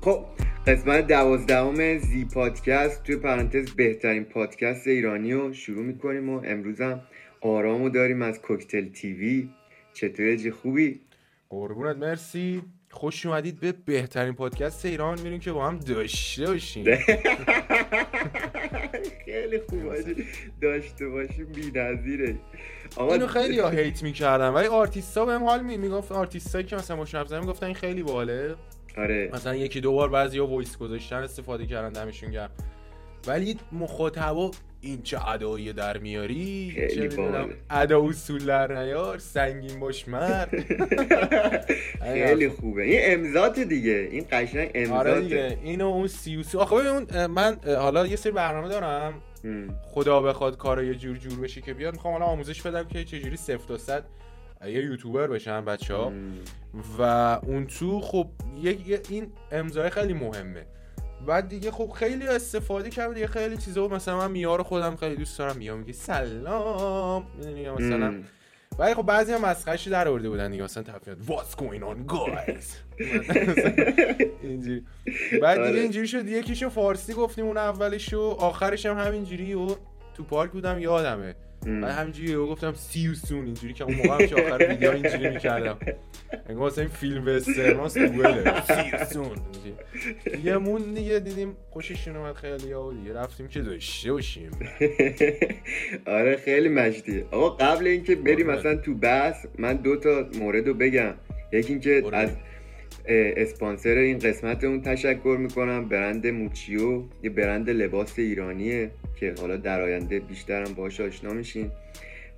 خب قسمت دوازدهم زی پادکست توی پرانتز بهترین پادکست ایرانی رو شروع می‌کنیم و امروزم آرامو داریم از کوکتل تیوی. چطوره جی خوبی؟ قربونت مرسی. خوش اومدید به بهترین پادکست ایران. میریم که با هم داشته باشیم. خیلی خوب داشته باشیم بی نظیره اینو خیلی ها هیت می‌کردن ولی آرتیستا بهم حال می می‌گفت آرتیستایی که مثلا مشابه زمین گفتن این خیلی باله. آره. مثلا یکی دو بار بعضیا voice گذاشتن استفاده کردن دمشون گرم. ولی مخاطبا این چه ادایی در میاری؟ خیلی ادا اصول در نیار سنگین باش مرد خیلی خوبه. این امضات دیگه. این قشنگ امضات آره دیگه. اینو اون سیوسی آخه اون من حالا یه سری برنامه دارم. خدا بخواد کارا یه جور جور بشه که بیاد. می‌خوام حالا آموزش بدم که چجوری صفر تا صد یه یوتیوبر بشن بچه ها و اون تو خب یه این امضای خیلی مهمه. بعد دیگه خب خیلی استفاده کردم دیگه خیلی چیزا مثلا من میار خودم خیلی دوست دارم میام میگه سلام می‌دونی مثلا ولی خب بعضی هم مسخرهش در آورده بودن دیگه مثلا طرف what's going on guys? اینجوری. بعد دیگه آره. اینجوری شد یکیشو فارسی گفتیم اون اولشو آخرش هم همینجوری و تو پارک بودم یادمه. من همینجوری گفتم سی یو سون اینجوری که اون موقع که آخر ویدیو اینجوری می‌کردم. انگار واسه این فیلم وسترن دوله سی یو سون یه مون دیگه دیدیم خوششون اومد خیلی ها دیگه رفتیم که داشته باشیم. آره خیلی مجدیه آقا قبل اینکه بریم مثلا تو بحث من دو تا مورد رو بگم. یکی اینکه از اسپانسر این قسمت اون تشکر می‌کنم. برند موچیو یه برند لباس ایرانیه. که حالا در آینده بیشترم باهاش آشنا میشین.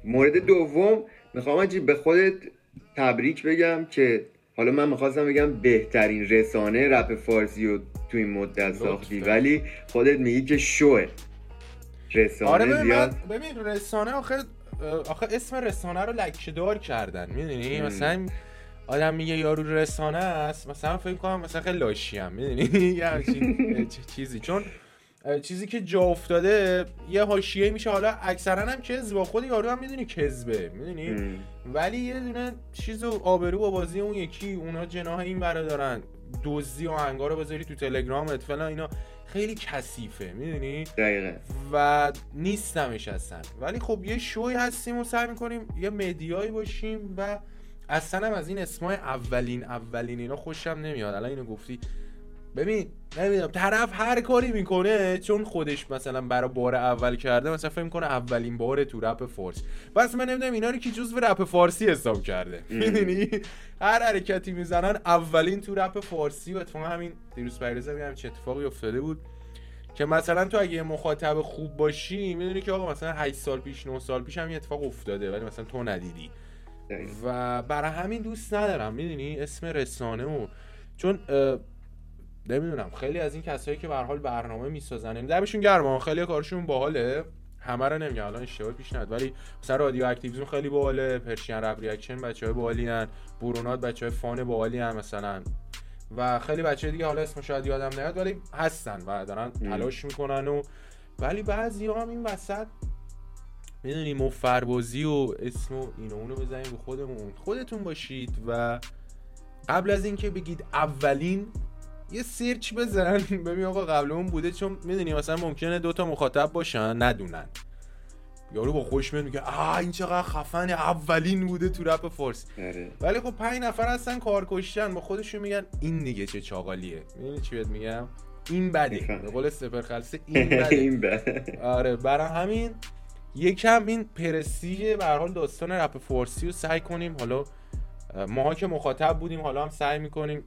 مورد دوم می‌خوام به خودت تبریک بگم که حالا من می‌خواستم بگم بهترین رسانه رپ فارسی رو تو این مدت ساختی ولی خودت میگی که شوه. رسانه آره زیاد. ببین رسانه آخه آخه اسم رسانه رو لکهدار کردن می‌دونی؟ مثلا آدم میگه یارو رسانه است مثلا فکر کنم مثلا خیلی لاشی هم می‌دونی؟ یه چیزی. چون چیزی که جا افتاده یه حاشیه میشه. حالا اکثرا هم کذب. با خود یارو هم می‌دونی کذبه می‌دونی؟ ولی یه دونه چیز آبرو با بازی اون یکی اونا جناح این برا دارن. دزدی و انگار رو بذاری تو تلگرامت فلان اینا. خیلی کثیفه می‌دونی؟ دقیقه. و نیستمش هستن ولی خب یه شوی هستیم و سعی می‌کنیم یه مدیایی باشیم و اصلا هم از این اسمای اولین اولین اینا خوشم نمیاد. الان اینو گفتی. ببین نمی‌دونم طرف هر کاری می‌کنه چون خودش مثلا برای بار اول کرده مثلا فکر کنه اولین بار تو رپ فارسی بس من نمی‌دونم اینا رو که جزو رپ فارسی حساب کرده. می‌دونی؟ هر حرکتی می‌زنن اولین تو رپ فارسی و اتفاقا همین دیروز پیروزه هم چه اتفاقی افتاده بود که مثلا تو اگه مخاطب خوب باشی می‌دونی که آقا مثلا 8 سال پیش 9 سال پیش هم یه اتفاق افتاده ولی مثلا تو ندیدی. و برای همین دوست ندارم می‌دونی؟ اسم رسانه و چون نمی‌دونم خیلی از این کسایی که به حال برنامه می‌سازن یعنی دمشون گرم خیلی کارشون باحاله. همه رو نمیگم الان اشتباه پیش نیاد. ولی مثلا رادیو اکتیویسم خیلی باحاله پرشین رپ ریاکشن بچهای باحالی ان برونات بچهای fun باحالی ان مثلا. و خیلی بچه دیگه حالا اسم شاید یادم نیاد ولی هستن و دارن تلاش می‌کنن و ولی بعضی هم این وسط می‌دونی مفربازی و اسم و اینو اونو بزنیم به خودمون. خودتون باشید و قبل از اینکه بگید اولین یه سیرچ بزن ببین آقا قبل اون بوده چون می‌دونی مثلا ممکنه دوتا مخاطب باشن ندونن. یارو با خوش میگه آ این چقدر خفن اولین بوده تو رپ فارس. آره. ولی خب پنج نفر هستن کار کشتن با خودشون میگن این دیگه چه چاقالیه. می‌دونی چی بهت میگم؟ این بده به قول سپر خلصه این بده این بده آره برای همین یکم این پرستیژ به حال داستان رپ فارسی رو سعی کنیم. حالا ماها که مخاطب بودیم حالا هم سعی می‌کنیم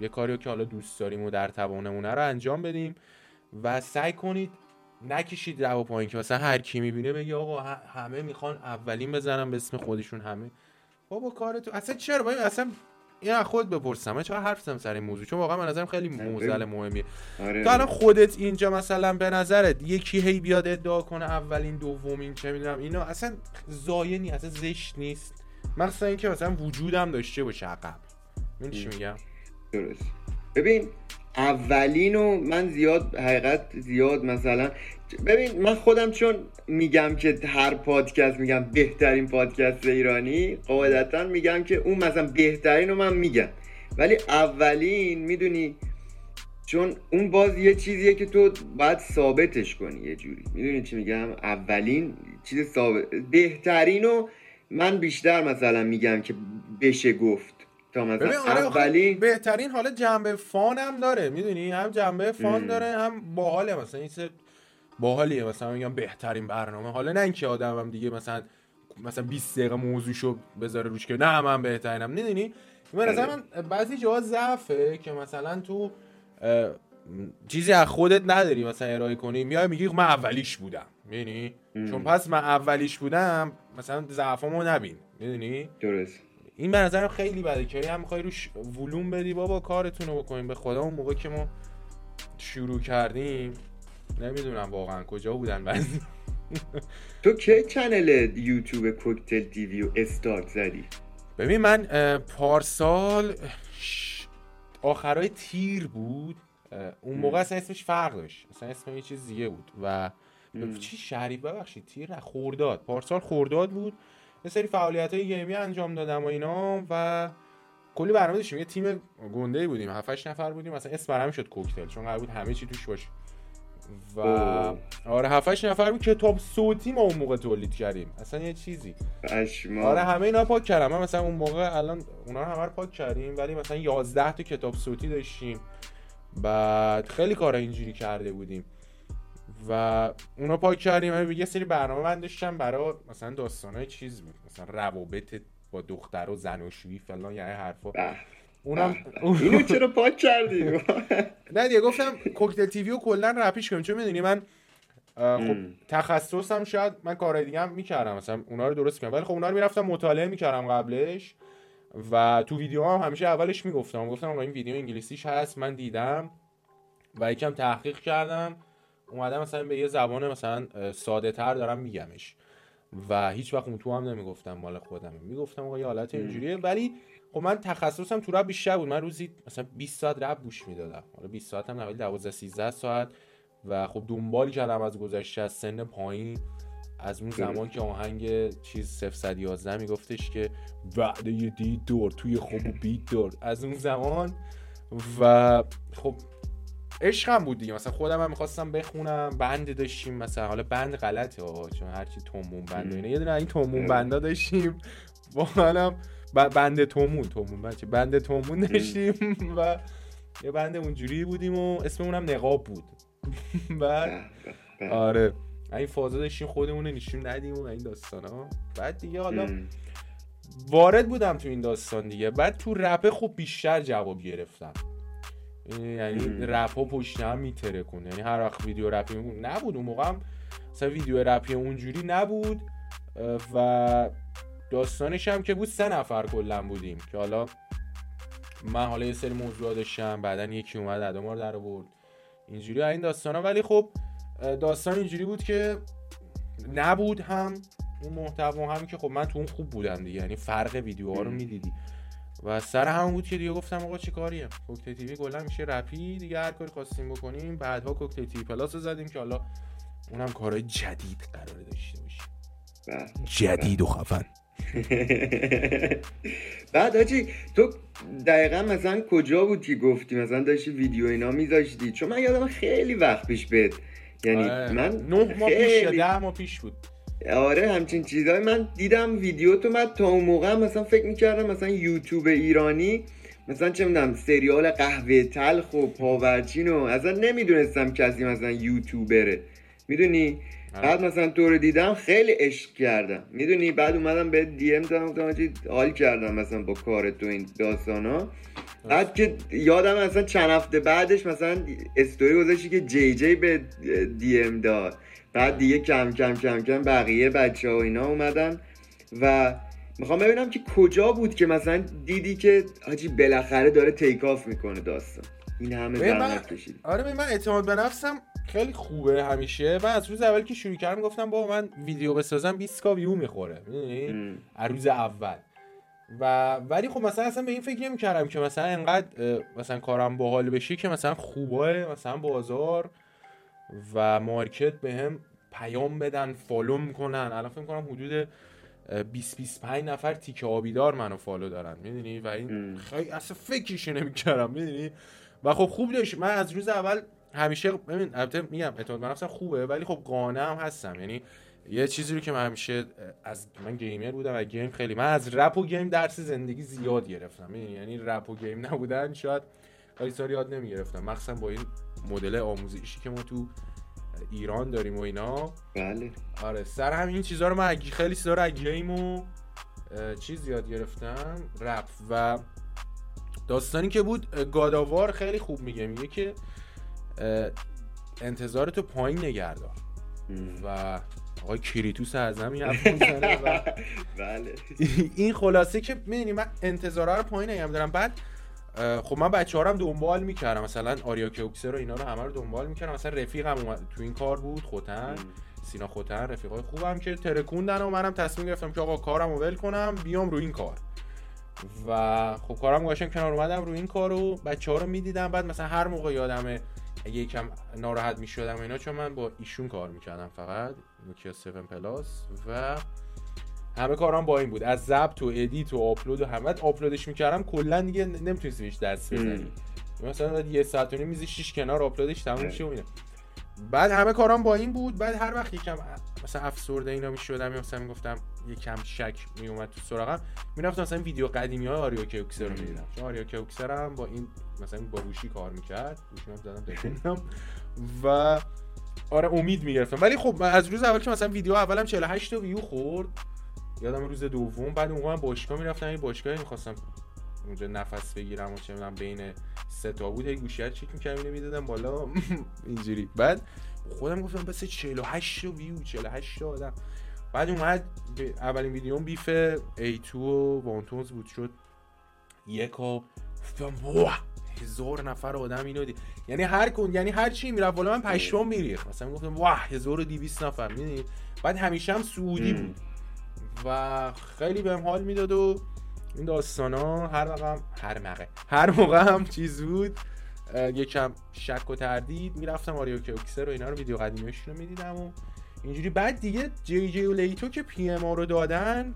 یه کاریو که حالا دوست داریم و در توانمونه رو انجام بدیم و سعی کنید نکشید رو پایین که مثلا هر کی می‌بینه بگه آقا همه می‌خوان اولین بزنن به اسم خودشون همه. بابا کار تو اصلا چرا؟ بابا اصلا این از خود بپرسم. من چرا حرف سر این موضوع؟ چون واقعا به نظرم خیلی موزل مهمیه. آره. تو الان خودت اینجا مثلا به نظرت یکی هی بیاد ادعا کنه اولین دومین چه می‌دونم اینا اصلا زایه اصلا زشت نیست. مثلا اینکه مثلا وجودم داشته باشه عقب. این چی میگم؟ درست. ببین اولینو من زیاد حقیقت زیاد مثلا ببین من خودم چون میگم که هر پادکست میگم بهترین پادکست ایرانی قاعدتا میگم که اون مثلا بهترین رو من میگم. ولی اولین می‌دونی چون اون باز یه چیزیه که تو باید ثابتش کنی یه جوری. می‌دونی چی میگم؟ اولین چیز ثابت بهترین و من بیشتر مثلا میگم که بشه گفت تا مثلا آره اولین بهترین حالا جنبه فان هم داره می‌دونی؟ هم جنبه فان داره هم باحاله. مثلا این باحالیه. مثلا میگم بهترین برنامه. حالا نه اینکه آدمم دیگه مثلا مثلا 20 دقیقه موضوعشو بذاره روش که نه من بهترینم. می‌دونی؟ نظر من بعضی جاها ضعفه که مثلا تو چیزی از خودت نداری مثلا ارائه کنی. میای میگی من اولیش بودم. می‌دونی؟ چون پس من اولیش بودم مثلا ضعفامو نبین. می‌دونی؟ درست. این به نظرم خیلی بده. که هم می‌خوای روش ولوم بدی بابا کارتون رو بکنیم. به خدا اون موقع که ما شروع کردیم نمی‌دونم واقعا کجا بودن بعضی. تو کی چنل یوتیوب کوکتل تیوی و استارت زدی؟ ببین من پارسال آخرای تیر بود. اون موقع اصلا اسمش فرق داشت. اصلا اسم یه چیز دیگه بود و چی شریف ببخشید تیر خورداد. پارسال خورداد بود. یه سری فعالیت های گیمی انجام دادم و اینا و کلی برنامه داشتیم. یه تیم گنده بودیم. 7 نفر بودیم. مثلا اسم برام شد کوکتل چون قرار بود همه چی توش باشه. و آره 7 نفر بود کتاب صوتی ما اون موقع تولید کردیم. اصلا یه چیزی. اشما. آره همه اینا پاک کردم مثلا اون موقع الان اونا رو همه رو پاک کردیم ولی مثلا 11 تا کتاب صوتی داشتیم. بعد خیلی کارا اینجوری کرده بودیم. و اونا پاک کردیم. یه سری برنامه من داشتم برای مثلا داستانای چیز بود. مثلا روابط با دختر و زناشویی فلان یعنی حرفا. اونم اینو چرا پاک کردی؟ نه دیگه گفتم کوکتل تیوی رو کلا رپیش کنیم. چون می‌دونی من خب تخصصم شاید من کارهای دیگه هم می‌کردم. مثلا اونا رو درست کنم ولی خب اونا رو می‌رفتم مطالعه می‌کردم قبلش. و تو ویدیو هم همیشه اولش می‌گفتم. گفتم آقا این ویدیو انگلیسیش هست من دیدم و یکم تحقیق کردم. اومدم مثلا به یه زبان مثلا ساده تر دارم میگمش. و هیچ وقت اون تو هم نمی‌گفتم مال خودم می‌گفتم آقا یه حالت اینجوریه. ولی خب من تخصصم تو رپ بیشتر بود. من روزی مثلا 20 ساعت رپ گوش می‌دادم. حالا 20 ساعت هم 12 13 ساعت. و خب دنبال کردم از گذشته از سن پایین. از اون زمان که آهنگ چیز 011 میگفتش که وعده یه دید دور توی خوب و بیت دور از اون زمان و خب عشقم بود دیگه. مثلا خودم هم می‌خواستم بخونم بند داشتیم مثلا. حالا بند غلطه ها چون هرچی تومون بند اینه یه دونه این تومون بندا داشتیم. با منم بند تومون تومون بچه. بند تومون داشتیم و یه بند اونجوری بودیم و اسممون هم نقاب بود. بعد آره. این فازه داشتیم خودمون نشون ندیم و این داستان ها. بعد دیگه حالا وارد بودم تو این داستان دیگه. بعد تو رپ خوب بیشتر جواب گرفتم. یعنی رپ ها پشت هم میتره کن یعنی هر وقت ویدیو رپی نبود اون موقع هم مثلا ویدیو رپی اونجوری نبود. و داستانش هم که بود سه نفر کلا بودیم که حالا من حالا یه سری موضوع داشتم بعدا یکی اومد ادامار در آورد. اینجوری این داستان ها ولی خب داستان اینجوری بود که نبود هم اون محتوا هم که خب من تو اون خوب بودم دیگه. یعنی فرق ویدیوها رو می‌دیدی. و سر همون بود که دیگه گفتم آقا چه کاریه؟ کوکتل تیوی کلا میشه رپی دیگه هر کاری خواستیم بکنیم. بعدها کوکتل تیوی پلاس رو زدیم که حالا اونم کارهای جدید قرار داشته باشه بله. جدید و خفن. بعد آجی تو دقیقا مثلا کجا بود که گفتی؟ مثلا داشتی ویدیو اینا میذاشتی؟ چون من یادم خیلی وقت پیش بد یعنی آره. من نه ماه پیش یا ده ماه پیش بود. آره همچین چیزهای من دیدم ویدیو تو من تا اون موقع مثلا فکر می‌کردم مثلا یوتیوب ایرانی مثلا چه می‌دونم سریال قهوه تلخ و پاورچین و اصلا نمی‌دونستم کسی مثلا یوتیوبره. می‌دونی؟ بعد مثلا تو رو دیدم خیلی عشق کردم. می‌دونی؟ بعد اومدم به دی ام دادم گفتم حال کردم مثلا با کار تو این داستانا. بعد که یادم مثلا چند هفته بعدش مثلا استوری گذاشتی که جی جی بهت DM داد. بعد دیگه کم کم کم کم بقیه بچه ها اینا اومدن و می‌خوام ببینم که کجا بود که مثلا دیدی که حاجی بالاخره داره take off می‌کنه داستان. این همه زحمت کشید آره من اعتماد به نفسم خیلی خوبه همیشه. و از روز اول که شروع کردم گفتم با من ویدیو بسازم 20 K view می‌خوره. از روز اول. و ولی خب مثلا اصلا به این فکر نمی کردم که مثلا انقدر مثلا کارم باحال بشه که مثلا خوبه مثلا بازار و market بهم پیام بدن follow می‌کنن الان فکر کنم حدود 20 25 نفر تیک آبی‌دار منو follow دارن. می‌دونی؟ و این خیلی اصلا فکرش نمی‌کردم. می‌دونی؟ و خب خوب داشت. من از روز اول همیشه ببین البته میگم اعتماد به خوبه ولی خب قانع هم هستم. یعنی یه چیزی رو که من همیشه از من gamer بودم و game خیلی من از رپ و game درس زندگی زیاد گرفتم. یعنی رپ و game نبودن شاید خیلی سال یاد نمی‌گرفتم. مخصوصا با این مدل آموزشی که ما تو ایران داریم و اینا. بله. آره سر هم این چیزها رو من خیلی چیزا رو game و چیز یاد گرفتم رپ. و داستانی که بود God of War خیلی خوب میگه. میگه که انتظار تو پایین نگردار و آقای کریتوس اعظم این و بله. این خلاصه که می‌دونی من انتظارا رو پایین نگم دارم بعد خب من بچه ها هم دنبال می‌کردم. مثلا آریا کوکسر و اینا رو همه رو دنبال می‌کردم. مثلا رفیقم اومد تو این کار بود خوتن. سینا خوتن رفیقای خوبم که ترکوندن و منم تصمیم گرفتم که آقا کارم رو ول کنم بیام رو این کار. و خب کارم گاشم کنار اومدم رو این کارو بچه ها رو می‌دیدم. بعد مثلا هر موقع یادمه یکم ناراحت می‌شدم و اینا چون من با ایشون کار می‌کردم فقط نوکیا 7 پلاس و همه کارام با این بود. از ضبط و edit و آپلود و همه آپلودش می‌کردم کلا دیگه نمی‌تونستی بهش دست بزنی. مثلا یه ساعت و نیم میزی شیش کنار آپلودش تموم شه و بعد همه کارام با این بود. بعد هر وقت یکم مثلا افسرده اینا می‌شدم مثلا می‌گفتم یکم شک میومد تو سراغم می‌رفتم مثلا ویدیو قدیمی های آریا کوکسر رو می‌دیدم چون آریا کوکسر هم با این مثلا با روشی کار می‌کرد. روشی هم زدم و آره امید می‌گرفتم. ولی خب از روز اول که مثلا ویدیو اولم 48 تا ویو خورد. یادم روز دوم بعد اون باشگاه می‌رفتم این باشگاه می‌خواستم اونجا نفس بگیرم و چه می‌دونم بین سه تا بود گوشیت چک می‌کردم می‌دادم بالا. اینجوری. بعد خودم گفتم بس 48 ویو 48 تا آدم. بعد اومد اولین ویدیوم بیف A2 و وانتونز بود شد یک و گفتم واه! هزار نفر آدم اینو دید یعنی هر کن یعنی هر چی می‌رفت بالا من پشمام میریخت مثلا گفتم واه 1200 نفر. می‌دونید بعد همیشه هم سعودی بود. و خیلی بهم حال می‌داد و این داستان ها هر موقع هم هر موقع. هر موقع هم چیز بود. یکم شک و تردید می‌رفتم. آریو کوکسر و اینا رو ویدیو قدیمیش رو می‌دیدم و اینجوری. بعد دیگه جی جی و لیتو که PM رو دادن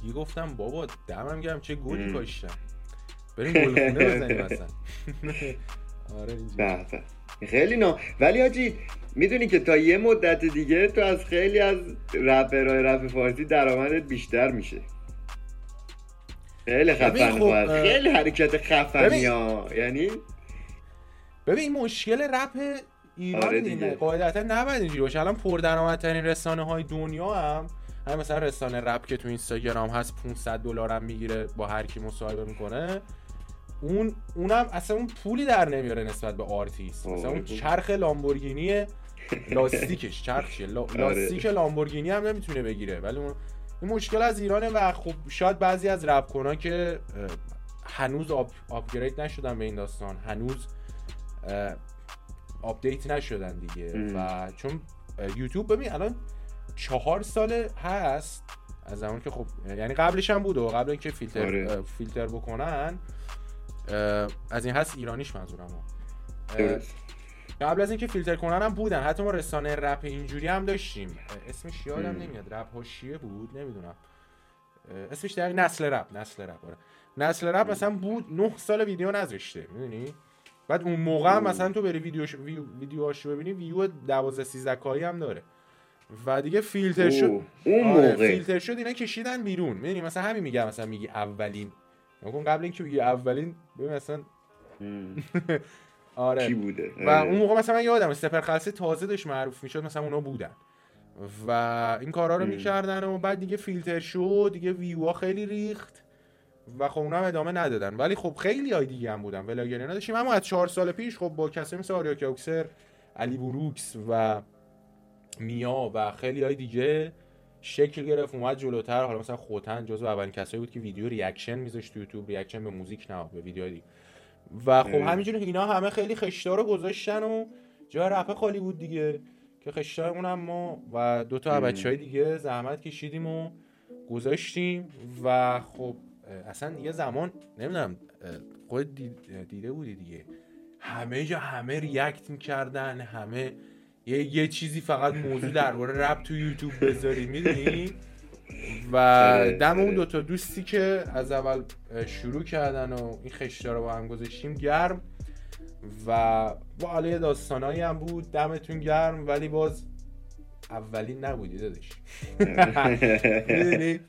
دیگه گفتم بابا دمم گرم. چه گلی کاشتم. بریم گلخونه بزنیم اصلا. آره اینجوری. خیلی نه ولی حاجی می‌دونی که تا یه مدت دیگه تو از خیلی از رپرهای رپ فارسی درآمدت بیشتر میشه. خیلی خفن خب خیلی حرکت خفنی ها یعنی؟ ببین مشکل رپ ایران آره دیگه. قاعدتا نباید اینجوری باشه. الان پردرآمدترین رسانه های دنیا هم همین مثلا رسانه رپ که تو اینستاگرام هست 500 دلار هم می‌گیره با هر کی مصاحبه می‌کنه. اون اونم اصلا اون پولی در نمیاره نسبت به آرتیست. مثلا اون چرخ لامبورگینی لاستیکش چرخ آره. لاستیک لامبورگینی هم نمی‌تونه بگیره. ولی اون این مشکل از ایرانه و خب شاید بعضی از رپ که هنوز up، upgrade نشدن به این داستان. هنوز update نشدن دیگه. و چون یوتیوب ببین الان چهار ساله هست از زمان که خب یعنی قبلش هم بود و قبل اینکه فیلتر آره. فیلتر بکنن. از این هست ایرانیش منظورم قبل از اینکه فیلتر کنن هم بودن حتی ما رسانه رپ اینجوری هم داشتیم. اسمش یادم نمیاد. رپ هاشیه بود؟ نمی‌دونم. اسمش در نسل رپ نسل رپ آره. نسل رپ مثلا بود 9 سال ویدیو نذاشته می‌دونی؟ بعد اون موقع هم مثلا تو بری ویدیو ویدیوهاشو ببینی ویو 12 13 کاری هم داره. و دیگه فیلتر شد اون آره، موقع. فیلتر شد اینا کشیدن بیرون. می‌دونی؟ مثلا همین میگم مثلا میگی اولین نکن قبل اینکه بگی اولین ببین مثلا آره. کی بوده؟ و اون موقع مثلا من یادم سپر خلصه تازه داشت معروف می‌شد مثلا اونا بودن. و این کارا رو می‌کردن و بعد دیگه فیلتر شد دیگه ویوا خیلی ریخت و خب اونا هم ادامه ندادن. ولی خب خیلی های دیگه هم بودن vlogger ی نداشتیم اما از چهار سال پیش خب با کسی مثل آریا کوکسر علی بروکس و میا و خیلی های دیگه شکل گرفت اومد جلوتر. حالا مثلا خودت جزو اولین کسایی بود که ویدیو reaction میذاشت تو یوتیوب reaction به موزیک نه به ویدیو دیگه و خب همینجوری اینا همه خیلی خشتا رو گذاشتن و جا رپ خالی بود دیگه. که خشتا اونم ما و دو تا بچه های دیگه زحمت کشیدیم و گذاشتیم. و خب اصلا یه زمان نمی‌دونم خود دیده بودی دیگه. همه جا همه ریاکت می‌کردن همه یه, یه چیزی فقط موضوع درباره رپ تو یوتیوب بذاری می‌دونی و دم اون. دوتا دوستی که از اول شروع کردن و این خشتا رو با هم گذاشتیم گرم و با علیه داستانایی هم بود دمتون گرم ولی باز اولین نبودی دادش می‌دونی؟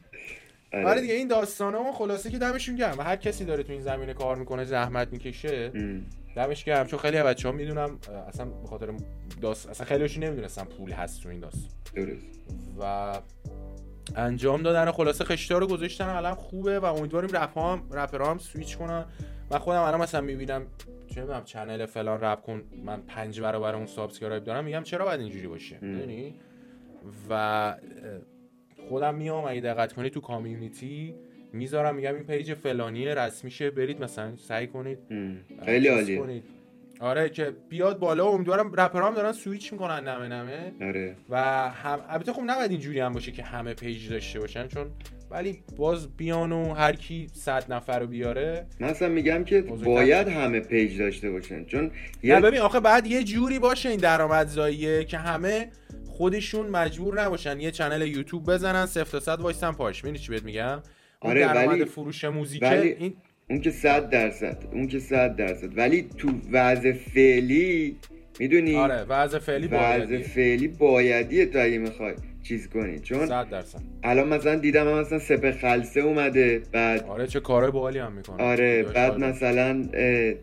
آره. آره دیگه این داستان ها خلاصه که دمشون گرم و هر کسی داره تو این زمینه کار می‌کنه زحمت می‌کشه. دمش گرم. چون خیلی بچه ها می‌دونم اصلا به خاطر داست اصلا خیلیشون نمی‌دونستن پول هست تو این درست. و انجام دادن خلاصه خشتا رو گذاشتن. الان خوبه و امیدواریم رپ هم رپرها هم سویچ کنن. من خودم الان مثلا می‌بینم چه می‌دونم channel فلان رپ کن من پنج برابر اون subscribe دارم میگم چرا باید اینجوری باشه. می‌دونی؟ و خودم میام اگه دقت کنید تو community می‌ذارم میگم این page فلانی رسمیشه برید مثلا سعی کنید ام. خیلی چیز عالیه کنید. آره که بیاد بالا و امیدوارم رپرها هم دارن سویچ می‌کنن نمه نمه آره و هم البته خب نباید اینجوری هم باشه که همه page داشته باشن چون ولی باز بیان و هر کی صد نفر رو بیاره من اصلا میگم که باید. همه page داشته باشن چون یه ببین آخه بعد یه جوری باشه این درآمدزاییه که همه خودشون مجبور نباشن یه channel یوتیوب بزنن صفر تا صد وایسن پاش می‌دونی چی بهت میگم آره، ولی- فروش موزیکه ولی این اون که صد درصد اون که صد درصد. ولی تو وضع فعلی می‌دونی؟ آره وضع فعلی وضع فعلی بایدیه تو اگه می‌خوای چیز کنی. چون صد درصد. الان مثلا دیدم هم مثلا سپه خلصه اومده بعد آره چه کارهای باحالی هم می‌کنه. آره بعد مثلا اه،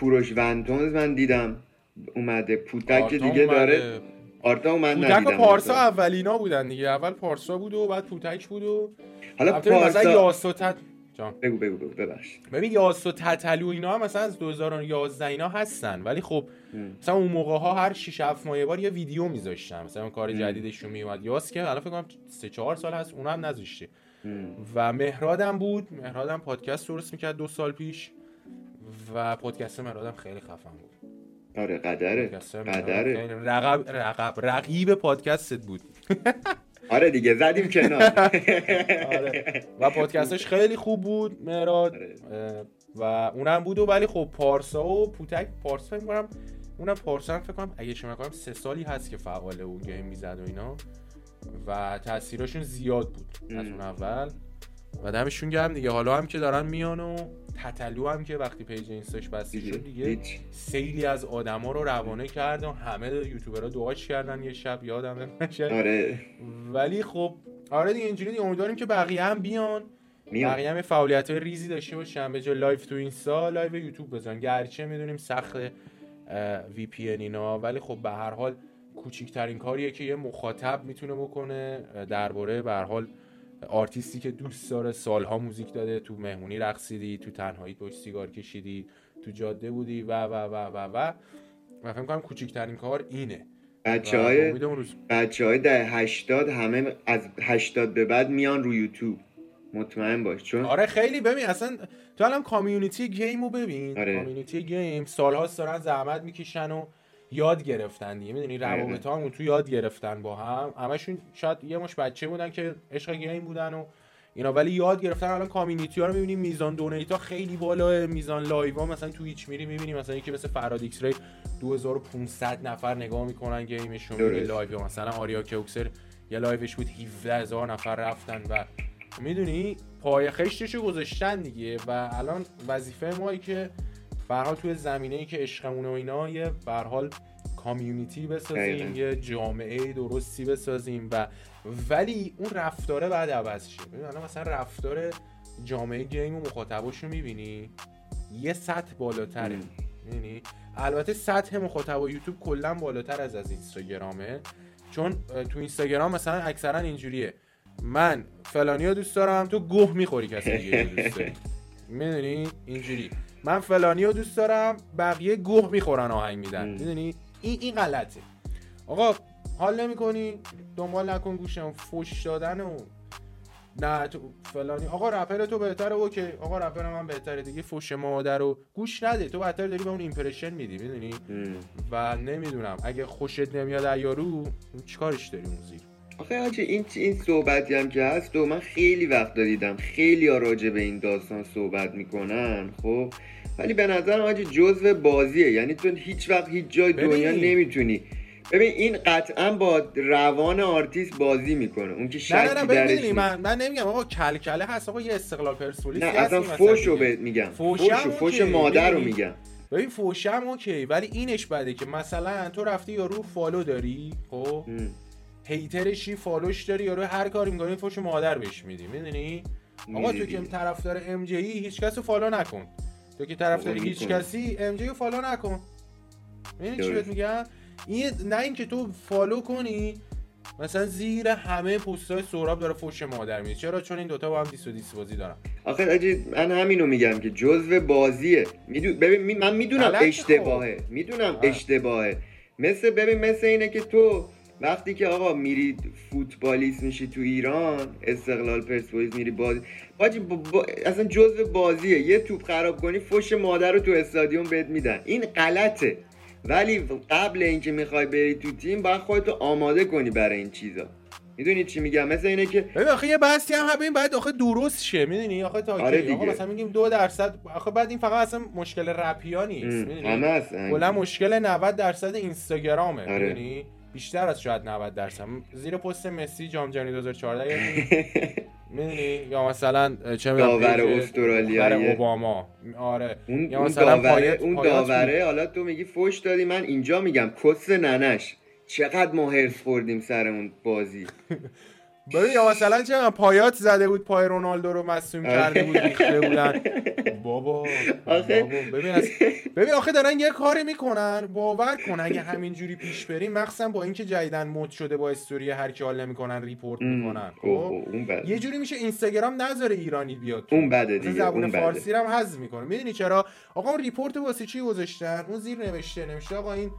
کوروش ونتونز من دیدم اومده. پوتک که دیگه داره آرتا من پوتک و پارسا. اولینا بودن دیگه. اول پارسا بود و بعد پوتک بود و حالا مثلا پارسا تت... جان. بگو بگو بگو ببخش. ببین یاس و تتلو اینا هم مثلا از 2011 اینا هستن. ولی خب م. مثلا اون موقع ها هر 6 7 ماه یه بار یه ویدیو میذاشتن. مثلا اون کار. جدیدشون میومد یاس که الان فکر کنم 3 4 سال هست اونم نذاشته. و مهرادم بود. مهرادم پادکست درست می‌کرد دو سال پیش. و پادکست مهرادم خیلی خفن بود. آره قدره. قدره. رقب رقب رقیب پادکستت بود. آره دیگه زدیم کنار آره. و پادکستش خیلی خوب بود مهراد آره. و اونم بود و ولی خب پارسا و پوتک پارسا فکر کنم اونم پارسا هم فکر کنم اگه شما کنم سه سالی هست که فعاله و game می‌زد و اینا و تاثیرشون زیاد بود از. اون اول و دمشون گرم دیگه حالا هم که دارن میان و تتلو هم که وقتی page اینستاش بسته شد دیگه سیلی از آدما رو روانه کرد و همه یوتیوبرها دعاش کردن یه شب یادم نمیشه آره. ولی خب آره دیگه اینجوری دیگه. امیدواریم که بقیه هم بیان. میاد بقیه هم فعالیت های ریزی داشته باشن. به جای live تو اینستا live یوتیوب بزن گرچه می‌دونیم سخت VPN اینا ولی خب به هر حال کوچیکترین کاریه که یه مخاطب می‌تونه بکنه. درباره به هر حال آرتیستی که دوست داره سالها موزیک داده تو مهمونی رقصیدی تو تنهایی پشت سیگار کشیدی تو جاده بودی و و و و و. و فکر کنم کوچیکترین کار اینه. بچه های بچه های ده هشتاد همه از هشتاد به بعد میان رو یوتیوب. مطمئن باش چون آره خیلی ببین اصلا تو الان community game رو ببین. آره. community game سالهاست دارن زحمت می‌کشن و یاد گرفتن دیگه. می‌دونی. روابط همون تو یاد گرفتن با هم. همشون شاید یه مشت بچه بودن که عشق game بودن و اینا. ولی یاد گرفتن. الان community ها رو می‌بینیم. میزان donate ها خیلی بالاه. میزان live ها مثلا تو Twitch میری می‌بینی. مثلا یکی مثل فرهاد ایکس ری 2500 نفر نگاه می‌کنن game شون. میری درست. live. مثلا آریا Keoxer یه لایوش بود. 17000 نفر رفتن و می‌دونی پای خشتشو گذاشتن دیگه. و الان وظیفه مایی که به حال توی زمینه ای که عشقمونه و اینا یه به هر حال کامیونیتی بسازیم. یه جامعه درستی بسازیم و ولی اون رفتاره بعد عوض شه. ببین الان مثلا رفتار جامعه گیم و مخاطباشو می‌بینی؟ یه سطح بالاتره. می‌دونی؟ البته سطح مخاطب یوتیوب کلا بالاتر از از اینستاگرامه. چون تو اینستاگرام مثلا اکثرا اینجوریه. من فلانی رو دوست دارم تو گوه می‌خوری کسی دیگه رو دوست داری. می‌دونی؟ اینجوری. من فلانی رو دوست دارم بقیه گوه می‌خورن آهنگ میدن. می‌دونی؟ این این غلطه. آقا حال نمی‌کنی؟ دنبال نکن گوشم. فوش دادن و نه تو فلانی. آقا رپر تو بهتره. okay. آقا رپر من بهتره دیگه. فوش مادر رو گوش نده. تو بهتر داری به اون impression میدی. می‌دونی. و نمی‌دونم. اگه خوشت نمیاد یارو چیکارش داری اون زیر؟ آخه حاجی این این صحبتی هم که هست و من خیلی وقت دیدم خیلی ها راجع به این داستان صحبت می‌کنن خب ولی به نظر حاجی جزء بازیه یعنی تو هیچ وقت هیچ جای ببین. دنیا نمی‌تونی ببین این قطعا با روان آرتیست بازی می‌کنه اون که نه شکی نه ببین. من من نمیگم آقا کل‌کله هست آقا یه استقلال پرسپولیس نه اصلا فوش رو. بهت میگم فوش فوش مادر رو؟ میگم ببین فوشم اوکی ولی اینش بده که مثلا تو رفتی یارو follow داری خب. hater شی follow ش داری؟ یارو هر کاری می‌کنی فوش مادر بهش میدی می‌دونی؟ آقا تو که. طرفدار ام جی هیچ کس رو follow نکن. تو که طرفدار هیچ. کسی ام جی رو follow نکن. می‌دونی چی. بهت میگم؟ این نه اینکه تو follow کنی مثلا زیر همه پستای سهراب داره فوش مادر میده. چرا؟ چون این دوتا با هم diss و diss بازی دارن. آخه آجی من همینو میگم که جزو بازیه. میدو... ببین می- من می‌دونم غلطه خب. اشتباهه می‌دونم آه. اشتباهه. مثل ببین مثل اینه که تو وقتی که آقا میری فوتبالیست میشی تو ایران استقلال پرسپولیس میری بازی باجی با... با... اصلا جزو بازیه. یه توپ خراب کنی فش مادر رو تو استادیوم بهت میدن. این غلطه. ولی قبل اینکه می‌خوای بری تو تیم باید خودتو آماده کنی برای این چیزا. می‌دونی چی میگم؟ مثل اینه که ببین آخه یه بحثی هم همین بعد آخه درست شه. می‌دونی؟ آخه تا آره دیگه. مثلا میگیم دو درصد. آخه بعد این فقط اصلا مشکل رپیا نیست. می‌دونی؟ کلا مشکل 90 درصد اینستاگرامه. آره. می‌دونی؟ بیشتر از شاید 90 درصد. زیر پست مسی جام جهانی 2014 یادی می‌دونی؟ یا مثلا چه می‌دونم داور. دختر اوباما. آره. اون, یا اون مثلا داوره پایت- اون داوره حالا تو میگی فوش دادی من اینجا میگم کس ننش. چقدر ما حرص خوردیم سر اون بازی. ببین یا مثلا چه پایت زده بود پای رونالدو رو مصدوم کرده بود ریخته بودن. بابا آخه- بابا ببین از... ببین آخه دارن یه کاری می‌کنن باور کن اگه همینجوری پیش بریم مخصوصا با اینکه جدیداً مد شده با استوری هر کی حال نمی‌کنن report می‌کنن. خب؟ یه جوری میشه اینستاگرام نذاره ایرانی بیاد تو. اون بده دیگه زبون فارسی هم حذف می‌کنه. می‌دونی چرا؟ آقا اون report واسه چی گذاشتن؟ اون زیر نوشته نوشته آقا این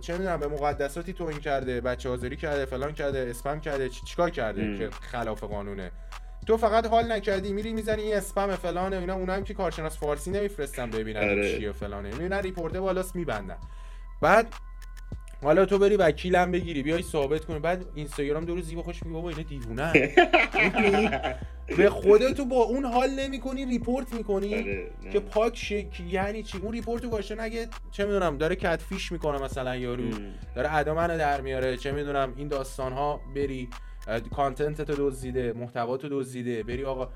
چه می‌دونم به مقدساتی توهین کرده بچه آزاری کرده فلان کرده اسپم کرده چی- چیکار کرده ام. که خلاف قانونه؟ تو فقط حال نکردی میری می‌زنی این اسپم فلانه اینا اونا هم که کارشناس فارسی نمیفرستن ببینن آره. چیه فلانه. می‌بینن report ه بالاست میبندن. بعد حالا تو بری وکیلم بگیری بیای ثابت کنی. بعد اینستاگرام دو روز زیبا خوش میگه بابا اینا دیوونه به خودت تو با اون حال نمی‌کنی report می‌کنی آره،. که پاک شه که یعنی چی اون report گذاشته که چه می‌دونم داره catfish می‌کنه مثلا یارو. داره ادا منو در میاره چه می‌دونم این داستان ها برای content تو دزدیده محتوا تو دزدیده بری آقا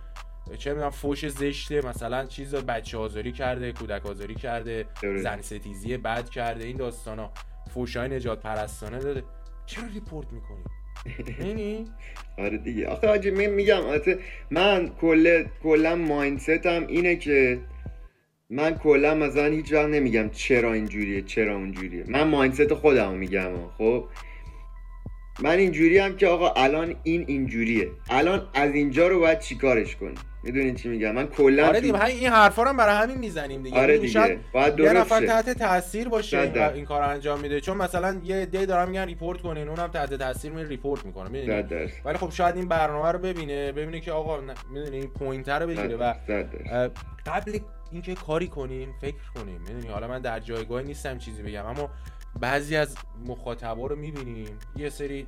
چه می‌دونم فوش زشته مثلا چیز بچه آزاری کرده کودک آزاری کرده. زن ستیزی بد کرده این داستان ها فوش های نجات پرستانه داده چرا report می‌کنی یعنی آره دیگه. آخه حاجی من میگم آخه من کل کلا mindset م اینه که من کلا مثلا هیچ وقت نمیگم چرا اینجوریه چرا اونجوریه. من mindset خودم میگم خب؟ من اینجوری هم که آقا الان این اینجوریه. الان از اینجا رو باید چیکارش کنی؟ می‌دونین چی میگم؟ من کلا آره دیگه این حرفا رو هم برای همین می‌زنیم دیگه. آره یعنی دیگه. باید یه نفر. تحت تاثیر باشه این, کار انجام میده. چون مثلا یه عده دارن میگن report کنین اونم تحت تاثیر میره report می‌کنه می‌دونی. ولی خب شاید این برنامه رو ببینه ببینه که آقا می‌دونی این point رو بگیره و قبل اینکه کاری کنیم فکر کنیم می‌دونی؟ حالا من در جایگاه نیستم چیزی بگم اما بعضی از مخاطبا رو می‌بینیم. یه سری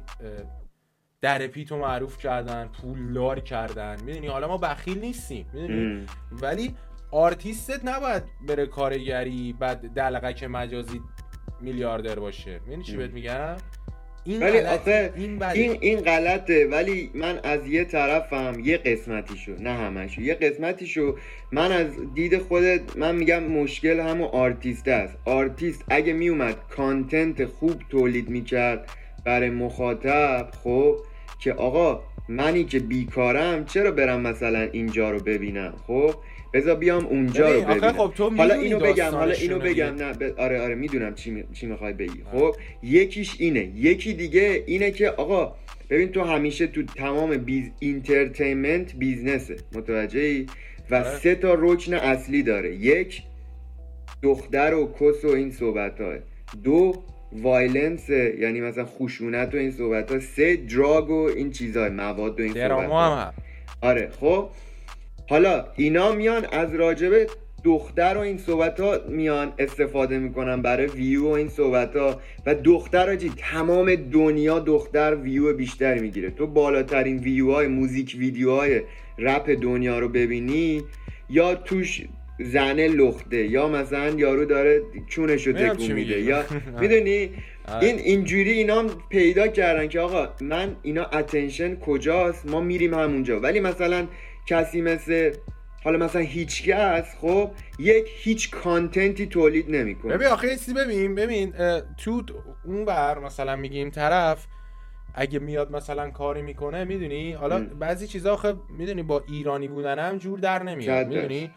درپیتو معروف کردن پولدار کردن. می‌دونی؟ حالا ما بخیل نیستیم. می‌دونی. ولی آرتیستت نباید بره کارگری بعد دلقک مجازی میلیاردر باشه. می‌دونی چی. بهت میگم؟ این ولی. آخه این این این غلطه. ولی من از یه طرفم یه قسمتیشو نه همشو یه قسمتیشو من از دید خودت من میگم مشکل همون آرتیست است. آرتیست اگه میومد content خوب تولید می‌کرد برای مخاطب خب که آقا منی که بیکارم چرا برم مثلا اینجا رو ببینم؟ خب بذار بیام اونجا رو ببینم. خب تو حالا اینو بگم حالا اینو بگم. نه ب- آره آره می‌دونم چی می... چی می‌خوای بگی. خب یکیش اینه یکی دیگه اینه که آقا ببین تو همیشه تو تمام بیس entertainment business ه متوجهی؟ و آره. سه تا رکن اصلی داره. یک دختر و کس و این صحبت های دو violence یعنی مثلا خشونت و این صحبت ها سه drug و این چیزهای مواد و این صحبت هست. آره خب؟ حالا اینا میان از راجب دختر و این صحبت ها میان استفاده می‌کنن برای ویو و این صحبت ها و دختر حاجی تمام دنیا دختر ویو بیشتری می‌گیره. تو بالاترین ویو های موزیک ویدیو های رپ دنیا رو ببینی یا توش زنه لخته. یا مثلا یارو داره کونشو می‌دونم تکون میده. یا. می‌دونی. این اینجوری اینا پیدا کردن که آقا من اینا attention کجاست؟ ما میریم همونجا. ولی مثلا کسی مثل حالا مثلا هیچکس خب یک هیچ کانتنتی تولید نمی‌کنه. ببین آخه چیزی ببین ببین تو اون بر مثلا میگیم طرف اگه میاد مثلا کاری می‌کنه می‌دونی؟ حالا. بعضی چیزا آخه می‌دونی با ایرانی بودن هم جور در نمیاد می‌دونی؟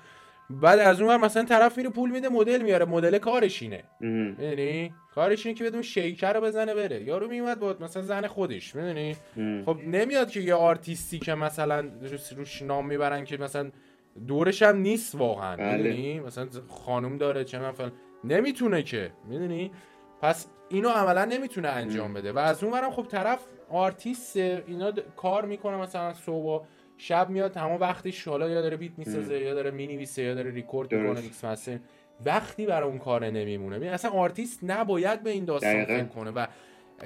بعد از اون مثلا طرف میره پول میده مدل میاره. مدل کارش اینه. می‌دونی؟ کارش اینه که بدون شیکر رو بزنه بره. یارو میومد با مثلا زن خودش. می‌دونی. خب نمیاد که یه آرتیستی که مثلا روش- نام می‌برن که مثلا دورش هم نیست واقعا. بله. می‌دونی؟ مثلا خانم داره چه من فلان. نمی‌تونه که. می‌دونی؟ پس اینو عملا نمی‌تونه انجام بده. و از اون خب طرف آرتیست اینا کار می‌کنه مثلا صبح شب میاد تمام وقتش حالا یا داره beat می‌سازه یا داره می‌نویسه یا داره ریکورد می‌کنه. mix master وقتی برای اون کار نمیمونه. ببین اصلا آرتیست نباید به این داستان. فکر کنه و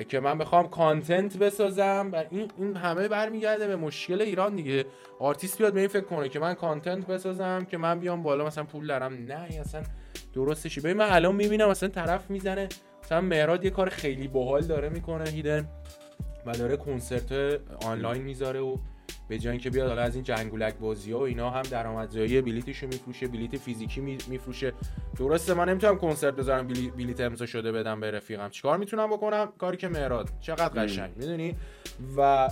که من بخوام content بسازم و این این همه برمیگرده به مشکل ایران دیگه. آرتیست بیاد به این فکر کنه که من content بسازم که من بیام بالا مثلا پول دارم. نه اصلا درستشی ببین من الان می‌بینم مثلا طرف می‌زنه مثلا مهراد یه کار خیلی باحال داره می‌کنه هیدن و داره کنسرت آنلاین می‌ذاره و به جای اینکه بیاد حالا از این جنگولک بازی ها و اینا هم درآمدزایی بلیتشو میفروشه بلیت فیزیکی می- میفروشه. درسته من نمی‌تونم کنسرت بذارم بلی- بلیت امضا شده بدم به رفیقم. چیکار می‌تونم بکنم؟ کاری که مهراد چقدر قشنگ می‌دونی؟ و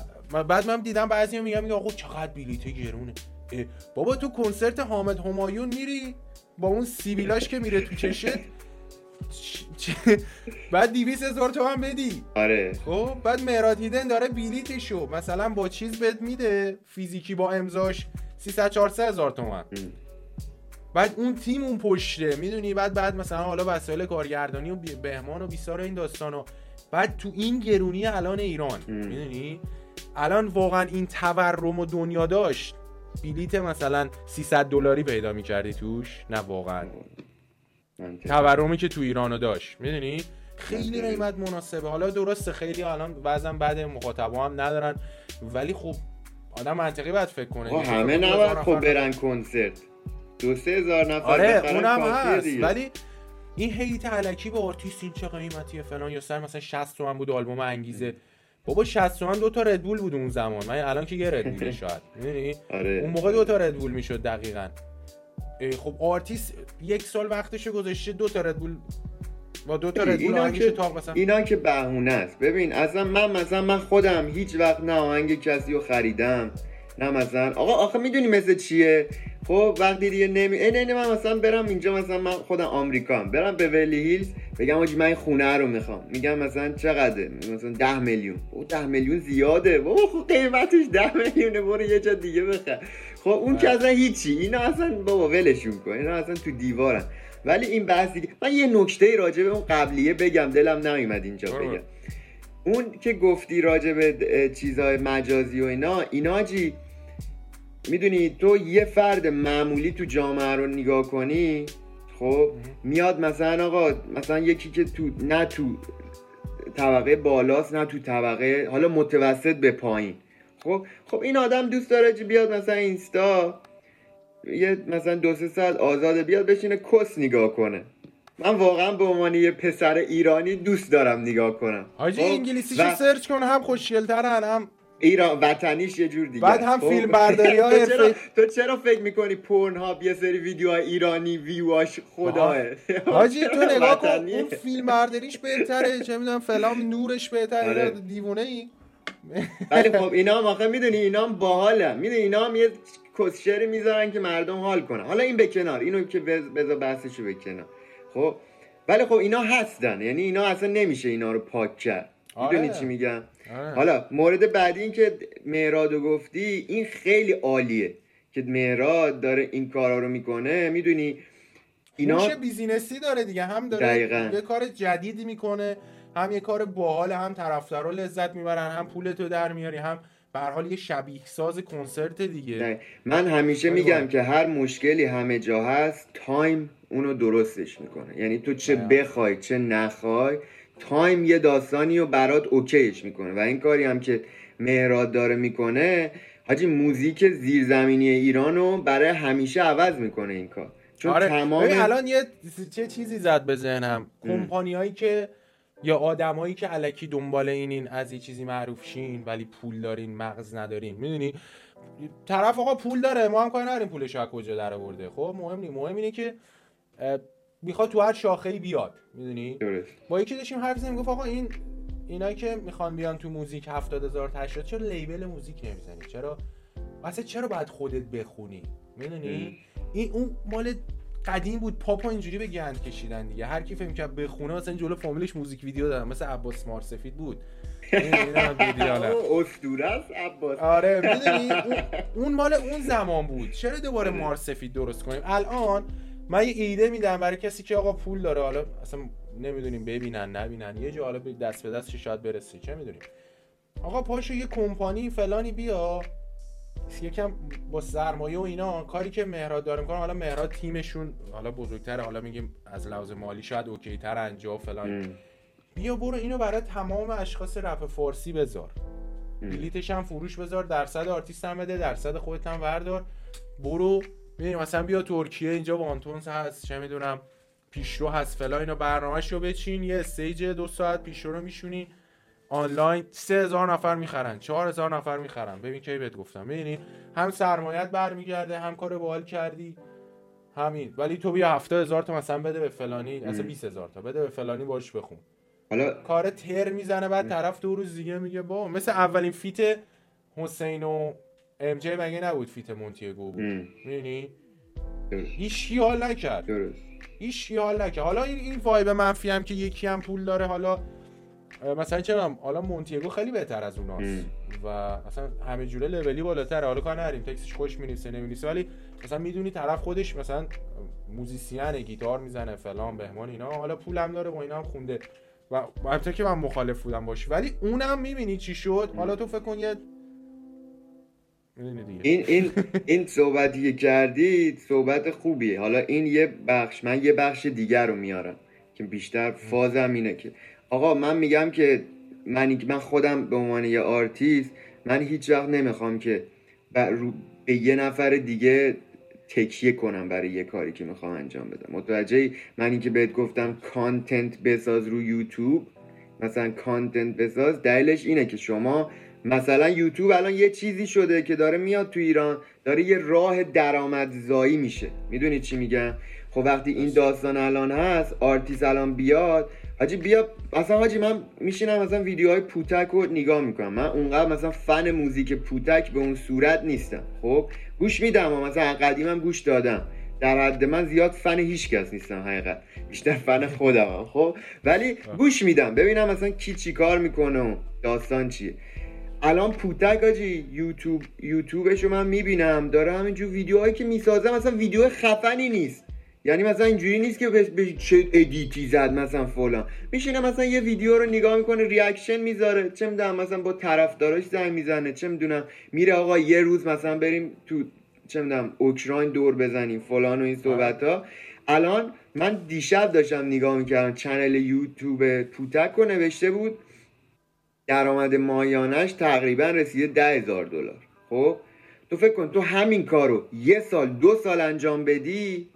بعد من دیدم بعضی میگن میگه آقا چقدر بلیت گرونه. بابا تو کنسرت حامد همایون میری؟ با اون سیبیلاش که میره تو چشت؟ بعد 200 هزار تومن بدی. آره. خب بعد مهراد هیدن داره بلیتشو مثلا با چیز بهت میده فیزیکی با امضاش 300 400 هزار تومن بعد اون تیم اون پشته می‌دونی؟ بعد بعد مثلا حالا وسایل کارگردانی و بهمان و بیسار این داستانو بعد تو این گرونی الان ایران. می‌دونی؟ الان واقعا این تورم و دنیا داشت. بلیت مثلا 300 دلاری پیدا می‌کردی توش؟ نه واقعا. تورمی که تو ایرانو داشت می‌دونی؟ خیلی قیمت مناسبه. حالا درسته خیلی الان بعضا بعد مخاطبا هم ندارن ولی خب آدم منطقی باید فکر کنه. همه دو نباید خب برن کنسرت. دو سه هزار نفر آره اونم هست. دیگه. ولی این hate الکی به آرتیست این چه قیمتیه فلان یا سر مثلا 60 تومن بود آلبوم انگیزه. بابا 60 تومن دو تا ردبول بود اون زمان. من الان که یه ردبوله شاید. می‌دونی؟ آره. اون موقع دو تا ردبول می‌شد دقیقا. خب آرتیست یک سال وقتش گذاشته دو تا ردبول با دو تا ردبول اینا که تا مثلا اینا که بهونه است. ببین اصلا من مثلا من خودم هیچ وقت نه آهنگ کسی رو خریدم نه مثلا آقا آخه می‌دونی مثل چیه؟ خب وقتی دیگه نمی این این من مثلا برم اینجا مثلا من خودم آمریکام. برم به ولی هیلز بگم آجی من این خونه رو می‌خوام. میگم مثلا چقدره؟ مثلا ده میلیون. او ده میلیون زیاده. بابا خب قیمتش ده میلیونه. برو یه جا دیگه بخر. خب اون که اصلا هیچی اینا اصلا بابا ولشون کن اینا اصلا تو دیوارن. ولی این بحث دیگه من یه نکته راجع به اون قبلیه بگم دلم نمیمد اینجا. بگم. اون که گفتی راجع به اه، چیزای مجازی و اینا اینا جی می‌دونی تو یه فرد معمولی تو جامعه رو نگاه کنی خب میاد مثلا آقا مثلا یکی که تو نه تو طبقه بالاست نه تو طبقه حالا متوسط به پایین. خب خب این آدم دوست داره که بیاد مثلا اینستا یه مثلا دو سه ساعت آزاده بیاد بشینه کس نگاه کنه من واقعا به عنوان یه پسر ایرانی دوست دارم نگاه کنم حاجی خب؟ انگلیسیشو و سرچ کن هم خوشگلترن هم ایران وطنیش یه جور دیگه بعد هم خب؟ فیلم برداری های تو چرا. تو چرا فکر می‌کنی پورن ها یه سری ویدیوهای ایرانی ویواش خداه حاجی تو نگاه کن؟ اون فیلم برداریش بهتره چه می‌دونم فلان نورش بهتره آره. دیوونه ای ولی خب اینا هم آخه می‌دونی اینا هم باحالن می‌دونی اینا هم یه کسشری می‌ذارن که مردم حال کنن. حالا این به کنار. اینو که بذار بحثشو به کنار. خب؟ ولی خب اینا هستن. یعنی اینا اصلا نمیشه اینا رو پاک کرد. آره. می‌دونی چی میگم؟ آره. حالا مورد بعدی این که مهرادو گفتی این خیلی عالیه که مهراد داره این کارا رو می‌کنه. می‌دونی اینا هوش business ی داره دیگه. هم داره دقیقاً. یه کار جدیدی می‌کنه. هم یه کار باحال هم طرفدارا لذت می‌برن هم پولتو در میاری هم به حال یه شبیه ساز کنسرت دیگه نه. من همیشه خیلی میگم. که هر مشکلی همه جا هست time اونو درستش می‌کنه یعنی تو چه. بخوای چه نخوای تایم یه داستانی رو برات اوکیش می‌کنه و این کاری هم که مهراد داره می‌کنه حاجی موزیک زیرزمینی ایران رو برای همیشه عوض می‌کنه این کار چون آره تمام الان یه چه چیزی زد به ذهنم کمپانیایی که یا آدمایی که علکی دنبال اینین از یه چیزی معروف شین ولی پول دارین مغز ندارین می‌دونی؟ طرف آقا پول داره ما هم کاری نداریم پولش از کجا در آورده. خب مهم نیست مهم اینه که می‌خواد تو هر شاخه‌ای بیاد می‌دونی؟ با یکی داشتیم حرف زدیم گفت آقا این اینایی که می‌خوان بیان تو موزیک 70 هزار تشریح چرا لیبل موزیک نمی‌زنی؟ چرا؟ اصلا چرا باید خودت بخونی؟ می‌دونی؟ این اون مال قدیم بود پاپا اینجوری به گند کشیدن دیگه. هر کی فکر کرد بخونه مثلا جلو فامیلش موزیک ویدیو دادن مثل عباس مارسفید بود. اسطوره است عباس. آره می‌دونی؟ اون, مال اون زمان بود. چرا دوباره مار سفید درست کنیم؟ الان من یه ایده میدم برای کسی که آقا پول داره حالا اصلا نمی‌دونیم ببینن نبینن. یه جا حالا به دست به دستش شاید برسه. چه می‌دونیم؟ آقا پاشو یه کمپانی فلانی بیا. یکم با سرمایه و اینا کاری که مهراد داره می‌کنه حالا مهراد تیمشون حالا بزرگتره حالا میگیم از لحاظ مالی شاید okay تر انجا فلان ام. بیا برو اینو برای تمام اشخاص رپ فارسی بذار. بلیتش هم فروش بذار درصد آرتیست هم بده درصد خودت هم وردار برو ببین مثلا بیا ترکیه اینجا وانتونز هست چه می‌دونم پیشرو هست فلا اینا برنامهش رو بچین یه stage دو ساعت پیشرو رو میشونی آنلاین سه هزار نفر می‌خرن چهار هزار نفر می‌خرن. ببین کی بهت گفتم. ببینی هم سرمایت برمیگرده هم کار باحال کردی. همین. ولی تو بیا هفته هزار تا مثلا بده به فلانی اصلا 20 هزار تا بده به فلانی باش بخون. حالا کار تر می‌زنه بعد طرف دو روز دیگه میگه با مثل اولین feat حسین و ام جی مگه نبود feat مونتیگو بود؟ درست. هیچ حال نکرد. هیچ حال نکرد. حالا این این vibe منفی هم که یکی هم پول داره حالا مثلا چرا حالا مونتیگو خیلی بهتر از اوناست. و اصلا همه جوره لولی بالاتره حالا کار نداریم text ش خودش مینیسه نمینیسه ولی مثلا می‌دونی طرف خودش مثلا musician گیتار می‌زنه فلان بهمان اینا حالا پولم داره و اینا هم خونده. و البته که من مخالف بودم باش ولی اونم می‌بینی چی شد؟ حالا تو فکر کن یه دیگه. این این این صحبتی کردید صحبت خوبیه. حالا این یه بخش من یه بخش دیگر رو میارم که بیشتر فازم اینه که آقا من میگم که من من خودم به عنوان یه آرتیست من هیچ وقت نمی‌خوام که به یه نفر دیگه تکیه کنم برای یه کاری که می‌خوام انجام بدم. متوجه من اینکه بهت گفتم content بساز رو یوتیوب مثلا content بساز دلیلش اینه که شما مثلا یوتیوب الان یه چیزی شده که داره میاد تو ایران داره یه راه درآمدزایی میشه. می‌دونی چی میگم؟ خب وقتی این داستان الان هست آرتیست الان بیاد حاجی بیا مثلا حاجی من میشینم مثلا ویدیوهای پوتک رو نگاه می‌کنم. من اونقدر مثلا فن موزیک پوتک به اون صورت نیستم. خب؟ گوش میدم و مثلا قدیمم گوش دادم. در حد من زیاد فن هیچ کس نیستم حقیقت. بیشتر فن خودم هم. خب؟ ولی گوش میدم. ببینم مثلا کی چی کار می‌کنه و داستان چیه. الان پوتک حاجی یوتیوب یوتیوبش رو من می‌بینم. داره همینجور ویدیوهایی که می‌سازه مثلا ویدیو خفنی نیست. یعنی مثلا اینجوری نیست که به چه edit ی زد مثلا فلان. میشینه مثلا یه ویدیو رو نگاه می‌کنه reaction می‌ذاره. چه می‌دونم مثلا با طرفداراش زنگ می‌زنه. چه می‌دونم میره آقا یه روز مثلا بریم تو چه می‌دونم اوکراین دور بزنیم فلان و این صحبت ها الان من دیشب داشتم نگاه می‌کردم چنل یوتیوب پوتک رو نوشته بود. درآمد ماهیانش تقریبا رسیده ده هزار دلار. خب؟ تو فکر کن تو همین کارو یه سال دو سال انجام بدی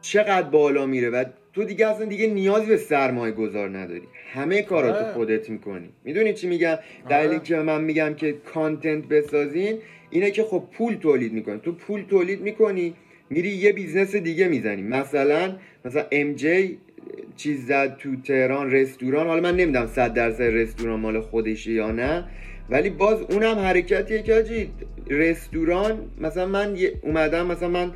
چقدر بالا میره و تو دیگه اصلا دیگه نیازی به سرمایه گذار نداری. همه کاراتو آره. خودت می‌کنی. می‌دونی چی میگم؟ دلیلی آره. که من میگم که content بسازین اینه که خب پول تولید می‌کنی. تو پول تولید می‌کنی میری یه business دیگه می‌زنی. مثلا مثلا ام جی چیز زد تو تهران رستوران. حالا من نمی‌دونم صد درصد رستوران مال خودشه یا نه. ولی باز اونم حرکتیه که حاجی رستوران مثلا من اومدم مثلا من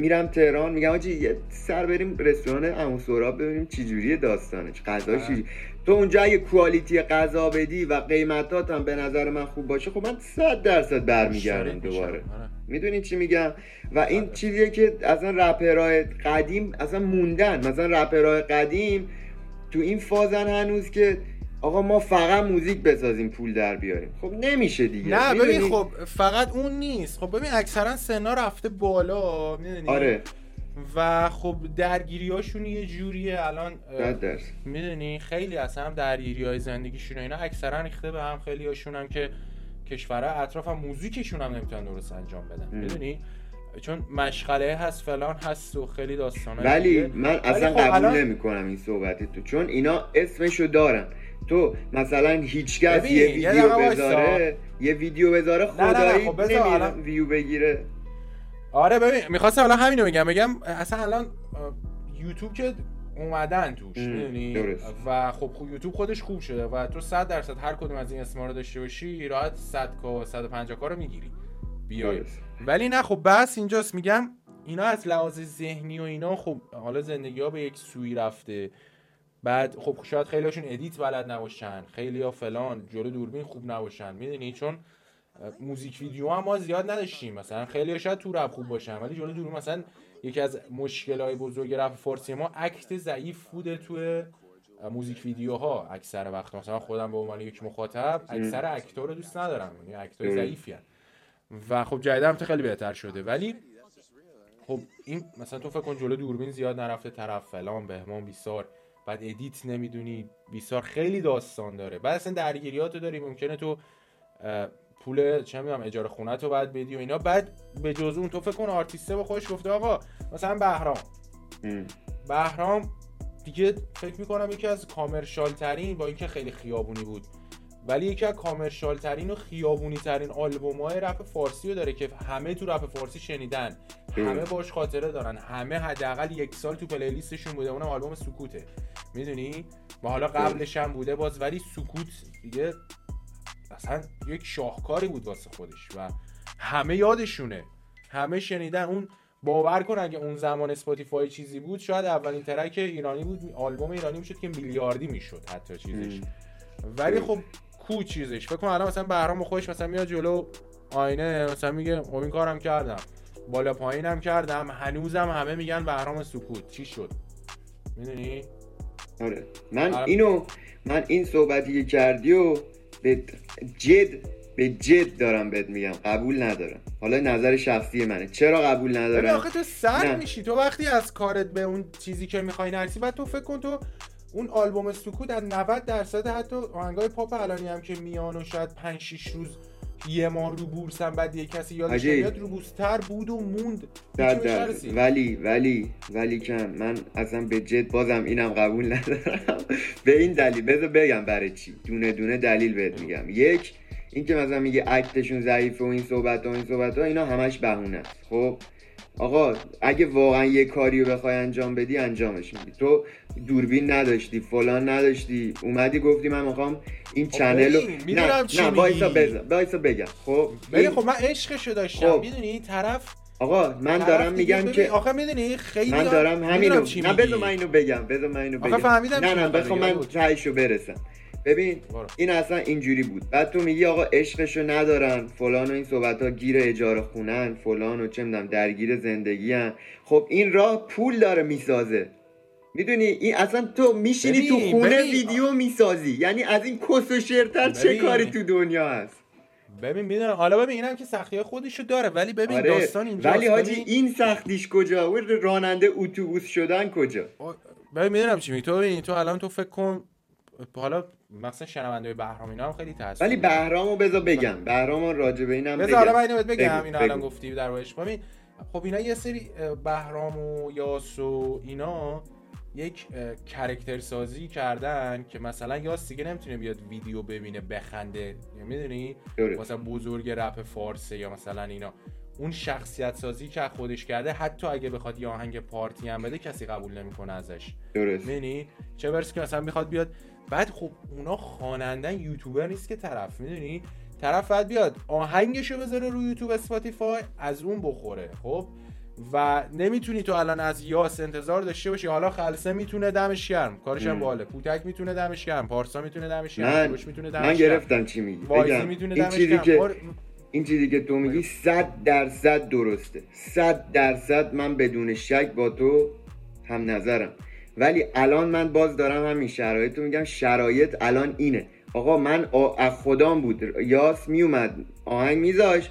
میرم تهران میگم حاجی یه سر بریم رستوران عمو سهراب ببینیم چی جوریه داستانه چه غذاش چی تو اونجا اگه کوالیتی غذا بدی و قیمتات هم به نظر من خوب باشه خب من صد درصد برمیگردم. دوباره. آره. می‌دونی چی میگم؟ و این چیزیه که اصلا رپرهای قدیم اصلا موندن. مثلا رپرهای قدیم تو این فازن هنوز که آقا ما فقط موزیک بسازیم پول در بیاریم. خب نمیشه دیگه. نه؟ ببین خب فقط اون نیست. خب ببین اکثرا سنا رفته بالا می‌دونی؟ آره. و خب درگیری هاشون یه جوریه. الان می‌دونی؟ خیلی اصلا هم درگیری های زندگیشون اینا اکثرا ریخته به هم خیلی هاشون هم که کشورها اطراف هم موزیکشون هم نمی‌تونن درست انجام بدن. می‌دونی؟ چون مشغله هست فلان هست و خیلی داستانه ولی من اصلا خب قبول الان- نمی کنم این صحبت تو چون اینا اسمشو دارن. تو مثلا هیچکس یه ویدیو. بذاره یه ویدیو بذاره خدایی خب نمیره الان- ویو بگیره آره ببین می‌خواستم الان همینو بگم بگم اصلا الان یوتیوب که اومدن توش می‌دونی. و خب یوتیوب خودش خوب شده و تو 100 درصد هر کدوم از این اسما رو داشته باشی راحت 100 کا 150 کا رو می‌گیری بیای. ولی نه خب بس اینجاست میگم اینا از لحاظ ذهنی و اینا خب حالا زندگی ها به یک سوی رفته بعد خب شاید خیلیشون ادیت بلد نباشن خیلی ها فلان جلو دوربین خوب نباشن. می‌دونی؟ چون موزیک ویدیو هم ما زیاد نداشتیم. مثلا خیلی شاید تو رپ خوب باشن ولی جلو دوربین مثلا یکی از مشکل های بزرگ رپ فارسی ما act ضعیف بوده اه، موزیک ویدیوها. اکثر وقت مثلا خودم به عنوان یک مخاطب اکثر actor رو دوست ندارم. یعنی actor. ضعیفی. و خب جدیدا هم خیلی بهتر شده. ولی خب این مثلا تو فکر کن جلو دوربین زیاد نرفته طرف فلان بهمان بیسار. بعد edit نمی‌دونی. بیسار خیلی داستان داره. بعد اصلا درگیریاتو داری. ممکنه تو پول چه می‌دونم اجاره خونه تو بعد بدی و اینا. بعد به جز اون تو فکر کن آرتیسته به خودش گفته آقا مثلا بهرام. ام. بهرام دیگه فکر می‌کنم یکی از کامرشال ترین با اینکه خیلی خیابونی بود. ولی یکی از کامرشال ترین و خیابونی ترین آلبوم های رپ فارسی رو داره که همه تو رپ فارسی شنیدن. همه باش خاطره دارن. همه حداقل یک سال تو پلیلیستشون بوده. اونم آلبوم سکوته. می‌دونی؟ و حالا قبلش هم بوده باز ولی سکوت دیگه اصلا یک شاهکاری بود واسه خودش و همه یادشونه. همه شنیدن. اون باور کن اگه اون زمان Spotify چیزی بود شاید اولین track ایرانی بود. آلبوم ایرانی می‌شد که میلیاردی می‌شد حتی چیزش. ولی خب کو چیزش. فکر کن الان مثلا بهرام خودش مثلا میاد جلو آینه مثلا میگه خب این کارم کردم. بالا پایینم کردم هنوزم همه میگن بهرام سکوت. چی شد؟ می‌دونی؟ آره. من آره. اینو من این صحبتی که کردی و به جد به جد دارم بهت میگم. قبول ندارم. حالا نظر شخصی منه. چرا قبول ندارم؟ آخه تو سر نه. میشی. تو وقتی از کارت به اون چیزی که می‌خوای نرسی بعد تو فکر کن تو اون آلبوم سکوت از 90 درصد حتی آهنگای پاپ الانی هم که میان و شاید 5 6 روز یه ماه رو بورسن بعد یه کسی یادش. نمیاد رو بورستر بود و موند. در در. ولی ولی ولی کم. من اصلا به جد بازم اینم قبول ندارم. به این دلیل بذار بگم برای چی. دونه دونه دلیل بهت میگم. یک اینکه مثلا میگه اکتشون ضعیفه و این صحبت ها این صحبت ها اینا همش بهونه. است خب؟ آقا اگه واقعا یه کاری رو بخوای انجام بدی انجامش میدی. تو دوربین نداشتی فلان نداشتی. اومدی گفتی من می‌خوام این چنل رو خب می‌دونم نه چی نه وایسا وایسا بگم. خب ولی خب من عشقشو داشتم خب. می‌دونی؟ این طرف آقا من دارم میگم که آخه می‌دونی؟ خیلی من دارم همینو نه. بذار من اینو بگم بذار من اینو بگم. فهمیدم نه نه بخوام من. تهشو برسم. ببین. این اصلا اینجوری بود. بعد تو میگی آقا عشقشو ندارن فلان و این صحبت ها گیر اجاره خونن فلان و چه می‌دونم درگیر زندگی هن. خب این راه پول داره می‌سازه. می‌دونی؟ این اصلا تو میشینی تو خونه ببین. ویدیو می‌سازی. یعنی از این کس و شرتر چه. کاری تو دنیا هست؟ ببین می‌دونم. حالا ببین اینم که سختی خودشو داره. ولی ببین آره. داستان اینجاست. ولی حاجی ببین- این سختیش کجا؟ و راننده اتوبوس شدن کجا؟ ببین می‌دونم چی میگی. تو ببین تو الان تو فکر کن حالا مثلا شنونده بهرام اینا هم خیلی تاثیر ولی. بهرامو بذار بگم. بهرامو راجع به اینم بذار حالا اینو بهت بگم اینا الان. گفتی در باش ببین خب اینا یه سری بهرام و یاس و اینا یک کرکتر سازی کردن که مثلا یاس دیگه نمی‌تونه بیاد ویدیو ببینه بخنده. می‌دونی. مثلا بزرگ رپ فارسه یا مثلا اینا. اون شخصیت سازی که خودش کرده حتی اگه بخواد یه آهنگ party هم بده کسی قبول نمی‌کنه ازش. درست. می‌دونی؟ چه برسه که مثلا می‌خواد بیاد بعد خب اونا خوانندن یوتیوبر نیست که طرف می‌دونی؟ طرف باید بیاد آهنگشو بذاره روی YouTube Spotify از اون بخوره خب؟ و نمی‌تونی تو الان از یاس انتظار داشته باشی. حالا خلسه می‌تونه دمش گرم. کارش هم. باله پوتک می‌تونه دمش گرم. پارسا می‌تونه دمش گرم. می‌تونه دمش من گرفتم چی میگی. می‌تونه این چیزی که کار- این چیزی که تو میگی صد درصد درسته. صد درصد من بدون شک با تو هم نظرم. ولی الان من باز دارم همین شرایط رو میگم شرایط الان اینه. آقا من از خدام بود. یاس میومد آهنگ میذاش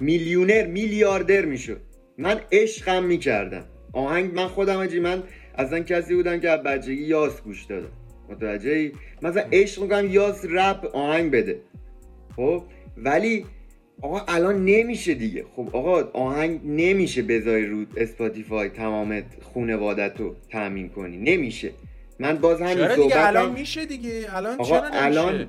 میلیونر میلیاردر می‌شد. من عشقم می‌کردم. آهنگ من خودم اجی من اصلا کسی بودم که بچگی یاس گوش دادم. متوجه مثلا عشق می‌کنم یاس رپ آهنگ بده. خب؟ ولی آقا الان نمیشه دیگه. خب آقا آهنگ نمیشه بذاری رو Spotify تمام خونوادت رو تامین کنی. نمیشه. من باز همین چرا دیگه؟ الان میشه دیگه. الان آقا چرا نمیشه؟ الان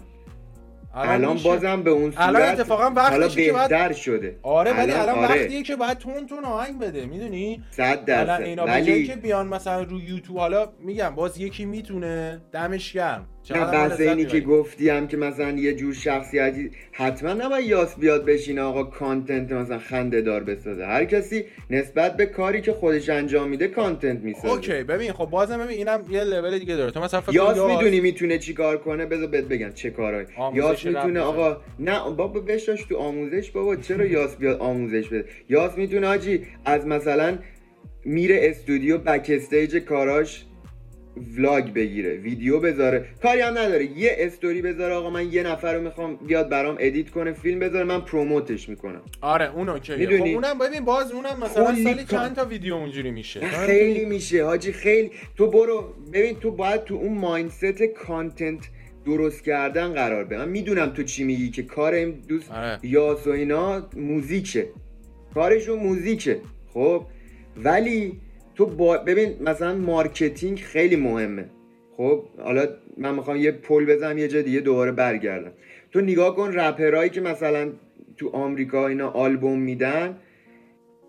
الان بازم به اون صورت الان اتفاقا وقتیه که باید شده. آره ولی الان آره. وقتیه که باید تون تون آهنگ بده. می‌دونی؟ صد الان درصد. ولی که بیان مثلا رو یوتیوب حالا میگم باز یکی می‌تونه. دمش گرم. نه بحث اینی که. گفتی هم که مثلا یه جور شخصیتی حتما نباید یاس بیاد بشینه آقا content مثلا خنده دار بسازه. هر کسی نسبت به کاری که خودش انجام میده content می‌سازه. اوکی ببین خب بازم ببین اینم یه لول دیگه داره. تو مثلا یاس می‌دونی می‌تونه چی کار کنه؟ بذار بهت بگم چه کارهایی. یاس می‌تونه. آقا نه بابا بشاش تو آموزش بابا چرا یاس بیاد آموزش بده؟ یاس می‌تونه آجی از مثلا میره استودیو backstage کاراش ولاگ بگیره ویدیو بذاره. کاری هم نداره. یه استوری بذاره آقا من یه نفر رو می‌خوام بیاد برام ادیت کنه فیلم بذاره من پروموتش می‌کنم. آره اون اوکیه. خب؟ اونم ببین باز اونم مثلا کلی سالی. چند تا ویدیو اونجوری میشه؟ نه تو خیلی میشه. حاجی خیلی. تو برو ببین تو باید تو اون مایندست کانتنت درست کردن قرار به من می‌دونم تو چی میگی که کار این دوست آره. یاس و اینا موزیکه. کارشون موزیکه. خب ولی تو با... ببین مثلا marketing خیلی مهمه. خب حالا من می‌خوام یه پل بزنم یه جا دیگه دوباره برگردم. تو نگاه کن رپرهایی که مثلا تو آمریکا اینا آلبوم میدن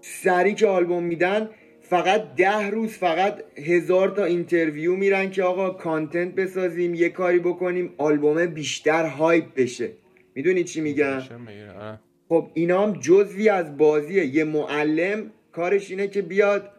سری که آلبوم میدن فقط ده روز فقط هزار تا interview میرن که آقا content بسازیم یه کاری بکنیم آلبوم بیشتر hype بشه. می‌دونی چی آره. خب اینا هم جزوی از بازیه. یه معلم کارش اینه که بیاد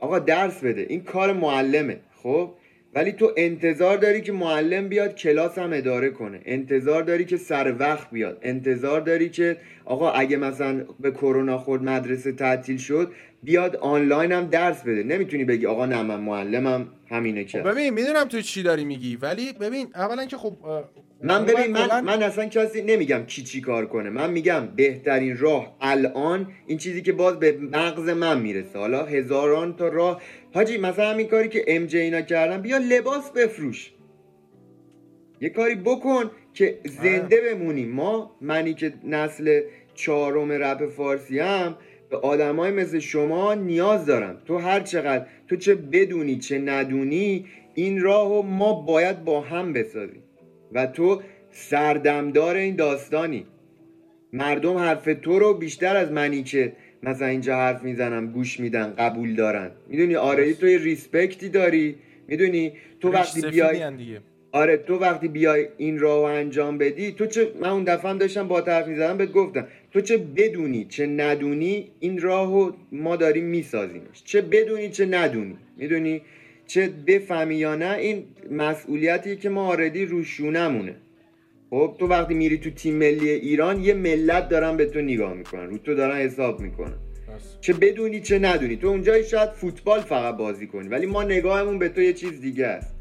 آقا درس بده. این کار معلمه خب؟ ولی تو انتظار داری که معلم بیاد کلاس هم اداره کنه. انتظار داری که سر وقت بیاد. انتظار داری که آقا اگه مثلا به کرونا خورد مدرسه تعطیل شد بیاد آنلاین هم درس بده. نمی‌تونی بگی آقا نه من معلمم همینه که. ببین می‌دونم تو چی داری میگی ولی ببین اولا که خب من ببین من, من اصلا کسی نمیگم کی چی کار کنه. من میگم بهترین راه الان این چیزی که باز به مغز من می‌رسه. حالا هزاران تا راه. حاجی مثلا همین کاری که ام جی اینا کردن بیا لباس بفروش. یه کاری بکن که زنده بمونیم. ما منی که نسل چهارم رپ فارسی هم به آدمای مثل شما نیاز دارم. تو هر چقدر تو چه بدونی چه ندونی این راهو ما باید با هم بسازیم. و تو سردمدار این داستانی. مردم حرف تو رو بیشتر از منی که مثلا اینجا حرف می‌زنم گوش میدن قبول دارن. می‌دونی؟ آره تو یه ریسپکتی داری. می‌دونی؟ تو وقتی بیای دیگه. آره تو وقتی بیای این راه انجام بدی تو چه من اون دفعه هم داشتم با حرف می‌زدم بهت گفتم تو چه بدونی چه ندونی این راهو ما داریم میسازیمش. چه بدونی چه ندونی. می‌دونی؟ چه بفهمی یا نه این مسئولیتی که ما آردی روشونمونه خب تو وقتی میری تو تیم ملی ایران یه ملت دارن به تو نگاه می‌کنن رو تو دارن حساب می‌کنن. بس. چه بدونی چه ندونی. تو اونجا شاید فوتبال فقط بازی کنی ولی ما نگاهمون به تو یه چیز دیگه است.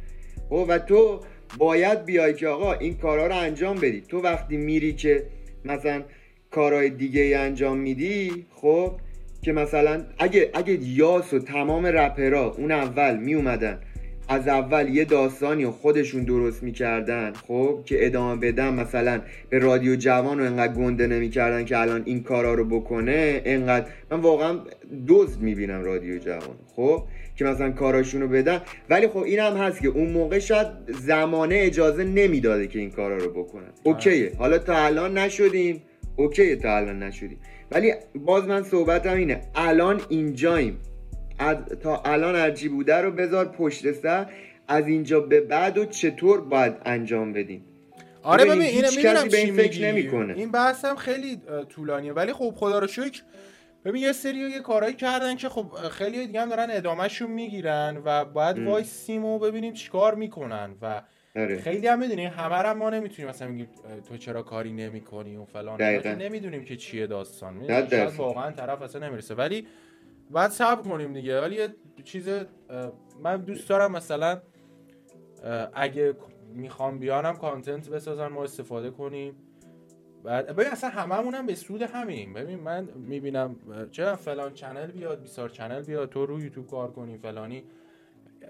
خب و تو باید بیای که آقا این کارها رو انجام بدی. تو وقتی میری که مثلا کارهای دیگه ای انجام میدی خب که مثلا اگه اگه یاس و تمام رپرها اون اول می اومدن از اول یه داستانی رو خودشون درست می‌کردن خب که ادامه بدن مثلا به رادیو جوان رو انقدر گنده نمی‌کردن که الان این کارا رو بکنه انقدر من واقعا دزد می‌بینم رادیو جوان خب که مثلا کاراشون رو بدن. ولی خب این هم هست که اون موقع شاید زمانه اجازه نمی‌داده که این کارا رو بکنن. اوکیه. حالا تا الان نشدیم. اوکیه تا الان نشدیم. ولی باز من صحبتم اینه الان اینجاییم از تا الان هرچی بوده رو بذار پشت سر از اینجا به بعد و چطور باید انجام بدیم آره ببین، اینو می‌دونم به این فکر. نمی‌کنه. این بحث هم خیلی طولانیه ولی خب خدا رو شکر ببین یه سری یه کارهایی کردن که خب خیلی دیگه هم دارن ادامهشون می‌گیرن و باید. وایسیم و ببینیم چیکار می‌کنن و آره. خیلی هم می‌دونی همه هم ما نمی‌تونیم مثلا میگیم تو چرا کاری نمی‌کنی و فلان. دقیقاً. نمی‌دونیم که چیه داستان؟ شاید درصد. واقعا طرف اصلا نمی‌رسه. ولی باید صبر کنیم دیگه. ولی یه چیز من دوست دارم مثلا اگه می‌خوام بیانم content بسازن ما استفاده کنیم. بعد ببین اصلا هممون هم به سود همین ببین من می‌بینم چه فلان channel بیاد بیسار channel بیاد تو رو یوتیوب کار کنی فلانی.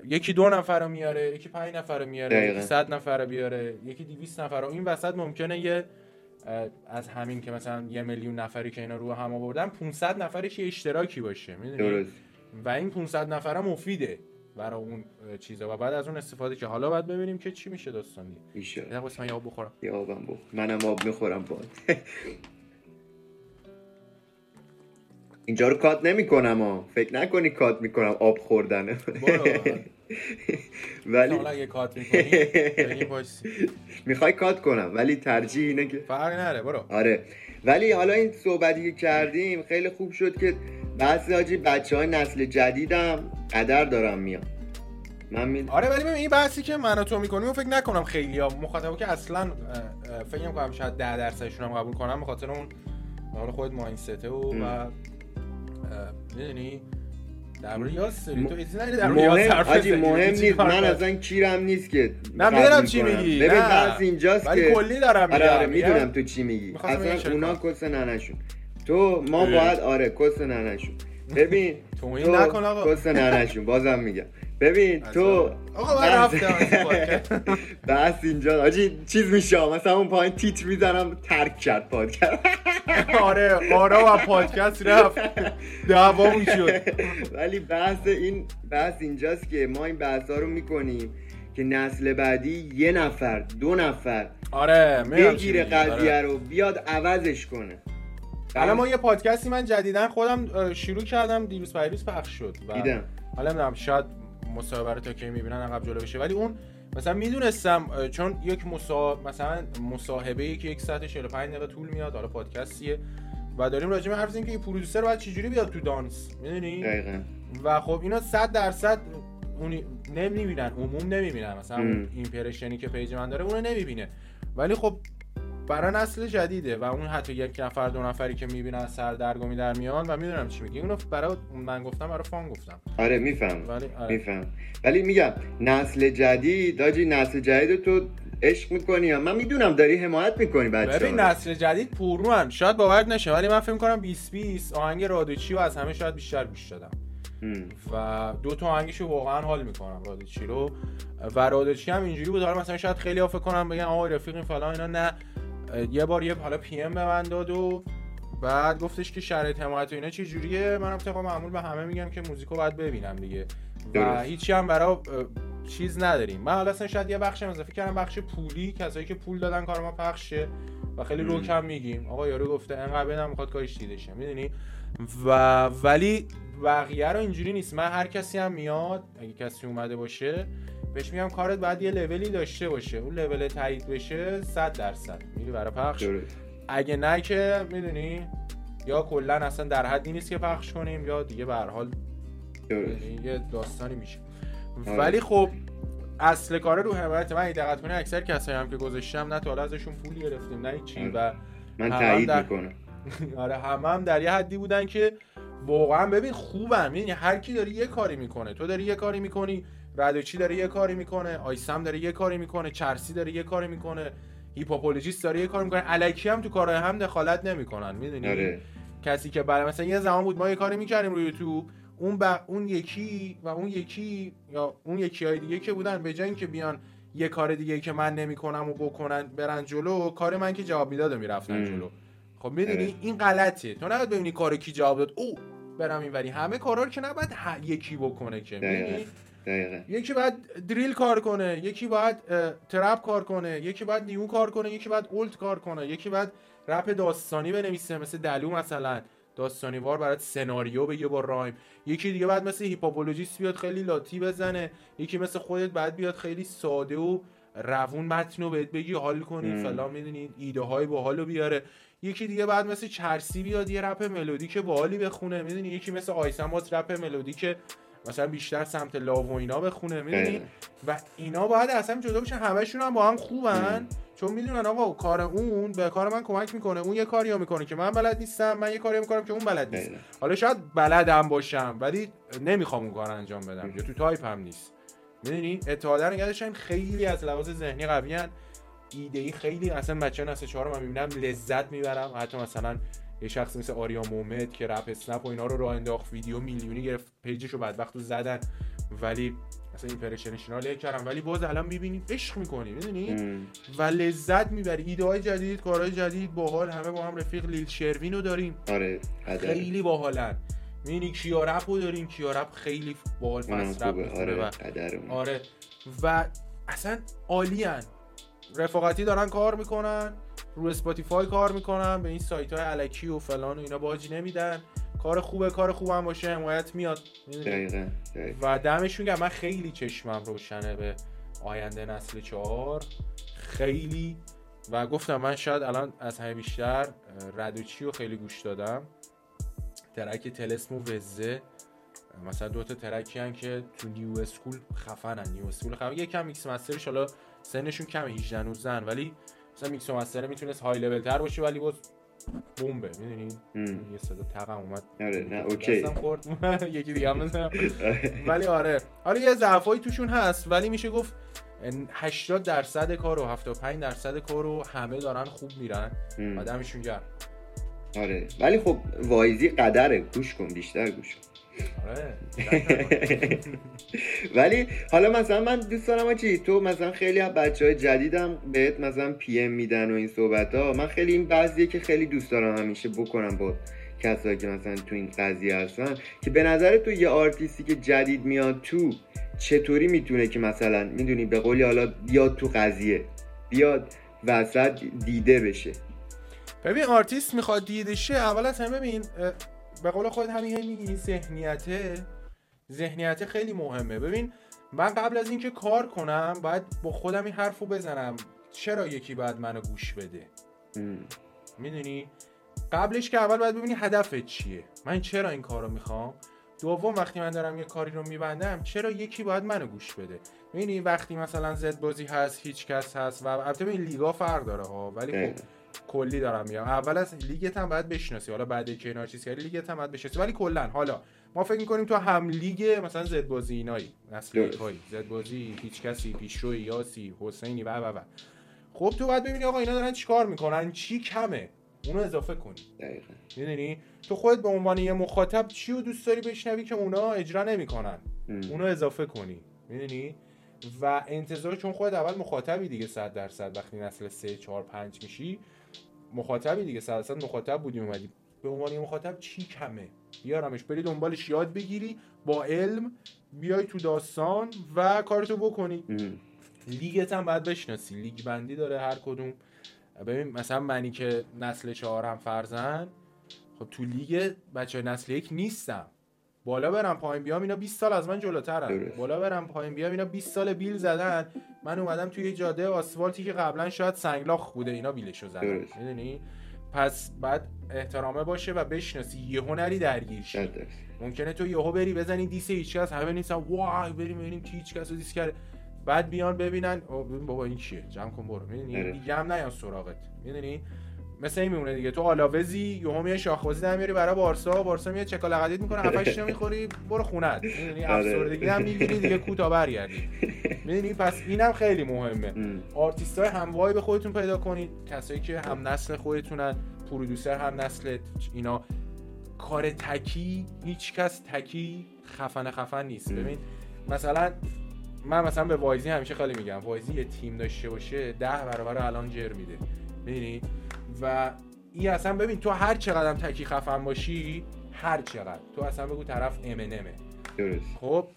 یکی دو نفر رو میاره یکی پنج نفر رو میاره دقیقاً. یکی صد نفر رو بیاره یکی دیویست نفر رو. این وسط ممکنه یه از همین که مثلا یه میلیون نفری که اینا رو هم آوردن 500 نفرش یه اشتراکی باشه می‌دونی؟ و این 500 نفره مفیده برای اون چیزا. و بعد از اون استفاده که حالا باید ببینیم که چی میشه داستان دیگه یه من یه آب بخورم. یه آبم بخور. منم آب می‌خورم با اینجا رو کات نمی کنم ها فکر نکنی کات می‌کنم آب خوردنه. ولی اگه کات می‌کنی می‌خوای کات کنم ولی ترجیح اینه که فرق نره برو. آره. ولی حالا این صحبتی که کردیم خیلی خوب شد که بعضی حاجی بچه های نسل جدیدم قدر دارم میاد من می... آره ولی این بحثی که من و تو می‌کنیم و فکر نکنم خیلی ها مخاطبه که اصلا فکر کنم شاید ده درصدشون هم قبول کنم به خاطر اون حالا خود ماینسته و, و می‌دونی؟ در مورد یاس تو در مهم مهم نیست. من اصلا کیرم نیست که نه می‌دونم چی میگی. ببین بس اینجاست ولی که کلی دارم آره آره می‌دونم تو چی میگی. اصلا اونا کس ننشون. تو ما باید آره کس ننشون. ببین تو نکن آقا. کس ننشون. بازم میگم. ببین تو آقا من رفتم بس اینجا. آجی چیز میشه مثلا اون پایین تیتر می‌زنم ترک کرد پادکست. آره آرا و پادکست رفت. دعوامون شد. ولی بحث این بحث اینجاست که ما این بحث ها رو می‌کنیم که نسل بعدی یه نفر دو نفر آره بگیره قضیه آره. رو بیاد عوضش کنه. حالا ما یه پادکستی من جدیدن خودم شروع کردم دیروز پیروز پخش شد. دیدم. حالا نمی‌دونم شاید مصاحبه تا که می‌بینن عقب جلو بشه. ولی اون مثلا می‌دونستم چون یک مسا... مثلا مصاحبه ای که یک ساعت 45 دقیقه طول میاد حالا پادکستیه. و داریم راجع به حرف که این producer باید چجوری بیاد تو دانس؟ می‌دونی؟ دقیقاً. و خب اینا 100 درصد اون نمی‌بینن عموم نمی‌بینن. مثلا اون impression ی که page من داره اونو نمی‌بینه. ولی خب برای نسل جدیده و اون حتی یک نفر دو نفری که می‌بینن سردرگمی در میان و می‌دونم چی میگی. اونو برای من گفتم برای fun گفتم. آره میفهم ولی آره. میفهم ولی میگم نسل جدید داجی نسل جدید تو عشق می‌کنی من می‌دونم داری حمایت می‌کنی بچه‌ها ببین نسل جدید پرروان شاید باور نشه ولی من فکر کنم 20 20 آهنگ رادوچی و از همه شاید بیشتر گوش دادم. و دو تا آهنگشو واقعا حال می‌کنم رادوچی رو. و رادوچی هم اینجوری بود. مثلا شاید خیلی فکر کنم بگن آقا رفیق فلان اینا. نه. یه بار یه حالا پی ام به من داد و بعد گفتش که شرایط حمایت و اینا چه جوریه؟ منم طبق معمول به همه میگم که موزیکو باید ببینم دیگه. و هیچی هم برای چیز نداریم. من حالا شاید یه بخش اضافه کردم بخش پولی. کسایی که پول دادن کار ما پخشه و خیلی رو کم میگیم. آقا یارو گفته انقدر بدم می‌خواد کارش دیده شه. می‌دونی؟ و ولی بقیه رو اینجوری نیست. من هر کسی هم میاد اگه کسی اومده باشه بهش میگم کارت باید یه لولی داشته باشه. اون لول تایید بشه 100 درصد. میری برای پخش؟ اگه نه که می‌دونی؟ یا کلا اصلا در حدی نیست که پخش کنیم یا دیگه به هر حال یعنی یه داستانی میشه. آره. ولی خب اصل کار رو حمایت من دقت کنی اکثر کسایی هم که گذاشتم نه تا ازشون پول گرفتیم نه چی آره. و من تایید در... می‌کنم. آره همه هم در یه حدی بودن که واقعا ببین خوبم یعنی هر کی داری یه کاری می‌کنه تو داری یه کاری می‌کنی ردوچی داره یه کاری می‌کنه آیسم داره یه کاری می‌کنه چرسی داره یه کاری می‌کنه هیپوپولوژیست داره یه کاری می‌کنه. الکی هم تو کارهای هم دخالت نمی‌کنن می‌دونی؟ آره. کسی که برای مثلا یه زمان بود ما یه کاری می‌کردیم روی یوتیوب اون با اون یکی و اون یکی یا اون یکی های دیگه که بودن به جای اینکه بیان یه کار دیگه که من نمی‌کنم و بکنن برن جلو کار من که جواب می‌داد و می‌رفتن جلو. خب می‌دونی؟ آره. این غلطه. تو نباید ببینی کار کی جواب داد. او برم اینوری. همه کارا رو که نباید یکی بکنه که. یکی باید دریل کار کنه یکی باید ترپ کار کنه یکی باید نیو کار کنه یکی باید اولد کار کنه یکی باید رپ داستانی بنویسه مثل دلو مثلا. داستانی وار برات سناریو بگه با rhyme. یکی دیگه بعد مثل Hiphopologist بیاد خیلی لاتی بزنه. یکی مثل خودت بعد بیاد خیلی ساده و روون متن رو بهت بگی حال کنی فلان می‌دونی ایده های باحالو بیاره. یکی دیگه بعد مثل چرسی بیاد یه رپ ملودی که باحالی بخونه می‌دونی؟ یکی مثل آیسمات رپ ملودی که مثلا بیشتر سمت love و اینا بخونه می‌دونی؟ و اینا باید اصلا جدا بشن همشون هم با هم خوبن. چون می‌دونن آقا کار اون به کار من کمک می‌کنه. اون یه کاری می‌کنه که من بلد نیستم من یه کاری می‌کنم که اون بلد نیست. حالا شاید بلدم باشم ولی نمی‌خوام اون کار انجام بدم یا تو تایپ هم نیست. می‌دونی؟ اتحاده نگهداشتن خیلی از لحاظ ذهنی قوی ایده ای خیلی اصلا بچه نسل چهار من می‌بینم لذت می‌برم. حتی مثلا یه شخص مثل آریا مومد که رپ اسنپ و اینا رو راه انداخت ویدیو میلیونی گرفت page ش رو بعد وقت زدن. ولی مثلا ایمپرشنشنال کردم. ولی باز الان می‌بینی عشق می‌کنی می‌دونی؟ و لذت می‌بری. ایده های جدید کارهای جدید باحال همه با هم رفیق. لیل شروین رو داریم. آره خیلی باحالن. می‌بینی کیارپ رو داریم کیارپ خیلی باحال fast rap آره و. آره. و اصلا عالیان رفاقتی دارن کار می‌کنن. رو Spotify کار می‌کنن به این سایت های الکی و فلان و اینا باجی نمیدن. کار خوبه کار خوب هم باشه حمایت میاد. دقیقا. و دمشون گرم. من خیلی چشمم روشنه به آینده نسل چهار. خیلی. و گفتم من شاید الان از همه بیشتر ردوچی رو خیلی گوش دادم. track طلسم و وزه. مثلا دو تا track ی هن که تو new school خفنن. new school خفن. یکم mix master ش حالا سنشون کمه 18 19 ولی مثلا mix master می‌تونست های لول تر باشه ولی باز بمبه می‌دونی. یه صدا تقم اومد. آره نه okay. خورد. یکی دیگه هم بزنم. ولی آره. آره یه ضعفایی توشون هست ولی میشه گفت 80 درصد کار و 75 درصد کار رو همه دارن خوب میرن. ام. و دمشون گرم. آره. ولی خب وایزی قدره. گوش کن بیشتر گوش کن. آره ولی حالا مثلا من دوست دارم چی تو مثلا خیلی از بچه های جدیدم بهت مثلا PM میدن و این صحبت ها من خیلی این بعضیه که خیلی دوست دارم همیشه بکنم با کسایی که مثلا تو این قضیه هستن که به نظر تو یه آرتیستی که جدید میاد تو چطوری می‌تونه که مثلا می‌دونی به قولی حالا بیاد تو قضیه بیاد وسط دیده بشه؟ ببین آرتیست می‌خواد دیده شه اول از همه ببین به قول خود همین هی میگی ذهنیته ذهنیت خیلی مهمه. ببین من قبل از اینکه کار کنم باید با خودم این حرفو بزنم. چرا یکی باید منو گوش بده. می‌دونی؟ قبلش که اول باید ببینی هدفت چیه. من چرا این کار رو می‌خوام؟ دوم وقتی من دارم یه کاری رو میبندم چرا یکی باید منو گوش بده؟ می‌دونی وقتی مثلا زد بازی هست هیچ کس هست و البته این لیگا فرق داره ها ولی خب. کلی دارم میگم. اول از لیگت هم باید بشناسی. حالا بعد که اینا چیز کردی لیگت هم باید بشناسی. ولی کلا حالا ما فکر می‌کنیم تو هم لیگ مثلا زد بازی اینایی نسل زد بازی هیچ کسی پیشرو یاسی حسینی و و و. خب تو باید ببینی آقا اینا دارن چیکار می‌کنن؟ چی کمه؟ اونو اضافه کنی. دقیقاً. می‌دونی؟ تو خودت به عنوان یه مخاطب چی رو دوست داری بشنوی که اونا اجرا نمی‌کنن. اونو اضافه کنی. می‌دونی؟ و انتظار چون خودت اول مخاطبی دیگه 100 درصد. وقتی نسل 3 4 5 میشی مخاطبی دیگه 100 درصد مخاطب بودی اومدی به عنوان یه مخاطب چی کمه؟ بیارمش بری دنبالش یاد بگیری با علم بیای تو داستان و کارتو بکنی. لیگت هم باید بشناسی لیگ بندی داره هر کدوم. ببین مثلا منی که نسل چهارم فرزن خب تو لیگ بچه نسل یک نیستم. بالا برم پایین بیام اینا 20 سال از من جلوترن. بالا برم پایین بیام اینا 20 سال بیل زدن. من اومدم توی جاده آسفالتی که قبلا شاید سنگلاخ بوده اینا بیلشو زدن. می‌دونی؟ پس بعد احترامه باشه و بشناسی. یه هنری درگیر شی. ممکنه تو یهو بری بزنی diss هیچ کس. همه نیستن وای بریم ببینیم کی هیچ کس رو diss کرده. بعد بیان ببینن. ببین بابا این چیه؟ جمع کن برو. می‌دونی. دیگه هم نیان سراغت. می‌دونی؟ مثل این میمونه دیگه. تو آلاوزی یهو میای شاخبازی در میاری برای بارسا بارسا میاد چک و لقدیت می‌کنه هفتش تا می‌خوری برو خونت می‌دونی آره. افسردگی هم می‌گیری دیگه کو تا برگردی. می‌دونی؟ پس اینم خیلی مهمه. آرتیست های هموای به خودتون پیدا کنید. کسایی که هم نسل خودتونن پرودوسر هم نسل اینا. کار تکی هیچ کس تکی خفن خفن نیست. ببین مثلا من مثلا به وایزی همیشه خیلی میگم. وایزی یه تیم داشته باشه ده برابر الان جر میده. می‌دونی؟ و این اصلا ببین تو هر چقدر تکی خفن باشی هر چقدر. تو اصلا بگو طرف امنمه درست. خب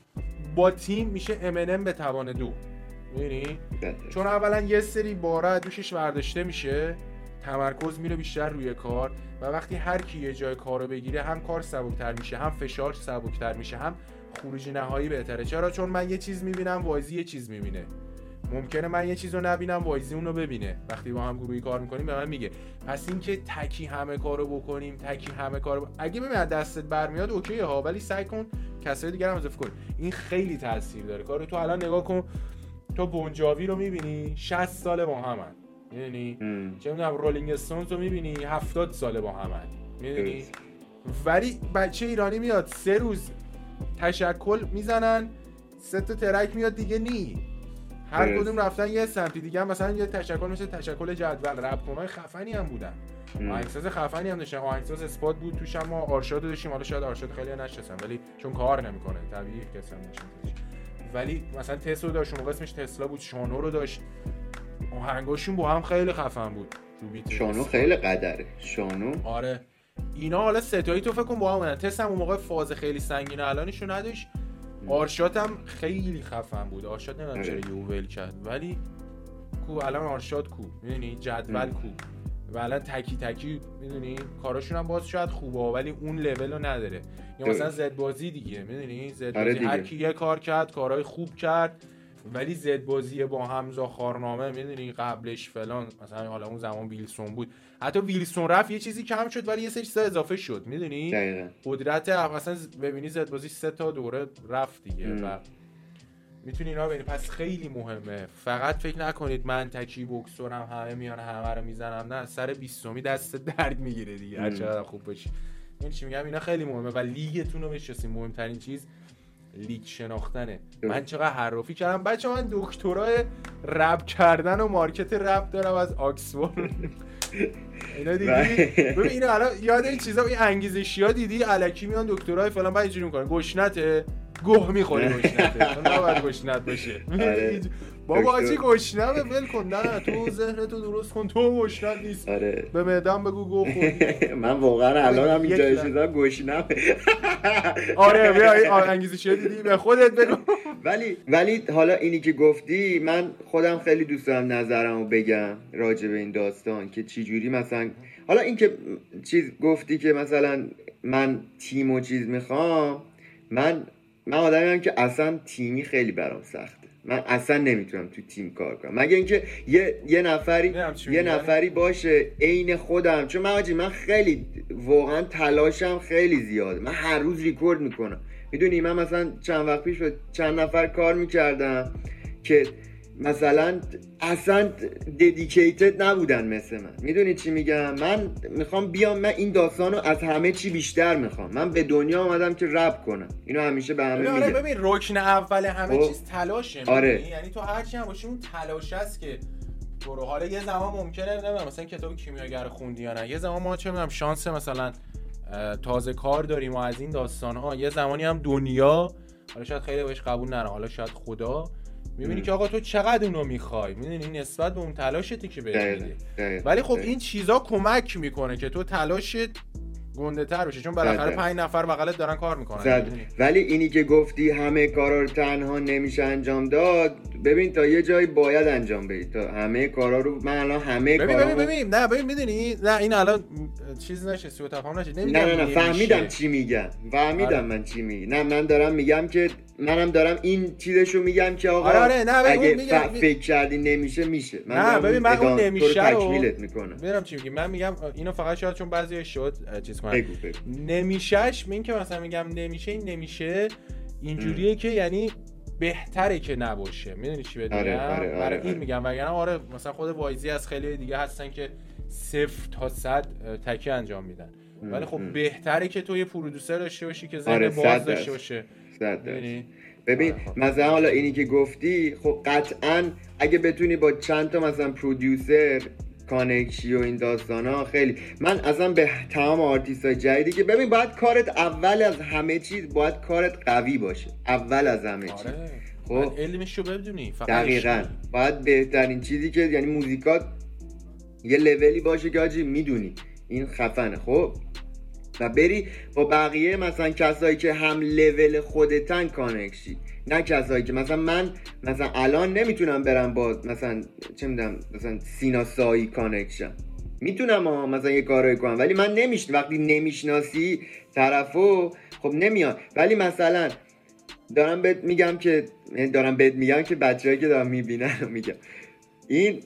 با تیم میشه امنم به توان دو. درصد. چون اولا یه سری باره دوشش برداشته میشه تمرکز میره بیشتر روی کار و وقتی هر کی یه جای کار رو بگیره هم کار سبکتر میشه هم فشار سبکتر میشه هم خروج نهایی بهتره. چرا؟ چون من یه چیز می‌بینم وایزی یه چیز می‌بینه. ممکنه من یه چیز رو نبینم وایزی اون رو ببینه. وقتی با هم گروهی کار می‌کنیم به من میگه پس اینکه تکی همه کارو بکنیم تکی همه کارو ب... اگه ببین از دستت برمیاد اوکی ها ولی سعی کن کسای دیگر هم اضافه کن این خیلی تاثیر داره. کارو تو الان نگاه کن تو بونجاوی رو می‌بینی 60 ساله با همن. می‌دونی. چه می‌دونم رولینگ استونز رو می‌بینی 70 ساله با همن. می‌دونی. ولی بچه ایرانی میاد سه روز تشکل می‌زنن سه تا ترک میاد دیگه نی. هر. کدوم رفتن یه سمتی دیگه هم مثلا یه تشکل مثل تشکل جدول رپ کنای خفنی هم بودن. آهنگساز خفنی هم داشتن. آهنگساز اسپات بود توش هم ما آرشاد داشتیم. حالا شاید آرشاد خیلی نشستن ولی چون کار نمی‌کنه. طبیعی کسی هم ولی مثلا تسلا داشت اون اسمش تسلا بود. شانو رو داشت. آهنگاشون با هم خیلی خفن بود. شانو خیلی قدره. شانو. آره. اینا حالا ستایی تو فکر کن با هم تست هم اون موقع فاز خیلی سنگین الانشو نداشت. آرشات هم خیلی خفن بود. آرشات نمی‌دونم چرا یهو ول کرد ولی کو الان آرشات کو می‌دونی؟ جدول کو. و الان تکی تکی می‌دونی؟ کاراشون هم باز شاید خوبه ولی اون لول رو نداره. یا مثلا زد بازی دیگه می‌دونی؟ زد آره بازی هر کی یه کار کرد کارهای خوب کرد ولی زد بازی با همزا خارنامه می‌دونی؟ قبلش فلان مثلا حالا اون زمان ویلسون بود. حتی ویلسون رفت یه چیزی کم شد ولی یه سری چیزا اضافه شد. می‌دونی؟ قدرت مثلا ببینی زد بازی سه تا دوره رفت دیگه ام. و می‌تونی اینا ببینی. پس خیلی مهمه. فقط فکر نکنید من تکی بکسورم همه میان همه رو می‌زنم. نه سر 20 دست درد می‌گیره دیگه. هر. چقدر خوب باشی. این چی میگم؟ اینا خیلی مهمه و لیگتون رو بشناسین مهمترین چیز لیگ شناختنه. من چقدر حرافی کردم؟ بچه من دکترای رپ کردن و market رپ دارم از آکسفورد. اینا دیدی؟ بله. ببین اینو الان یاد این چیزا این انگیزشی ها دیدی؟ الکی میان دکترای فلان بعد اینجوری می‌کنن. گشنته؟ گوه می‌خوری گشنته. نه باید گشنت باشه. آره. بابا. آجی گشنمه ول کن. نه تو ذهنتو درست کن. تو گشنت نیست. آره. به معدم بگو خوردی من واقعا الان هم اینجا. چیزا گوشنم آره بیا انگیزشی دیدی؟ به خودت بگو. ولی ولی حالا اینی که گفتی من خودم خیلی دوست دارم نظرمو بگم راجع به این داستان که چی جوری مثلا حالا این که چیز گفتی که مثلا من تیم و چیز می‌خوام من من آدمی هم که اصلا تیمی خیلی برام سخته من اصلا نمی‌تونم تو تیم کار کنم. مگه اینکه یه یه نفری یه. نفری باشه عین خودم. چون من من خیلی واقعا تلاشم خیلی زیاده من هر روز ریکورد می‌کنم. می‌دونی من مثلا چند وقت پیش با چند نفر کار می‌کردم که مثلا اصلا ددیکیتد نبودن مثل من. می‌دونی چی میگم؟ من می‌خوام بیام من این داستان رو از همه چی بیشتر می‌خوام. من به دنیا آمدم که رپ کنم. اینو همیشه به همه آره میگم. ببین رکن اول همه خب. چیز تلاشه. آره. یعنی تو هر چی هم باشی اون تلاش است که تو رو. حالا یه زمان ممکنه نمی‌دونم مثلا کتاب کیمیاگر خوندی یا نه. یه زمان ما چه می‌دونم شانس مثلا تازه کار داریم و از این داستان ها یه زمانی هم دنیا حالا شاید خیلی بهش قبول نره حالا شاید خدا. می‌بینی. که آقا تو چقدر اونو می‌خوای می‌دونی نسبت به اون تلاشتی که میده دقیقاً، ولی خب. این چیزا کمک می‌کنه که تو تلاشت گنده تر بشه چون بالاخره پنج نفر بغلت دارن کار می‌کنن؟ ولی اینی که گفتی همه کارا رو تنها نمیشه انجام داد ببین تا یه جایی باید انجام بدی. تا همه کارا رو من الان همه ببین کارا ببین ببین. نه ببین می‌دونی؟ نه این الان چیز نشه سوء تفاهم نشه. نه نه نه. فهمیدم. چی میگم. فهمیدم آره. من چی میگم. نه من دارم میگم که منم دارم این چیزشو میگم که آقا آره، آره، نه، ببین، اگه میگم- ف- فکر کردی نمیشه میشه. من نه، ببین، من اون نمیشه رو تکمیلت می‌کنم. می‌دونم چی میگی. من میگم اینو فقط شاید چون بعضی شد چیز بگو نمیشهش این که مثلا میگم نمیشه این نمیشه اینجوریه که یعنی بهتره که نباشه می‌دونی چی بهت آره، میگم آره، آره، برای این آره. میگم وگرنه آره مثلا خود وایزی از خیلی دیگه هستن که صفر تا صد تکی انجام میدن ولی خب ام. بهتره که تو یه producer داشته باشی که ذهن آره، باز داشته. باشه ببین خب. مثلا حالا اینی که گفتی خب قطعا اگه بتونی با چند تا مثلا producer connection و این داستان ها خیلی. من اصلا به تمام آرتیست های جدیدی که ببین باید کارت اول از همه چیز باید کارت قوی باشه. اول از همه چیز. آره. خب. علمش رو بدونی. فقط دقیقا. باید بهترین چیزی که یعنی موزیکات یه لولی باشه که آجی می‌دونی. این خفنه. خب؟ و بری با بقیه مثلا کسایی که هم لول خودتن connection. نه کسایی که مثلا من مثلا الان نمی‌تونم برم با مثلا چه می‌دونم مثلا سینا سایی connection می‌تونم ها مثلا یه کارایی کنم ولی من نمیش وقتی نمی‌شناسی طرفو خب نمیاد. ولی مثلا دارم بهت میگم که یعنی دارم بهت میگم که بچه‌ای که دارم می‌بینن میگم. این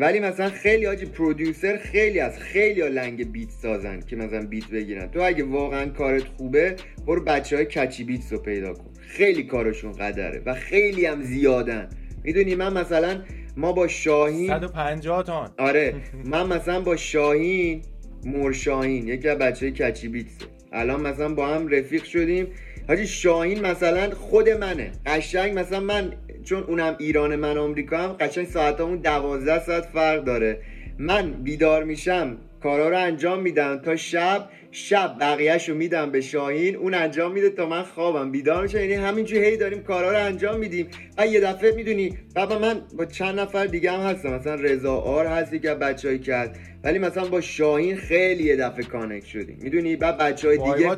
ولی مثلا خیلی آجی پرودیوسر خیلی از خیلی ها لنگ بیت سازن که مثلا بیت بگیرن. تو اگه واقعا کارت خوبه برو بچه های کچی بیتس رو پیدا کن. خیلی کارشون قدره و خیلی هم زیادن. می‌دونی من مثلا ما با شاهین 150 تان آره. من مثلا با شاهین مرشاهین یکی از بچه کچی بیتسه. الان مثلا با هم رفیق شدیم. حاجی شاهین مثلا خود منه. قشنگ مثلا من چون اونم ایران من آمریکا هم قشنگ ساعتامون دوازده ساعت فرق داره. من بیدار میشم کارا رو انجام میدم. تا شب شب بقیهش رو میدم به شاهین اون انجام میده تا من خوابم. بیدار میشه یعنی همینجور هی داریم کارا رو انجام میدیم. و یه دفعه می‌دونی بابا من با چند نفر دیگه هم هستم. مثلا رضا آر هستی که بچه‌ای کرد ولی مثلا با شاهین خیلی یه دفعه کانکت شدیم. می‌دونی؟ بعد بچه های دیگه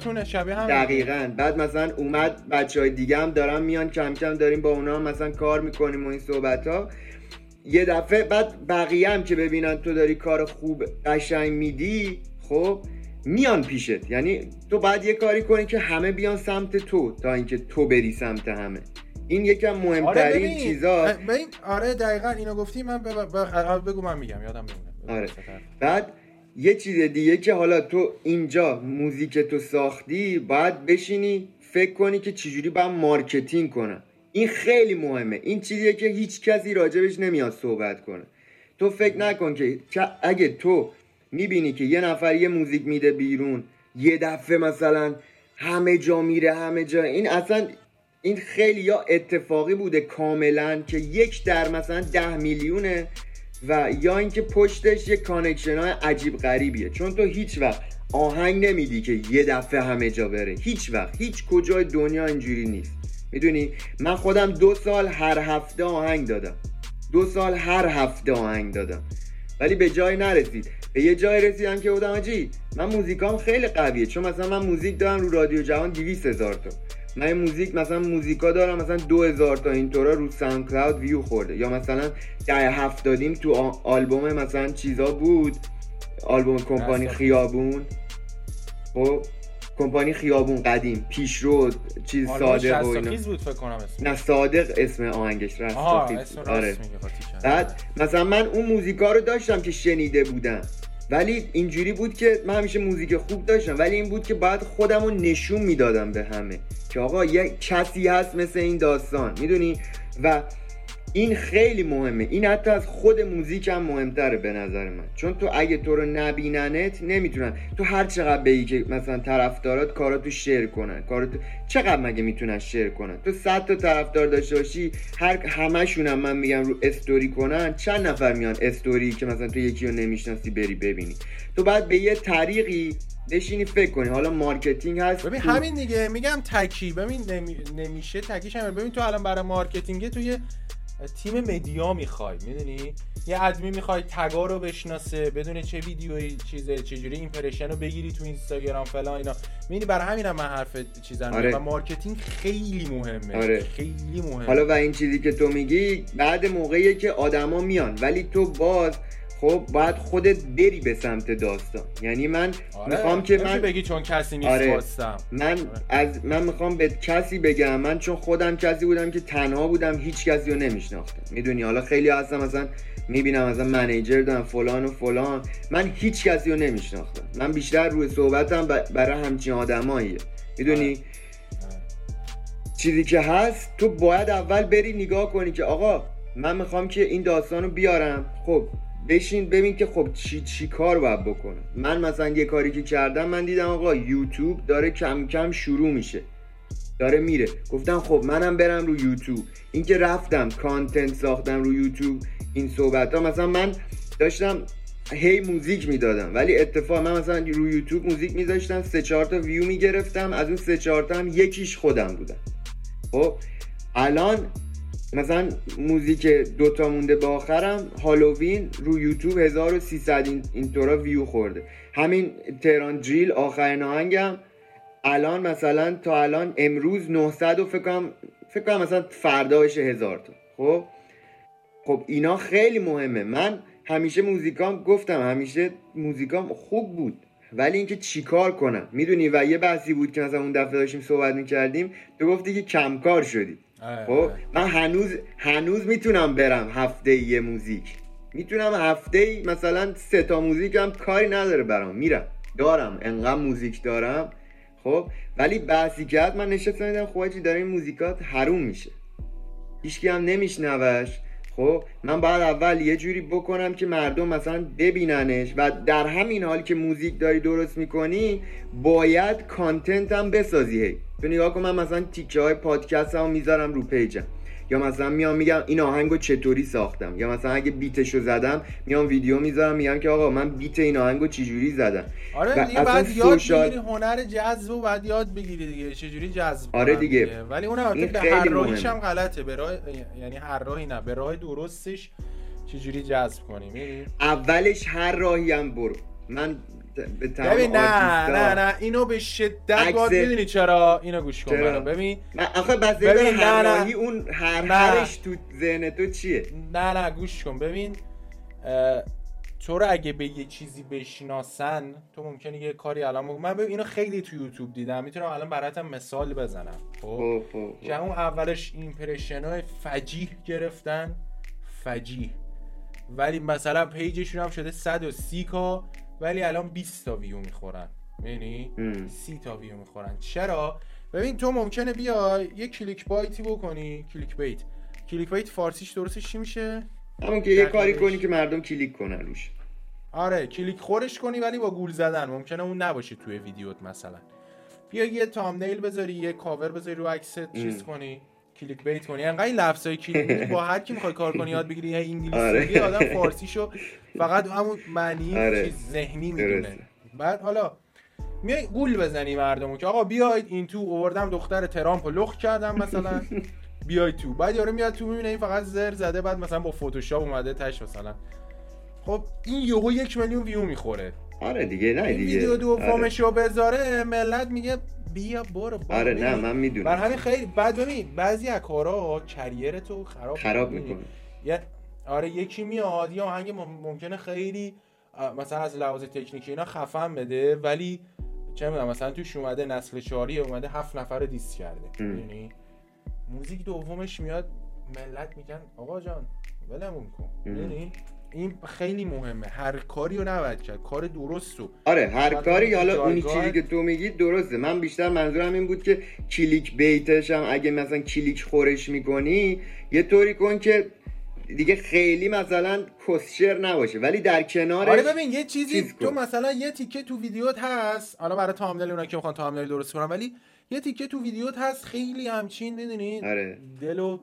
دقیقا. بعد مثلا اومد بچه های دیگه هم دارن میان کم کم داریم با اونا هم مثلا کار می‌کنیم و این صحبت ها یه دفعه بعد بقیه هم که ببینن تو داری کار خوب قشنگ میدی خب میان پیشت. یعنی تو باید یه کاری کنی که همه بیان سمت تو تا اینکه تو بری سمت همه. این یکم مهمترین آره چیزا آره دقیقا اینو گفتی من بگو من میگم یادم آره. بعد یه چیز دیگه که حالا تو اینجا موزیک تو ساختی باید بشینی فکر کنی که چجوری باید marketing کنن این خیلی مهمه. این چیزیه که هیچ کسی راجبش نمیاد صحبت کنه. تو فکر نکن که اگه تو می‌بینی که یه نفر یه موزیک میده بیرون یه دفعه مثلا همه جا میره همه جا. این اصلا این خیلی یا اتفاقی بوده کاملا که یک در مثلا ده میلیونه و یا اینکه پشتش یه connection های عجیب غریبیه. چون تو هیچ وقت آهنگ نمیدی که یه دفعه همه جا بره. هیچ وقت. هیچ کجای دنیا اینجوری نیست. می‌دونی؟ من خودم دو سال هر هفته آهنگ دادم. دو سال هر هفته آهنگ دادم. ولی به جای نرسید. به یه جای رسیدم که بودم آجی من موزیکام خیلی قویه چون مثلا من موزیک دارم رو رادیو جوان 200 هزار تا. من موزیک مثلا موزیکا دارم مثلا 2000 تا اینطورا رو SoundCloud view خورده. یا مثلا ده هفتادیم تو آلبوم مثلا چیزا بود؟ آلبوم کمپانی خیابون. خب کمپانی خیابون قدیم پیشرو چیز صادق و اینا. بود فکر کنم اسم نه صادق اسم آهنگش رستاخیز آره. بعد مثلا من اون موزیکا رو داشتم که شنیده بودم. ولی اینجوری بود که من همیشه موزیک خوب داشتم. ولی این بود که باید خودم رو نشون می‌دادم به همه که آقا یه کسی هست مثل این داستان. می‌دونی؟ و این خیلی مهمه. این حتی از خود موزیک هم مهمتره به نظر من. چون تو اگه تو رو نبیننت نمی‌تونن. تو هر چقدر بگی که مثلا طرفدارات کاراتو شیر کنن. کاراتو چقدر مگه می‌تونن شیر کنن؟ تو صد تا طرفدار داشته باشی هر همشون هم من میگم رو استوری کنن چند نفر میان استوری که مثلا تو یکی رو نمی‌شناسی بری ببینی. تو بعد به یه طریقی بشینی فکر کنی. حالا marketing هست. ببین همین دیگه. میگم تکی. ببین نمیشه تکیش هم ببین تو الان برای marketing تو یه تیم media می‌خوای می‌دونی؟ یه ادمی می‌خوای tag ا رو بشناسه بدونه چه ویدیوی چیزه چجوری impression رو بگیری تو اینستاگرام فلان اینا. می‌دونی برای همینم من حرف چیزا آره. و marketing خیلی مهمه. آره. خیلی مهمه. حالا و این چیزی که تو میگی بعد موقعی که آدما میان. ولی تو باز خب باید خودت بری به سمت داستان یعنی من آره. می‌خوام که من بگی چون کسی نیست آره. من آره. از من می‌خوام به کسی بگم من چون خودم کسی بودم که تنها بودم هیچ کسی رو نمیشناختم می‌دونی حالا خیلی هستم مثلا می‌بینم مثلا منیجر دارم فلان و فلان من هیچ کسی رو نمیشناختم من بیشتر روی صحبتم برای همچین آدماییه می‌دونی آره. چیزی که هست تو باید اول بری نگاه کنی که آقا من می‌خوام که این داستان رو بیارم خب بشین ببین که خب چی چی کار باید بکنه. من مثلا یه کاری که کردم من دیدم آقا یوتیوب داره کم کم شروع میشه. داره میره. گفتم خب منم برم رو یوتیوب. اینکه رفتم کانتنت ساختم رو یوتیوب این صحبت ها مثلا من داشتم هی موزیک می‌دادم ولی اتفاق من مثلا رو یوتیوب موزیک میذاشتم سه چهار تا ویو می‌گرفتم از اون سه چهار تا هم یکیش خودم بودم. خب الان مثلا موزیک دوتا مونده با آخرم هالووین رو یوتیوب 1300 اینطورا ویو خورده. همین تهران جیل آخرین آهنگم. الان مثلا تا الان امروز 900 و فکر کنم فکر کنم مثلا فردا بشه هزار تا. خب؟ خب اینا خیلی مهمه. من همیشه موزیکام گفتم همیشه موزیکام خوب بود. ولی اینکه چیکار کنم؟ می‌دونی و یه بحثی بود که مثلا اون دفعه داشتیم صحبت می‌کردیم تو گفتی که کمکار شدی. خب آره. من هنوز هنوز می‌تونم برم هفته یه موزیک. می‌تونم هفته مثلا سه تا موزیک هم کاری نداره برام. میرم. دارم. انقدر موزیک دارم. خب ولی بحثی کرد من نشستم دیدم خب داره این موزیکات حروم میشه. هیچکی هم نمیشنوش خب من باید اول یه جوری بکنم که مردم مثلا ببیننش و در همین حال که موزیک داری درست می‌کنی باید کانتنت هم بسازی. هی تو نگاه کن من مثلا تیکه های پادکست هم می‌ذارم رو پیجم. یا مثلا میام میگم این آهنگو چطوری ساختم؟ یا مثلا اگه بیتشو زدم میام ویدیو می‌ذارم میگم که آقا من بیت این آهنگو چجوری زدم؟ آره دیگه بعد یاد سوشال... بگیری هنر جذب و بعد یاد بگیری دیگه چجوری جذب آره دیگه, دیگه. ولی اون به هر راهیش هم غلطه. به راه یعنی هر راهی نه. به راه درستش چجوری جذب کنیم اولش هر راهی هم برو. من ببین نه نه نه اینو به شدت باید می‌دونی چرا اینو گوش کن ببین آخه بس ببین نه نه. اون هر هرش تو ذهن تو چیه؟ نه نه گوش کن. ببین تو رو اگه به یه چیزی بشناسن تو ممکنه یه کاری الان من ببین اینو خیلی تو یوتیوب دیدم. می‌تونم الان براتم مثال بزنم. خب, خب،, خب،, خب. که اون اولش ایمپرشن های فجیح گرفتن. فجیع. ولی مثلا page شون هم شده 130 K ولی الان 20 تا ویو می‌خورن. یعنی 30 تا ویو می‌خورن. چرا؟ ببین تو ممکنه بیا یه clickbait ی بکنی. clickbait. clickbait فارسیش درستش چی میشه؟ همون که یه کاری کنی که مردم کلیک کنن روش. آره کلیک خورش کنی ولی با گول زدن. ممکنه اون نباشه توی ویدیوت مثلا. بیا یه thumbnail بذاری یه کاور بذاری رو عکست چیز کنی. clickbait کنی. انقدر این لفظای کلیک با هر کی می‌خوای کار کنی یاد بگیری یه انگلیسی آره. آدم فارسیشو فقط همون معنی آره. چیز ذهنی می‌دونه. بعد حالا میای گول بزنی مردمو که آقا بیاید این تو اووردم دختر ترامپو لخت کردم مثلا. بیای تو. بعد یارو میاد تو می‌بینه این فقط زر زده بعد مثلا با فتوشاپ اومده تاش مثلا. خب این یهو یک میلیون ویو می‌خوره. آره دیگه نه دیگه. ویدیو دومش آره. بذاره ملت میگه بیا برو آره نه من می‌دونم. بر همین خیلی بعد ببین بعضی از کارا کریر تو خراب خراب می‌کنه یه آره یکی میاد یا آهنگ ممکنه خیلی مثلا از لحاظ تکنیکی اینا خفن بده ولی چه می‌دونم مثلا توش اومده نسل چهاری اومده هفت نفر دیس کرده. یعنی موزیک دومش میاد ملت میگن آقا جان ولمون کن. یعنی این خیلی مهمه. هر کاری رو نباید کرد. کار درست رو. آره هر کاری حالا اون چیزی که تو میگی درسته. من بیشتر منظورم این بود که clickbait ش هم اگه مثلا کلیک خورش می‌کنی یه طوری کن که دیگه خیلی مثلا کسشر نباشه. ولی در کنارش آره ببین یه چیزی چیز تو مثلا یه تیکه تو ویدیوت هست. حالا برای thumbnail اونا که می‌خوان thumbnail درست کنن. ولی یه تیکه تو ویدیوت هست. خیلی همچین می‌دونی آره. دلو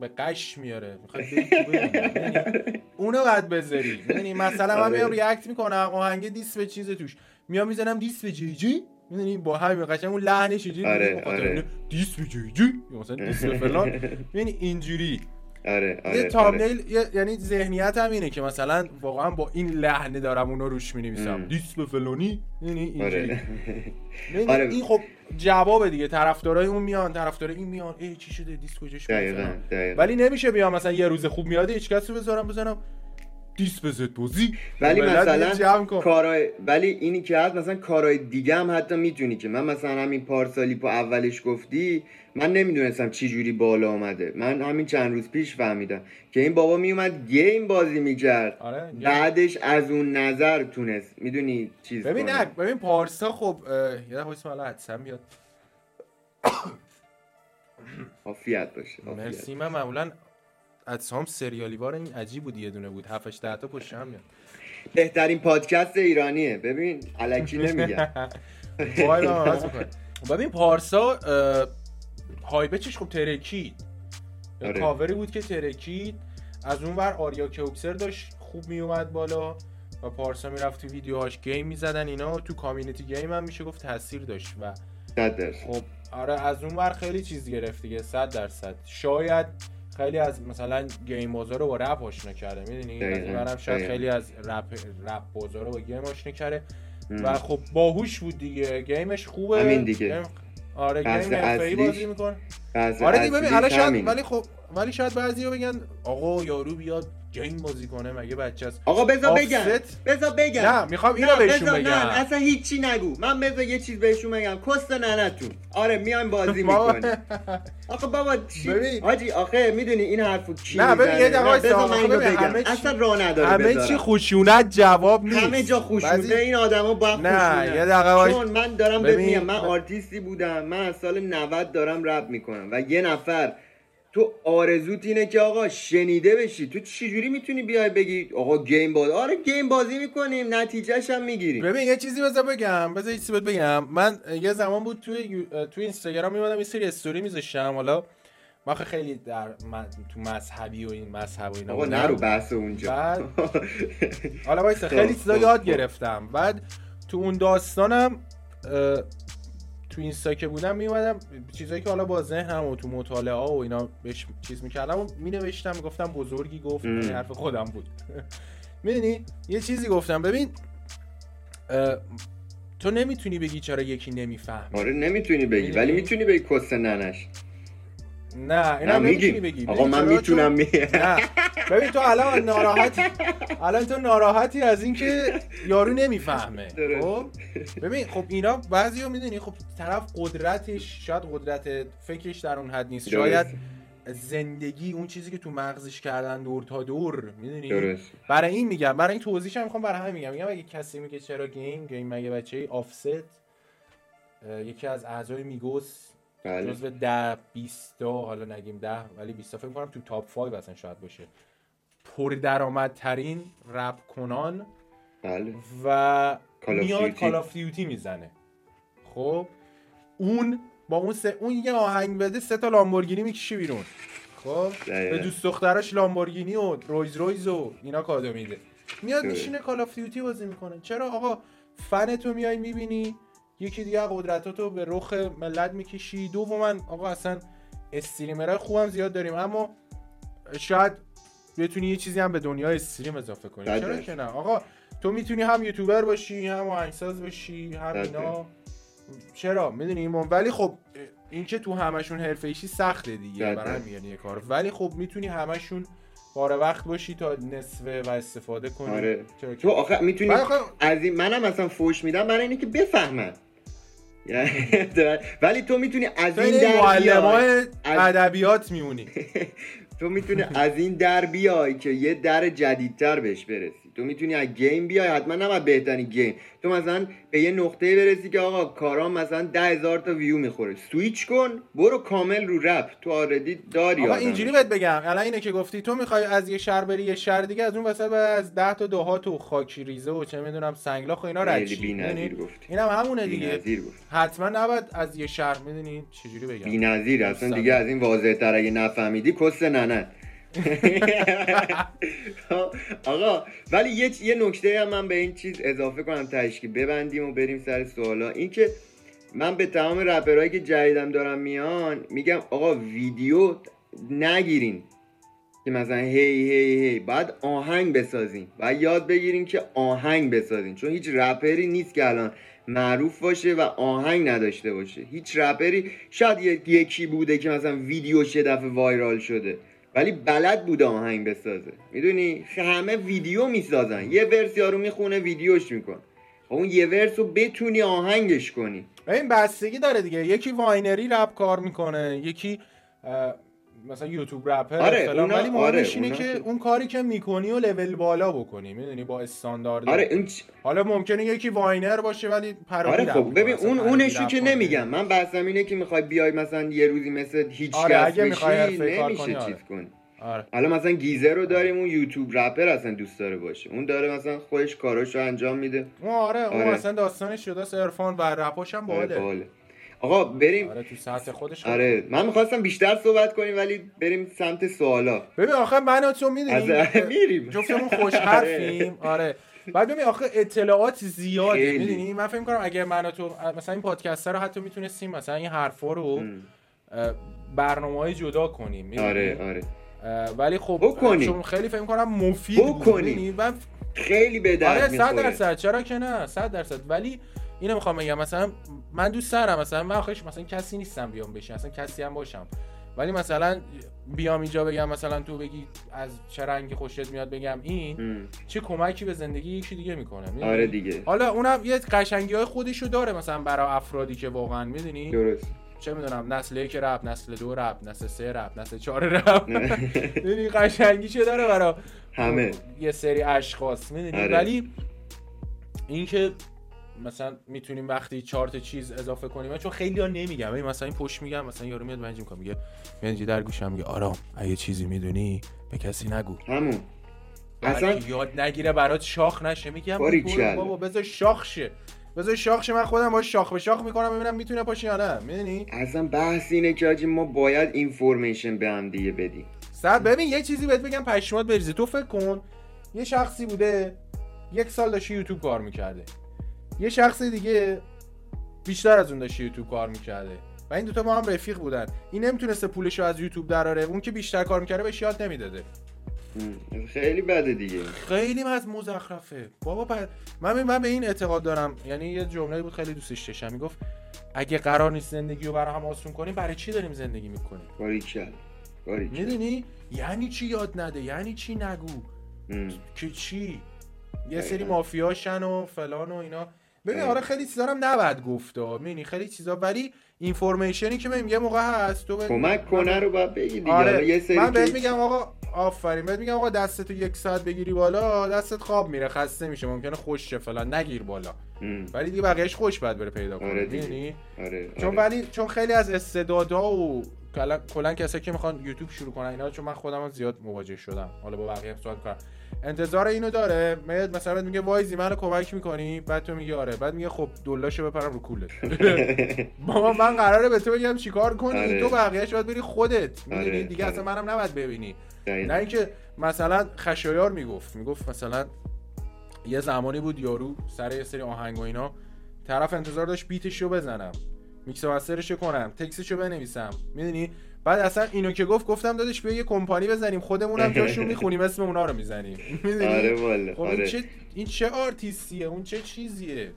به غش میاره. می‌خواد یعنی اونو بعد بذاری. می‌دونی مثلا من آره. میام react می‌کنم آهنگ diss به چیز توش. میام می‌زنم diss به جی جی. می‌دونی؟ با همین قشنگ اون لحنش اینجوری آره آره. diss به جی جی. مثلا diss به فلان. می‌دونی اینجوری. آره آره یه thumbnail آره. یعنی ذهنیت هم اینه که مثلا واقعا با این لحنه دارم اونو روش می‌نویسم. diss به فلانی. یعنی اینجوری. آره. آره. این خب جواب دیگه. طرفدارای اون میان طرفدارای این میان. ای چی شده؟ diss کجاش ولی نمیشه بیام مثلا یه روز خوب میاد هیچ کسی بذارم بزنم. دیس بزد بازی ولی مثلا کارای ولی اینی که هست مثلا کارهای دیگه هم حتی می‌تونی که. من مثلا همین پارسالی پا اولش گفتی من نمی‌دونستم چی جوری بالا آمده من همین چند روز پیش فهمیدم که این بابا میومد گیم بازی می‌کرد. آره، بعدش از اون نظر تونست. می‌دونی چیز ببین نه ببین پارسا خب یه دفعه اسم حالا حدسم بیاد. عافیت باشه مرسی. من معمولا ادسام سریالی وار این عجیب بود یه دونه بود. 7 8 تا پشت هم میاد. بهترین پادکست ایرانیه. ببین الکی نمیگم. ببین پارسا هایبچش خب ترکید. آره. کاوری بود که ترکید. از اون ور آریا کوکسر داشت خوب میومد بالا و پارسا می‌رفت تو ویدیوهاش گیم می‌زدن اینا. تو کامیونیتی گیم هم میشه گفت تاثیر داشت و خب آره از اون ور خیلی چیز گرفت دیگه 100 درصد. شاید خیلی از مثلا game بازا رو با رپ آشنا کرده می‌دونی؟ از شاید خیلی از رپ رپ بازا رو با game آشنا کرده. و خب باهوش بود دیگه. game ش خوبه. همین دیگه. آره game حرفه‌ای بازی می‌کنه. آره دیگه ببین حالا شاید ولی خب ولی شاید بعضی‌ها بگن آقا یارو بیاد game بازی کنه مگه بچه است آقا بذار بگم. بذار بگم. نه می‌خوام اینو بهشون بگم. نه اصلا هیچی نگو. من بذار یه چیز بهشون بگم. کس ننتون. آره میایم بازی می‌کنی آقا بابا چی؟ حاجی آخه می‌دونی این حرفو کی نه ببین یه دقیقه من اینو بگم. اصلا راه نداره همه چی خشونت جواب نیست. همه جا خشونت این آدما با نه یه دقیقه چون من دارم ببینم من آرتیستی بودم. من از سال 90 دارم رپ می‌کنم. و یه نفر تو آرزوت اینه که آقا شنیده بشی. تو چجوری می‌تونی بیای بگی آقا game بازی آره game بازی می‌کنیم نتیجهش هم می‌گیریم. ببین یه چیزی بذار بگم بذار یه چیزی بگم. من یه زمان بود توی تو اینستاگرام میومدم یه سری استوری میذاشتم. حالا ما خیلی در تو مذهبی و این مذهب و اینا آقا نرو بحث اونجا. بعد حالا وایسا خیلی چیزا خب، یاد خب. گرفتم. بعد تو اون داستانم تو اینستا که بودم میومدم چیزایی که حالا با ذهنم و تو مطالعه ها و اینا بهش چیز می‌کردم و مینوشتم می‌گفتم بزرگی گفت. این حرف خودم بود. می‌دونی؟ یه چیزی گفتم. ببین تو نمی‌تونی بگی چرا یکی نمی‌فهمه. آره نمی‌تونی بگی؟ ولی می‌تونی بگی کس ننش. نه اینا میگی؟ بگی آقا من؟ می‌تونم می نه. ببین تو الان ناراحتی الان تو ناراحتی از اینکه یارو نمی‌فهمه. خب؟ ببین خب اینا بعضیو می‌دونی خب طرف قدرتش شاید قدرت فکرش در اون حد نیست. شاید زندگی اون چیزی که تو مغزش کردن دور تا دور می‌دونی؟ برای این میگم. برای این توضیحش هم می‌خوام برای همین میگم. میگم اگه کسی میگه چرا گیم گیم مگه بچه آفست یکی از اعضای Migos بله. جزو ده 20 حالا نگیم ده ولی 20 فکر کنم تو top 5 اصلا شاید باشه. پر درآمدترین رپ کنان بله. و میاد. Call of Duty می‌زنه. خب؟ اون با اون سه اون یه آهنگ بده سه تا لامبورگینی می‌کشه بیرون. خب. به دوست دختراش لامبورگینی و Rolls-Royce و اینا کادو میده. میاد. میشینه Call of Duty بازی می‌کنه. چرا؟ آقا فن تو میای می‌بینی یکی دیگه قدرتاتو به رخ ملت می‌کشی. دوما آقا اصلا استریمرهای خوبم زیاد داریم اما شاید بتونی یه چیزی هم به دنیای استریم اضافه کنی. صد چرا. که نه؟ آقا تو می‌تونی هم یوتیوبر باشی هم آهنگساز باشی هم صد اینا. چرا؟ می‌دونی ولی خب این که تو همشون حرفه ایشی سخته دیگه. صد برای. همین یعنی یه کار. ولی خب می‌تونی همشون بار وقت باشی تا نصفه و استفاده کنی. آره. چرا که- تو آخه می‌تونی خب از این منم اصلا فوش میدم برای اینه که بفهمن. ولی تو می‌تونی از این در بیای. معلمای ادبیات میمونی. تو می‌تونی از این در بیای که یه در جدیدتر بهش برسی. تو می‌تونی از game بیای حتما نباید بهترین game. تو مثلا به یه نقطه برسی که آقا کارام مثلا ده هزار تا ویو می‌خوره. سویچ کن برو کامل رو رپ. تو آردی داری آقا. اینجوری بهت بگم. الان اینه که گفتی تو می‌خوای از یه شهر بری یه شهر دیگه از اون وسط از 10 تا دهات و خاکی ریزه و چه می‌دونم سنگلاخ و اینا می‌دونی؟ گفتی. اینم همونه دیگه. حتما نباید از یه شهر می‌دونی چجوری بگم؟ بی‌نظیر اصلا. دیگه از این واضح تر اگه نفهمیدی کس ننه آقا ولی یه یه نکته هم من به این چیز اضافه کنم تشکیل ببندیم و بریم سر سوالا این که من به تمام رپرهایی که جدیدم دارم میان میگم آقا ویدیو نگیرین. که مثلا هی هی هی بعد آهنگ بسازین. و یاد بگیرین که آهنگ بسازین. چون هیچ رپری نیست که الان معروف باشه و آهنگ نداشته باشه. هیچ رپری شاید یکی بوده که مثلا ویدیوش یه دفعه viral شده. ولی بلد بوده آهنگ بسازه. می‌دونی؟ همه ویدیو می‌سازن. یه verse یارو می‌خونه ویدیوش میکنن. اون یه verse رو بتونی آهنگش کنی. این بستگی داره دیگه. یکی viner ی رپ کار می‌کنه یکی مثلا یوتیوب رپر آره، فلان اونا- ولی مهمش آره، اینه اونا که اون کاری که می‌کنی و لول بالا بکنی می‌دونی با استاندارد آره این چ- حالا ممکنه یکی viner باشه ولی parody آره خب. ببین اون اونشو که. نمیگم من بحثم اینه که می‌خوای بیای مثلا یه روزی مثل هیچ آره، کس اگه می‌خوای نمیشه کنی، آره. چیز کنی آره حالا مثلا گیزه رو داریم اون یوتیوب رپر اصلا دوست داره باشه اون داره مثلا خودش کاراشو انجام میده اون آره اون آره. اصلا داستانش شده عرفان و رپاش هم آره. آقا بریم. آره تو سطح خودش آره من می‌خواستم بیشتر صحبت کنیم ولی بریم سمت سوالا. ببین آخه من و تو از می‌دونیم میریم. جفتمون خوش حرفیم. آره. بعد ببین آخه اطلاعات زیاده. می‌دونی؟ من فکر کنم اگه من و تو مثلا این پادکست رو حتی می‌تونستیم مثلا این حرفا رو ام. برنامه های جدا کنیم می‌دونی؟ آره آره. ولی خب بکنیم. چون خیلی فکر کنم مفید بود، بکنیم. می‌دونی؟ من خیلی به آره درد 100 می‌خوره. درصد. چرا که نه؟ 100 درصد. ولی اینو می‌خوام بگم مثلا من دوست دارم مثلا من آخرش مثلا کسی نیستم بیام بشین اصلا کسی هم باشم. ولی مثلا بیام اینجا بگم مثلا تو بگی از چه رنگی خوشت میاد بگم این ام. چه کمکی به زندگی یکی دیگه می‌کنه می‌دونی؟ آره دیگه. حالا اونم یه قشنگی های خودشو داره مثلا برای افرادی که واقعا می‌دونی؟ درست. چه می‌دونم نسل یک رپ نسل دو رپ نسل سه رپ نسل چهار رپ. می‌دونی؟ قشنگیشو داره برای همه. یه سری اشخاص می‌دونی؟ آره. ولی اینکه مثلا می‌تونیم وقتی چهار تا چیز اضافه کنیم. من چون خیلی ها نمیگم. ببین مثلا این پشت میگم مثلا یارو میاد منجی میگه میاد در گوشم میگه آرام اگه چیزی می‌دونی به کسی نگو. همون. اصلا یاد نگیره برات شاخ نشه. میگم. بابا بذار شاخ شه بذار شاخش من خودم باش شاخ به شاخ می‌کنم ببینم می‌تونه پاشه یا نه. می‌دونی؟ اصلا بحث اینه که آجی ما باید اینفورمیشن به هم دیگه بدیم. صد ببین یه چیزی بهت بگم پشمات بریزی تو فکر کن یه شخصی بوده یک سال داشته یوتیوب کار می‌کرده. یه شخص دیگه بیشتر از اون داشته یوتیوب کار می‌کرده. و این دوتا با هم رفیق بودن. این نمی‌تونسته پولش رو از یوتیوب دراره اون که بیشتر کار می‌کرده بهش یاد نمی‌داده. خیلی بده دیگه. خیلی از مزخرفه. بابا پ... من من به این اعتقاد دارم. یعنی یه جمله بود خیلی دوستش داشتم. می‌گفت اگه قرار نیست زندگی رو برای هم آسون کنیم برای چی داریم زندگی می‌کنیم؟ باریکل می‌دونی؟ یعنی چی یاد نده؟ یعنی چی نگو؟ ام. که چی؟ یه سری. مافیاشن و فلان و اینا. ببین. آره خیلی چیزا هم نباید گفت. می‌بینی خیلی چیزا ولی اینفورمیشنی که بهم یه موقع هست تو کمک کنه رو باید بگی دیگه آره حالا یه سری من بهت میگم آقا آفرین بهت میگم آقا دستتو یک ساعت بگیری بالا دستت خواب میره خسته میشه ممکنه خوش شه فلان نگیر بالا ام. ولی دیگه بقیهش خوش باید بره پیدا کنی آره دیگه. آره چون آره. ولی چون خیلی از استعدادها و کلا کلا کسایی که می‌خوان یوتیوب شروع کنن اینا چون من خودم زیاد مواجه شدم حالا با بقیه صحبت کنم انتظار اینو داره. میاد مثلا بهت میگه وایزی منو کمک می‌کنی؟ بعد تو میگه آره. بعد میگه خب دلاشو بپرم رو کولت. بابا من قراره به تو بگم چیکار کنی؟ آره. تو بقیه‌اش باید بری خودت. می‌دونی؟ آره، دیگه آره. اصلا منم نباید ببینی. نه اینکه مثلا خشایار می‌گفت. می‌گفت مثلا یه زمانی بود یارو سر یه سری آهنگ و اینا طرف انتظار داشت beat ش رو بزنم میکس و master ش کنم تکسش رو بنویسم. می‌دونی؟ بعد اصلا اینو که گفت گفتم داداش بیا یه کمپانی بزنیم. خودمونم جاشون می‌خونیم اسم اونا رو می‌زنیم. آره والا خب این آره. چه این چه آرتیستیه؟ اون چه چیزیه؟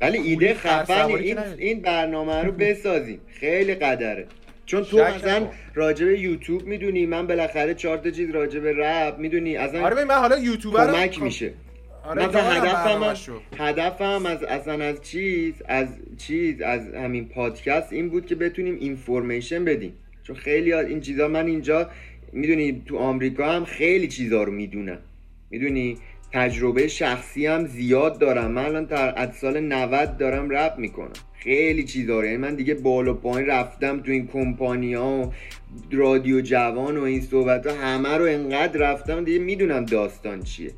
ولی ایده خفنیه این. این برنامه رو بسازیم. خیلی قدره. چون تو مثلا نکن. راجب یوتیوب می‌دونی من بالاخره چهار تا چیز راجب رپ می‌دونی اصلا آره من حالا یوتیوبر کمک میشه. آره مثلا دارم هدفم. هدفم از اصلا از چیز از چیز از همین پادکست این بود که بتونیم اینفورمیشن بدیم. چون خیلی این چیزا من اینجا می‌دونی تو آمریکا هم خیلی چیزا رو می‌دونم. می‌دونی؟ تجربه شخصی هم زیاد دارم. من الان در از سال 90 دارم رپ می‌کنم. خیلی چیزا رو. یعنی من دیگه بالا پایین رفتم تو این کمپانی ها و رادیو جوان و این صحبت ها همه رو انقدر رفتم دیگه می‌دونم داستان چیه.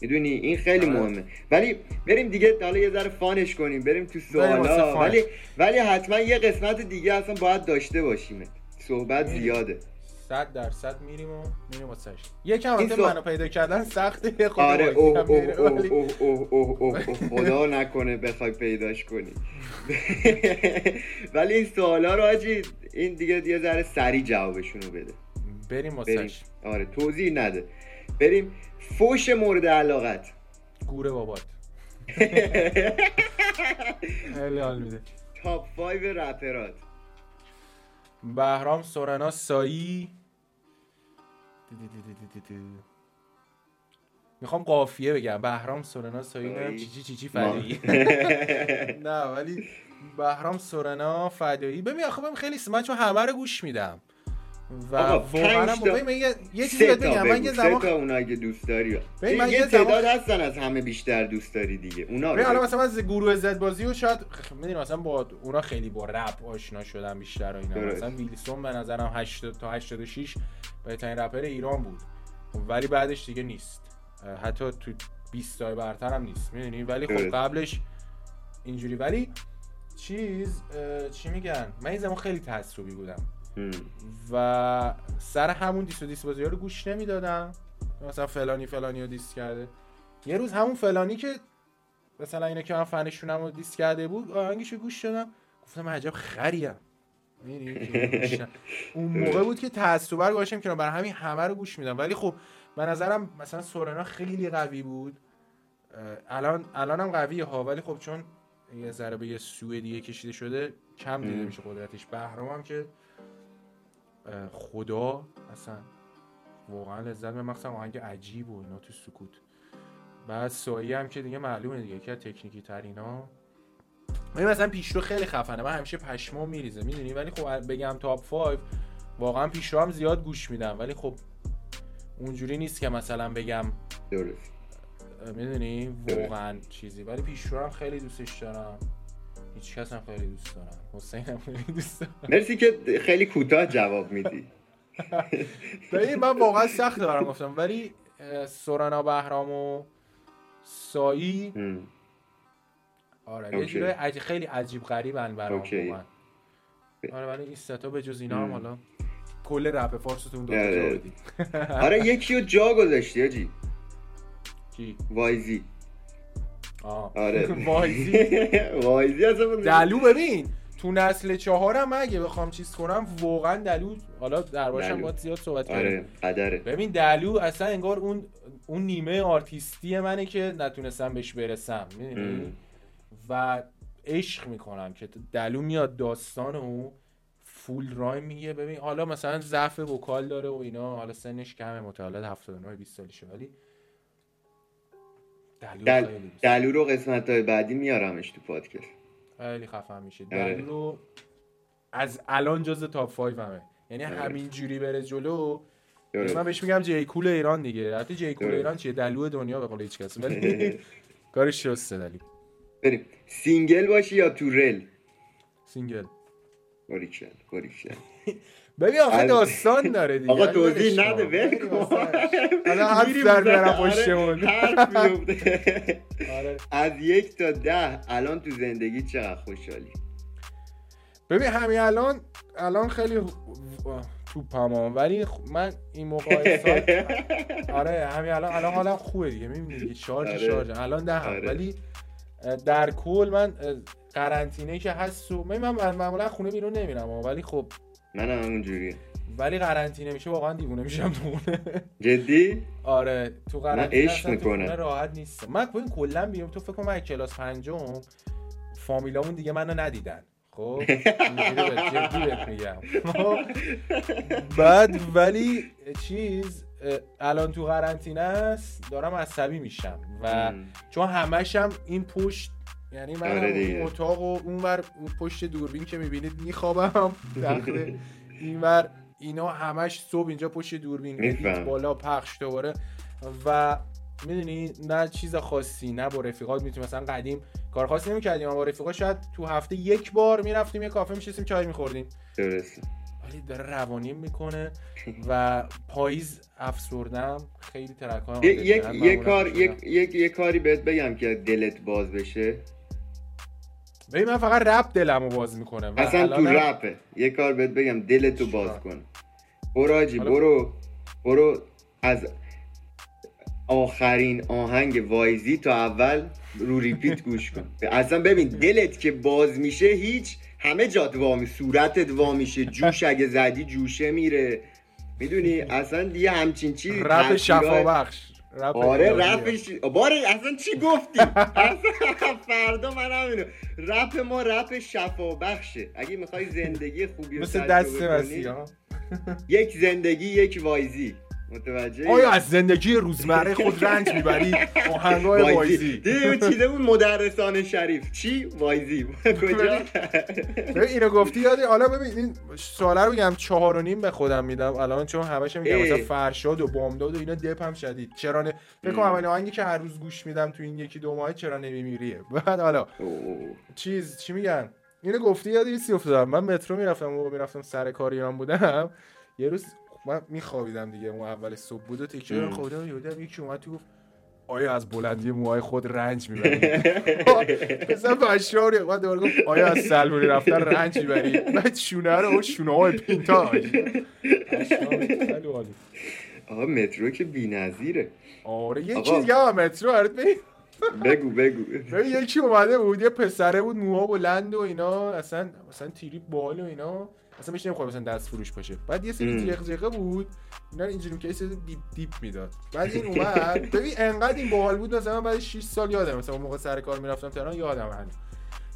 می‌دونی؟ این خیلی آره. مهمه. ولی بریم دیگه حالا یه ذره فانش کنیم. بریم تو سوالا. ولی ولی حتما یه قسمت دیگه اصلا باید داشته باشیم. صحبت. زیاده. صد درصد میریم و میریم واسش یکم البته سو- منو پیدا کردن سخته خود آره اوه اوه اوه اوه اوه اوه اوه اوه. خدا نکنه بخوای پیداش کنی. ولی این سوالا رو آجی این دیگه یه ذره سریع جوابشون رو بده. بریم بریم. واسش آره توضیح نده. بریم. فوش مورد علاقت. گوره بابات. خیلی حال میده. تاپ 5 رپرات بهرام سورنا سایی. می‌خوام قافیه بگم بهرام سورنا سایی نه. چی چی چی چی. فدایی نه ولی بهرام سورنا فدایی ببین آخه خیلی من چون همه رو گوش میدم و واقعا من یه, یه چیزی بگم من یه زمان تا اونایی که دوست داری. ببین، من یه تعداد هستن از همه بیشتر دوست داری دیگه. اونا ببین رو حالا. مثلا از گروه زد بازی و شاید می‌دونی مثلا با اونا خیلی با رپ آشنا شدم بیشتر و اینا. درست. مثلا ویلسون به نظرم 80 تا 86 بهترین رپر ایران بود. ولی بعدش دیگه نیست. حتی تو 20 تا برتر هم نیست. می‌دونی؟ ولی خب. قبلش اینجوری. ولی چیز چی میگن؟ من این زمان خیلی تعصبی بودم. و سر همون دیس و دیس بازی رو گوش نمی‌دادم. مثلا فلانی فلانی رو دیس کرده. یه روز همون فلانی که مثلا اینه که من فنشونم رو دیس کرده بود آهنگش رو گوش دادم. گفتم عجب خریم؟ که. اون موقع بود که تعصب گذاشتم کنار برای همین همه رو گوش میدم ولی خب به نظرم مثلا سورنا خیلی قوی بود. الان الانم قویه ها. ولی خب چون یه ذره به یه سوی دیگه کشیده شده کم دیده. میشه قدرتش. بهرام هم که خدا اصلا واقعا لذت به مخصوصا آهنگ عجیب و اینا تو سکوت. بعد سایی هم که دیگه معلومه دیگه که تکنیکی ترینا من مثلا پیشرو خیلی خفنه. من همیشه پشمام میریزه می‌دونی؟ ولی خب بگم تاپ 5 واقعا پیشرو هم زیاد گوش میدم. ولی خب اونجوری نیست که مثلا بگم درست. می‌دونی. واقعا چیزی. ولی پیشرو هم خیلی دوستش دارم. هیچ کس هم خیلی دوست دارم حسین هم خیلی دوست دارم مرسی که خیلی کوتاه جواب میدی ببین من واقعا سخت دارم گفتم ولی اه، سورانا بهرام و سایی. آره یه عج... خیلی عجیب غریبن برام. واقعا. آره ولی این ستا به جز اینا هم. حالا کل رپ فارستون دو تا آره. آره یکی رو جا گذاشتی حاجی کی وایزی آه. آره وایزی وایزی اصلا دلو ببین تو نسل چهارم من اگه بخوام چیز کنم واقعا دلو حالا دربارش هم دلو. باید زیاد صحبت کردیم آره قدره ببین دلو اصلا انگار اون اون نیمه آرتیستی منه که نتونستم بهش برسم می‌دونی؟ و عشق می‌کنم که دلو میاد داستان او full rhyme میگه ببین حالا مثلا ضعف vocal داره و اینا حالا سنش کمه متولد 79 20 سالشه ولی دل... دلو رو قسمت های بعدی میارمش تو پادکست. خیلی خفن میشه. آره. دلو رو از الان جز top 5 همه. یعنی آره. همین جوری بره جلو. من بهش میگم J. Cole ایران دیگه. حتی J. Cole درست. ایران چیه؟ دلو دنیا به قول هیچ کس. ولی کارش شسته دلو بریم. single باشی یا تو رل؟ single. باریکشن باریکشن ببین آخه داستان داره دیگه آقا ولی توضیح نده کن. ول بریم کن واسش. الان حرف در. میارم آره، پشتمون. آره. از یک تا ده الان تو زندگی چقدر خوشحالی ببین همین الان الان خیلی توپم ولی خ- من این مقایسات آره همین الان الان حالم خوبه دیگه می‌بینی دیگه شارژ آره. شارژ الان ده. ولی در کل من قرنطینه که هست و من معمولا خونه بیرون نمیرم ولی خب من هم اونجوریه ولی قرنطینه میشه واقعا دیوونه میشم تو خونه. جدی؟ آره تو قرنطینه اصلا تو. خونه راحت نیستم من ببین کلا بیام تو فکر کنم کلاس پنجم فامیلامون دیگه منو ندیدن. خب؟ میگم. خب؟ بعد ولی چیز الان تو قرنطینه است دارم عصبی میشم. و. چون همشم این پشت یعنی من آره اتاق و اونور اون پشت دوربین که می‌بینید میخوابم. داخل اینور اینا همش صبح اینجا پشت دوربین. ادیت بالا پخش دوباره. و می‌دونی نه چیز خاصی نه با رفیقات می‌تونی مثلا قدیم کار خاصی نمی‌کردیم اما با رفیقات شاید تو هفته یک بار می‌رفتیم یه کافه میشستیم چای میخوردیم. درسته ولی داره روانیم می‌کنه و پاییز افسردم. خیلی ترکام یه, یک یه کار یک یک کاری بهت بگم که دلت باز بشه. ببین من فقط رپ دلمو باز می‌کنه و اصلا تو رپه یه کار بهت بگم دلتو؟ باز کن. برو آجی برو برو از آخرین آهنگ وایزی تا اول رو ریپیت گوش کن. اصلا ببین دلت که باز میشه هیچ همه جات وا می صورتت وا میشه. جوش اگه زدی جوشه میره. می‌دونی؟ اصلا دیگه همچین چیزی رپ شفا بخش رپ آره. رپش باره اصلا چی گفتی؟ اصلا فردا من همینو رپ ما رپ شفا بخشه اگه می‌خوای زندگی خوبی رو مثل دست مسیحا. یک زندگی یک وایزی. متوجه آیا از زندگی روزمره خود رنج می‌بری؟ آهنگای وایزی. دیدی اون چیزه بود؟ مدرسان شریف. چی؟ وایزی. کجا؟ اینو گفتی یادی؟ حالا ببین این سواله رو بگم چهار و نیم به خودم میدم. الان چون همش میگم. مثلا فرشاد و بامداد و اینا دپ هم شدید. چرا نه؟ فکر کنم. اولین آهنگی که هر روز گوش میدم تو این یکی دو ماه چرا نمیمیریه. بعد حالا. چیز چی میگن؟ اینو گفتی یاد یه چیزی افتادم. من مترو می‌رفتم و می‌رفتم سر کار ایران بودم. یه روز من میخوابیدم دیگه اون اول صبح بود. و تکیه. خوابیدم یهو یکی اومد تو گفت آیا از بلندی موهای خود رنج می‌بری؟ مثلا بشاری اومد دوباره گفت آیا از سلمونی رفتن رنج می‌بری؟ بعد شونه رو اون شونه های عالی. آقا مترو که بی‌نظیره. آره یه. چیز دیگه مترو بگو بگو. ببین یکی اومده بود یه پسره بود موها بلند و اینا اصلا مثلا تیری بال و اینا. اصلا میشه نمی‌خواد مثلا دست فروش باشه. بعد یه سری. جیغ جیغه بود. اینا رو اینجوری سری دیپ دیپ می‌داد. بعد این اومد. ببین انقدر این باحال بود مثلا من بعد 6 سال یادم مثلا اون موقع سر کار می‌رفتم تهران یادم هنوز.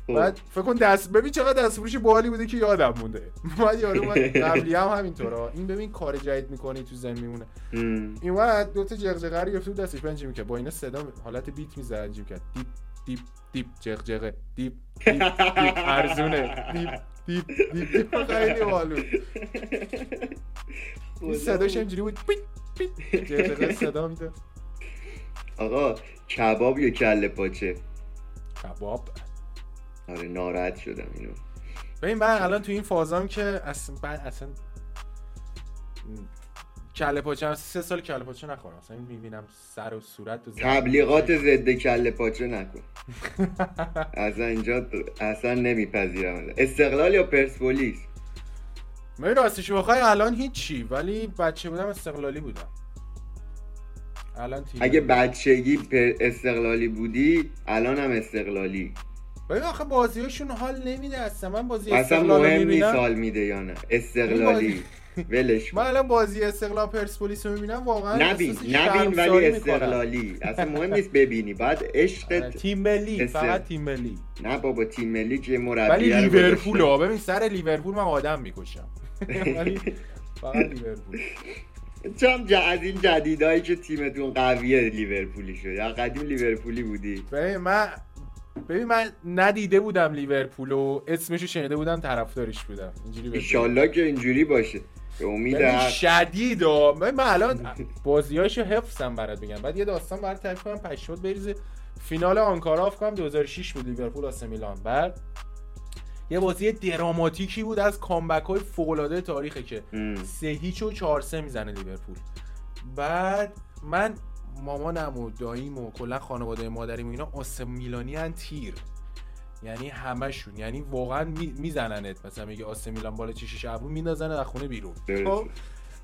بعد فکر کن دست ببین چقدر دست فروش باحالی بوده که یادم مونده. بعد یارو اومد قبلی هم همینطورا این ببین کار جدید می‌کنی تو زن میمونه. این اومد دو تا جغجغه رو گرفته بود دستش. بنجی می‌کرد. با اینا صدا حالت beat می‌زد انجام کرد دیپ دیپ. دیپ جغجغه. دیپ دیپ دیپ. ارزونه. دیپ دیپ دیپ دیپ. خیلی بالو این صداش اینجوری بود. پیت پیت. جغجغه صدا میده. آقا کباب یا کله پاچه؟ کباب. آره ناراحت شدم اینو. ببین من الان تو این فازام که اصلا اصلا کله پاچه سه سال کله پاچه نخورم. مثلا می‌بینم سر و صورت و تبلیغات ضد کله پاچه نکن. اصلا اینجا اصلا نمیپذیرم. استقلال یا پرسپولیس؟ من راستش بخوای الان هیچی ولی بچه بودم استقلالی بودم. الان تیم اگه بچگی استقلالی بودی الان هم استقلالی. ببین آخه بازیاشون حال نمیده اصلا. من بازی اصلا مهم نیست حال میده یا نه. استقلالی. ولش من الان بازی استقلال پرسپولیس رو می‌بینم واقعا نبین نبین ولی استقلالی. اصلا مهم نیست ببینی. بعد عشق آره، تیم ملی فقط تیم ملی. نه بابا تیم ملی که مربی ولی لیورپول ها ببین سر لیورپول من آدم می‌کشم. ولی فقط لیورپول. چم از این جدیدایی که تیمتون قویه لیورپولی شد. یا قدیم لیورپولی بودی. ببین من ببین من ندیده بودم لیورپول و اسمشو شنیده بودم طرفدارش بودم. اینجوری ان که اینجوری باشه. به امید شدید من الان بازیاشو حفظم برات بگم بعد یه داستان برات تعریف کنم پشمات بریزه. فینال آنکارا کنم 2006 بود لیورپول آسه میلان. بعد یه بازی دراماتیکی بود از کامبک های فوق تاریخه که سه هیچ و چهار سه می‌زنه لیورپول. بعد من مامانم و داییم و کلا خانواده مادریم و اینا آسه میلانی تیر. یعنی همشون یعنی واقعا میزننت. مثلا میگه آسه میلان بالا چشش ابرو میندازن از خونه بیرون. خب؟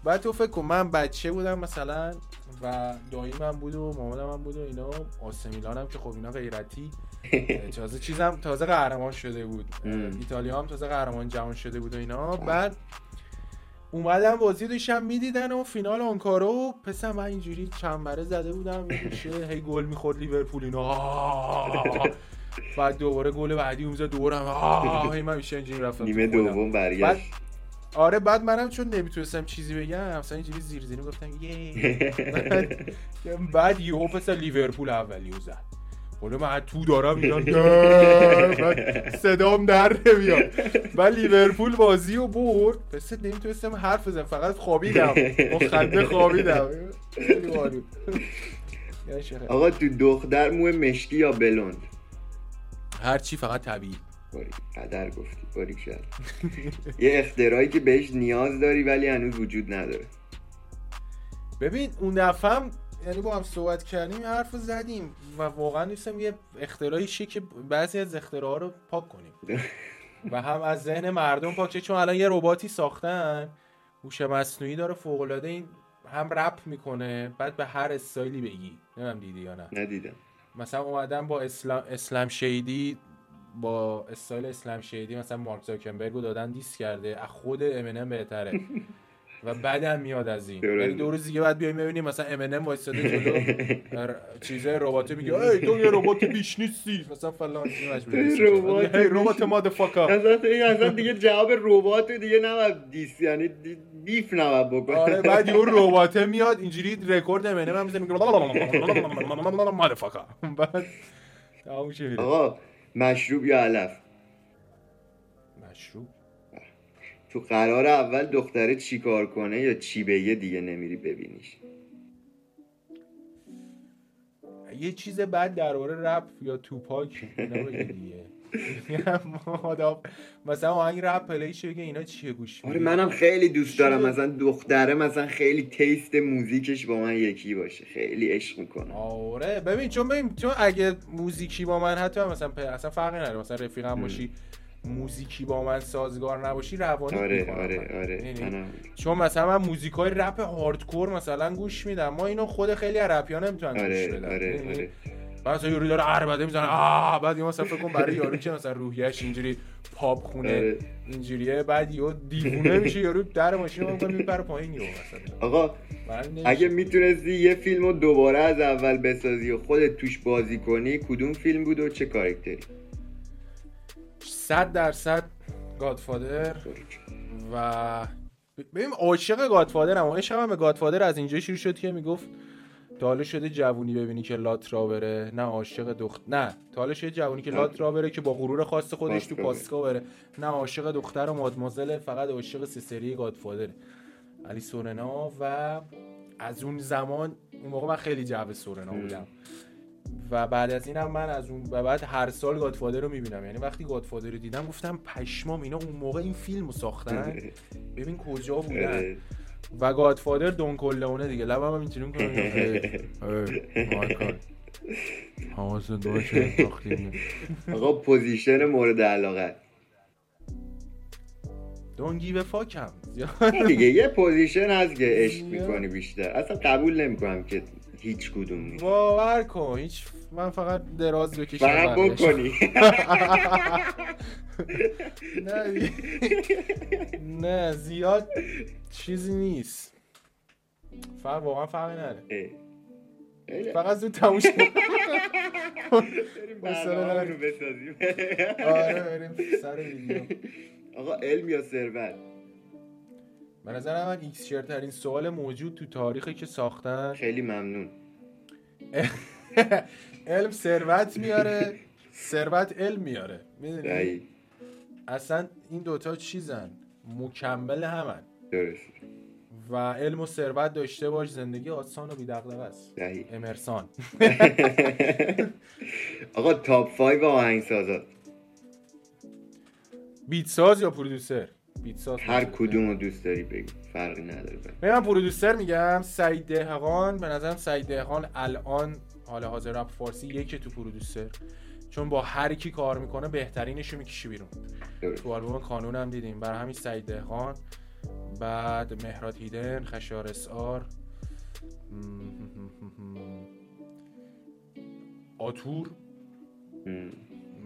بعد تو فکر کن من بچه بودم مثلا و داییمم بود و مامانم هم بود و اینا. آسه میلانم که خب اینا غیرتی. تازه چیزم تازه قهرمان شده بود. ایتالیا هم تازه قهرمان جهان شده بود و اینا. بعد اومدم بازی داشتم می‌دیدن و فینال آنکارو. پسر من اینجوری چنبره زده بودم هی گل می‌خورد لیورپول اینا. بعد دوباره گل بعدی اونجا دورم آه هی من میشه اینجوری رفتم نیمه دوم برگشت. آره بعد منم چون نمی‌تونستم چیزی بگم مثلا اینجوری زیر زیر گفتم یه. بعد یهو پس لیورپول اولی زد. حالا من تو دارم اینا صدام در نمیاد. بعد لیورپول بازی رو برد. پس نمی‌تونستم حرف بزنم فقط خوابیدم. خنده خوابیدم. آقا تو دختر مو مشکی یا بلوند؟ هر چی فقط طبیعی. باری قدر گفتی. باری شد یه اختراعی که بهش نیاز داری ولی هنوز وجود نداره. ببین اون دفعه یعنی با هم صحبت کردیم حرف زدیم و واقعا نیستم یه اختراعی شه که بعضی از اختراعا رو پاک کنیم. و هم از ذهن مردم پاک چون الان یه رباتی ساختن. هوش مصنوعی داره فوق العاده این هم رپ می‌کنه بعد به هر استایلی بگی. نمی‌دونم دیدی یا نه. ندیدم. مثلا اومدن با Slim Slim Shady با style Slim Shady مثلا مارک زاکربرگ رو دادن diss کرده. از خود امنم بهتره. و بعدم میاد از این. یعنی دو روز دیگه بعد بیایم ببینیم مثلا ام ان ام وایساده جلو چیزای ربات میگه ای تو یه ربات بیش نیستی. مثلا فلان ربات ربات motherfucker اصلا دیگه جواب ربات دیگه نباید diss یعنی beef نباید بکن آره بعد یه ربات میاد اینجوری رکورد ام ان ام می‌زنه میگه motherfucker بعد آقا مشروب یا علف؟ تو قرار اول دختره چی کار کنه یا چی بگه دیگه نمیری ببینیش؟ یه چیز بعد درباره رپ یا Tupac اینا دیگه. مثلا آهنگ رپ play شه بگه اینا چیه گوش آره منم خیلی دوست دارم. مثلا دختره مثلا خیلی taste موزیکش با من یکی باشه. خیلی عشق می‌کنه. آره ببین چون ببین چون اگه موزیکی با من حتی مثلا اصلا فرقی نداره. مثلا رفیقم باشی موزیکی با من سازگار نباشی روانی آره آره آره یعنی چون مثلا من موزیکای رپ hardcore مثلا گوش میدم. ما اینو خود خیلی عربی نمی‌تونن آره گوش بدن. آره یعنی آره. بعد یارو داره عربده می‌زنه. آه بعد یه مثلا فکر کن برای یارو که مثلا روحیش اینجوری پاپ خونه آره. اینجوریه بعد یهو دیوونه میشه یارو در ماشین رو می‌کنه میپره پایین یهو مثلا. آقا اگه می‌تونستی یه فیلم رو دوباره از اول بسازی و خودت توش بازی کنی کدوم فیلم بود و چه کاراکتری؟ صد درصد گادفادر و ببین عاشق گادفادر هم عشقم به گادفادر از اینجا شروع شد که می‌گفت تا شده جوونی ببینی که لات را بره نه عاشق دختر نه. تا شده جوونی که لات را بره که با غرور خاص خودش تو پاسکا بره نه عاشق دختر و مادمازل فقط عاشق سری گادفادر علی سورنا و از اون زمان اون موقع من خیلی جو سورنا بودم. و بعد از اینم من از اون و بعد هر سال گادفادر رو می‌بینم. یعنی وقتی گادفادر رو دیدم گفتم پشمام اینا اون موقع این فیلم رو ساختن. ببین کجا بودن. و گادفادر دون کلونه دیگه. لبم هم اینجوری می‌کنم حواست باشه. آقا position مورد علاقه. don't give a fuck م دیگه یه position هست که عشق می‌کنی بیشتر. اصلا قبول نمی‌کنم که هیچ کدوم نیست باور کن هیچ من فقط دراز بکشم فقط بکنی. نه نه زیاد چیزی نیست. فقط واقعا فرقی نداره. اه. فقط زود تموم شد. بریم برنامه. رو بسازیم. آره بریم سر ویدیو. آقا علم یا ثروت؟ به نظر من ایکس ترین سوال موجود تو تاریخی که ساختن خیلی ممنون. علم ثروت میاره. ثروت علم میاره. می‌دونی؟ اصلا این دوتا چیزن؟ مکمل همن. درست. و علم و ثروت داشته باش زندگی آسان و بی‌دغدغه است. امرسان. آقا تاپ 5 آهنگسازات بیت ساز یا پرودوسر؟ بیت ساز هر کدوم رو دوست داری بگی. فرقی نداره من پرودوسر میگم سعید دهقان. به نظرم سعید دهقان الان حال حاضر رپ فارسی یکی تو پرودوسر چون با هر کی کار می‌کنه بهترینشو می‌کشی بیرون. درست. تو آلبوم کانون هم دیدیم. برای همین سعید دهقان. بعد مهراد هیدن خشار اسار. آتور.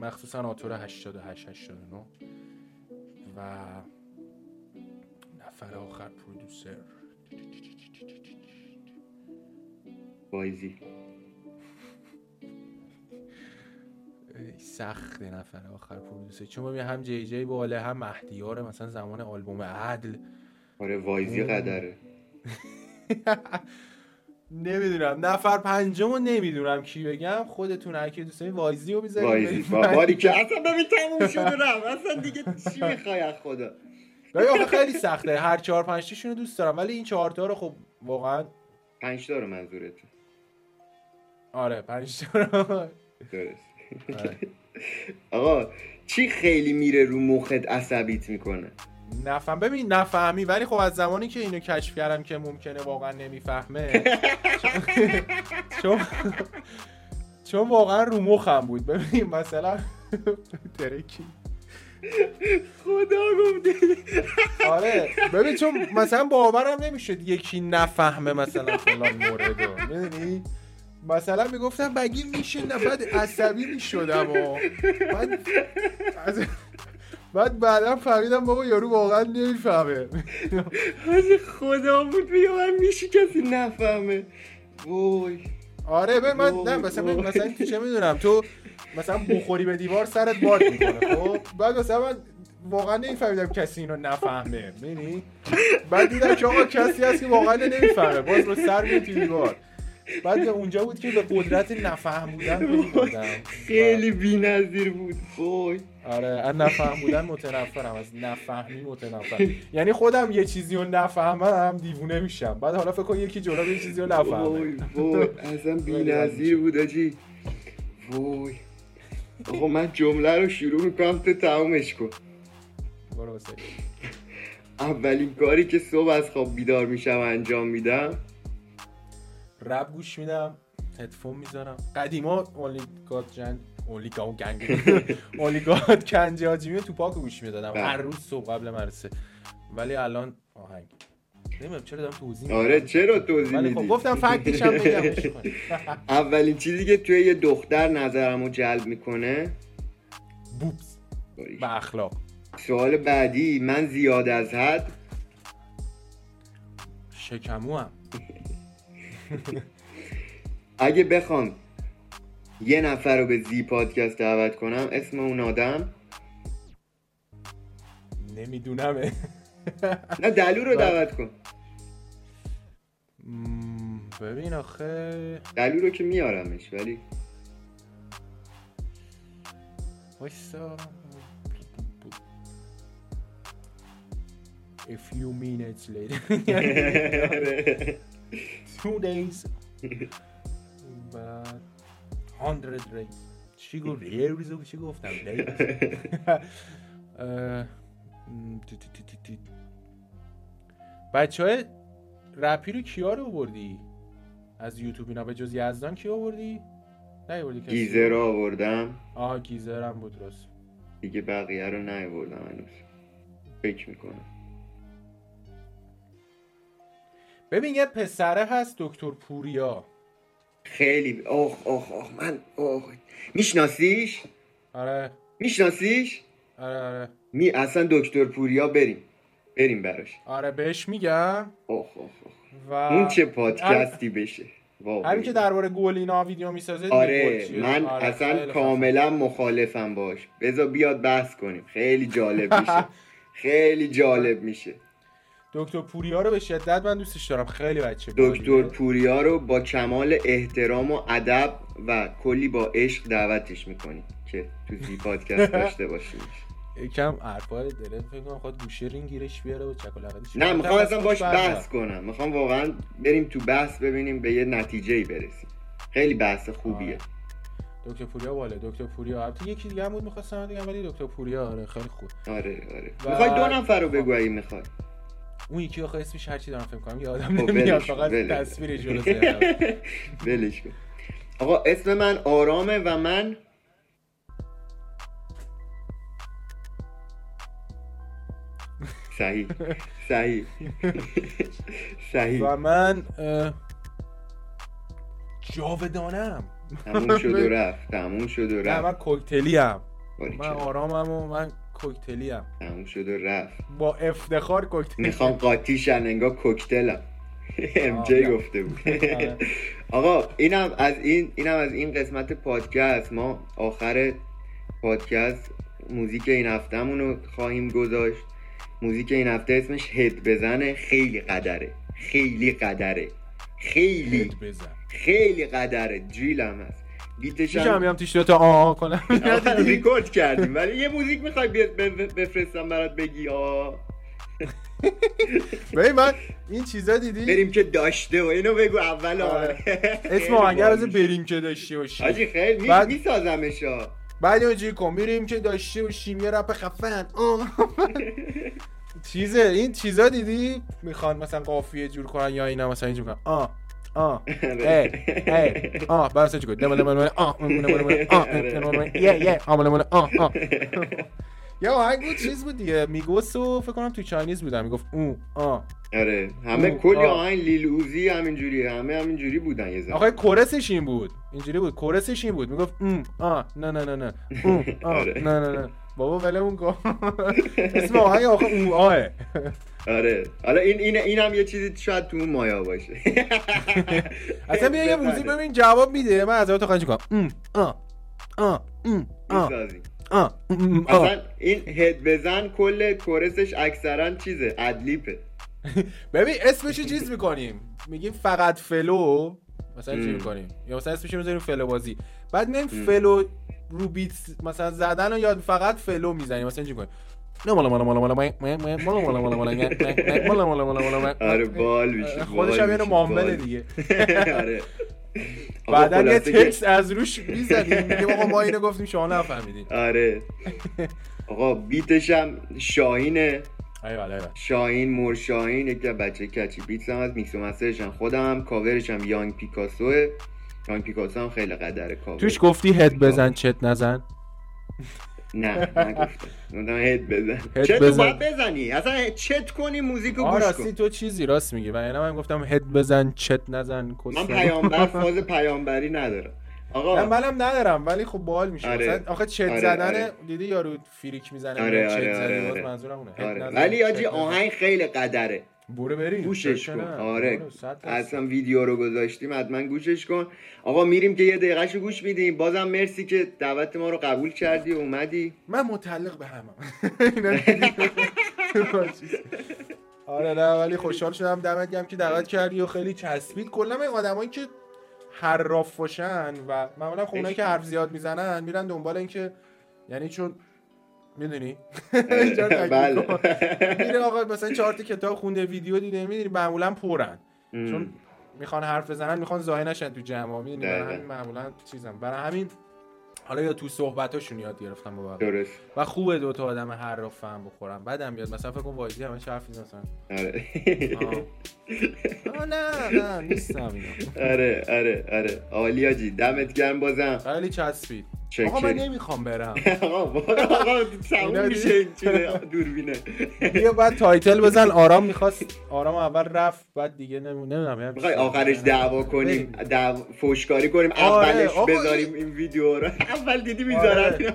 مخصوصا آتور 88 89 و نفر آخر پرودوسر. وایزی ای، سخته نفر آخر پرودوسر. چون ببین هم جی جی باله هم مهدیاره. مثلا زمان آلبوم عدل. آره وایزی. قدره. نمی‌دونم. نفر پنجم رو نمی‌دونم کی بگم. خودتون هر کی دوست دارید وایزی رو بذارید وایزی باری که اصلا ببین تموم شد رفت. اصلا دیگه چی می‌خوای از خدا؟ ببین آخه خیلی سخته. هر چهار پنج تاشون رو دوست دارم. ولی این چهار تا رو خب واقعا پنج تا رو منظورته آره پنج تا رو. درست. آره. آقا چی خیلی میره رو مخت عصبیت می‌کنه؟ نفهم. ببین نفهمی. ولی خب از زمانی که اینو کشف کردم که ممکنه واقعا نمی‌فهمه چون چون واقعا رو مخم بود. ببین مثلا ترکی. خدا گفته. آره ببین چون مثلا باورم نمی‌شد یکی نفهمه مثلا فلان مورد رو. می‌دونی؟ مثلا می‌گفتم بگی میشه نه؟ بعد عصبی می‌شدم و بعد از- بعد بعدا فهمیدم بابا یارو واقعا نمی‌فهمه. حاجی خدا بود بیا من میشه کسی نفهمه. وای. آره ببین من نه مثلا. مثلا تو چه می‌دونم تو مثلا بخوری به دیوار سرت باد می‌کنه خب؟ بعد مثلا من واقعا نمیفهمیدم کسی اینو نفهمه می‌بینی بعد دیدم که آقا کسی هست که واقعا نمی‌فهمه باز با سر تو دیوار. بعد اونجا بود که به قدرت نفهم بودن خیلی بی‌نظیر بود. وای. آره از نفهم بودن متنفرم از نفهمی متنفرم. یعنی خودم یه چیزی رو نفهمم دیوونه میشم. بعد حالا فکر کن یکی جلو یه چیزی رو وای نفهمه. وای اصلا بی‌نظیر بود آجی. وای. آقا من جمله رو شروع می‌کنم تو تمومش کن. برو. اولین کاری که صبح از خواب بیدار میشم انجام میدم رپ گوش میدم هدفون می‌ذارم. قدیما اولی گاد جن اولی گاو گنگ. اولی گاد کنجی حاجیمی تو پاک گوش می‌دادم. بله. هر روز صبح قبل مدرسه. ولی الان آهنگ. نمی‌دونم چرا دارم توضیح آره. چرا توضیح خب میدی؟ گفتم فکتش هم کنی. اولین چیزی که توی یه دختر نظرمو جلب می‌کنه؟ بوبس به اخلاق. سوال بعدی من زیاد از حد؟ شکمو هم اگه بخوام یه نفر رو به زی پادکست دعوت کنم اسم اون آدم؟ نمی‌دونم نه دلو رو. دعوت کن. ببین آخه. دلو رو که میارمش ولی وایسا. A few minutes later. two days. بعد 100 days. چی گفت روزو چی گفتم days بچه های رپی رو کیا رو آوردی؟ از یوتیوب اینا به جز یزدان کی آوردی؟ نه آوردی کسی؟ گیزه رو آوردم. آها گیزر هم بود راست. دیگه بقیه رو نیاوردم هنوز. فکر می‌کنم. ببین یه پسره هست دکتر پوریا. خیلی اوه اوه اوه من اوه. میشناسیش؟ آره. میشناسیش؟ آره آره. می اصلا دکتر پوریا بریم. بریم براش. آره بهش میگم. اوه اوه. و اون چه پادکستی بشه. همین که درباره گل اینا ویدیو می‌سازه آره من اصلا کاملا مخالفم باش. بذار بیاد بحث کنیم. خیلی جالب میشه. خیلی جالب میشه. دکتر پوریا رو به شدت من دوستش دارم. خیلی بچه دکتر. پوریا رو با کمال احترام و ادب و کلی با عشق دعوتش می‌کنیم که تو زی پادکست داشته باشیم. یکم حرفا داره فکر کنم خود گوشه رینگ گیرش بیاره و چک و لغتش نه می‌خوام اصلا باش بردار. بحث کنم. می‌خوام واقعا بریم تو بحث ببینیم به یه نتیجه برسیم. خیلی بحث خوبیه. دکتر پوریا بالا دکتر پوریا البته یکی دیگه هم بود می‌خواستم بگم ولی دکتر پوریا آره خیلی خوب. آره آره. و- می‌خوای دو نفر رو بگو اگه می‌خوای. اون یکی آخه اسمش هرچی دارم فکر کنم یادم خب، نمیاد فقط. تصویر جلو. ولش کن. آقا اسم من آرامه و من صحیح. صحیح. صحیح. و من جاودانم تموم شد و رفت. تموم شد و نه من رفت. کوکتلی ام من. آرامم و من کوکتلی ام تموم شد و رفت. با افتخار کوکتلی می‌خوام قاطی شن انگار کوکتلم. ام جی. گفته بود. آره. آقا اینم از این اینم از این قسمت پادکست. ما آخر پادکست موزیک این هفتهمون رو خواهیم گذاشت. موزیک این هفته اسمش هد بزنه. خیلی قدره. خیلی قدره. خیلی. خیلی قدره. جیل هم هست. میشه هم بیام تیشرت آه کنم. آقا، ریکورد کردیم. ولی یه موزیک می‌خوای بفرستم برات بگی. آه ببین من این چیزا دیدی؟ بریم که داشته و اینو بگو اول آره. اسم آهنگر از بریم که داشته باشی. حاجی خیلی می... بعد- اینجوری کن بریم که داشته باشیم یه رپ خفن. چیزه این چیزا دیدی؟ می‌خوان مثلا قافیه جور کنن یا اینا مثلا اینجوری کنن آه. ah, é, é, ah, bastante coisa. Ah, yeah, yeah, ah, ah. یا چیز بود دیگه میگوس و فکر کنم توی چاینیز بودم. می‌گفت اون آ آره. همه کلی آهنگ لیلوزی همینجوری همه همینجوری بودن یه زمان. آخه کورسش این بود. اینجوری بود. کورسش این بود. می‌گفت اون آ نه نه نه نه. اون آ آره. نه نه نه. بابا ولمون کن. اسم آهنگ آخه او آه آره. حالا این این اینم یه چیزی شاید تو اون مایا باشه. اصلا بیا یه موزیک ببین جواب میده. من از تو خواهش کنم آ آ ام آ. اصلا این هد بزن کل کورسش اکثرا چیزه؟ ادلیپه. ببین اسمش چیز می‌کنیم. میگیم فقط flow. مثلا چی. می‌کنیم؟ یا مثلا اسمش می‌ذاریم flow بازی. بعد میایم ام. flow رو beat مثلا زدن و یاد فقط flow می‌زنیم مثلا اینجوری کنیم نه مالا مالا مالا مالا مالا مالا مالا مالا مالا مالا آره بال میشه خودش هم mumble بال. دیگه آره بعدا یه text از روش می‌زنیم میگیم آقا ما اینو گفتیم شما نفهمیدین آره آقا بیتش هم شاهینه شاهین مور شاهین یکی بچه کچی بیتس هم از میکس و مسترش هم خودم کاورش هم یانگ پیکاسوه یانگ پیکاسو هم خیلی قدره کاور توش گفتی هد بزن چت نزن. نه نگفتم. گفتم هد بزن. هد چت بزن. باید بزنی. اصلا چت کنی موزیک گوش راستی کن. تو چیزی راست میگی. و اینا من گفتم هد بزن چت نزن من پیامبر فاز پیامبری ندارم. آقا. منم ندارم ولی خب باحال میشه. آره. مثلا آخه چت آره، زدن آره. دیدی یارو فریک می‌زنه آره، آره، آره، آره. منظورم اونه آره. ولی آجی. آهنگ خیلی قدره. برو بریم. گوشش کن؟ آره. اصلا ویدیو رو گذاشتیم حتما گوشش کن. آقا میریم که یه دقیقهشو گوش میدیم. بازم مرسی که دعوت ما رو قبول کردی اومدی. من متعلق به همم؟ آره نه ولی خوشحال شدم. دمت گرم که دعوت کردی و خیلی چسبید. کلا این آدمایی که حراف باشن و معمولا اونایی که حرف زیاد می‌زنن میرن دنبال این که یعنی چون می‌دونی؟ بله. میره آقا مثلا چهار تا کتاب خونده ویدیو دیده می‌دونی معمولا پرن. چون می‌خوان حرف بزنن می‌خوان ظاهر نشن تو جمع می‌دونی؟ برای. همین معمولا چیزم. برای همین حالا یا تو صحبتاشون یاد گرفتم با درست. و خوبه دو تا آدم هر را فهم بخورم بعدم میاد مثلا فکر کن وایزی همه حرف مثلا. آره. آه. آه نه نه نیستم اینا آره آره آره. عالی آجی دمت گرم بازم. خیلی چسبید. آقا من نمی‌خوام برم. آقا تموم میشه این چیه دوربینه. بیا بعد title بزن آرام می‌خواست. آرام اول رفت بعد دیگه نمی‌دونم می‌خوای آخرش دعوا کنیم دعوا فوشکاری کنیم آره، اولش بذاریم این ویدیو رو. اول دیدی می‌ذارم. آره.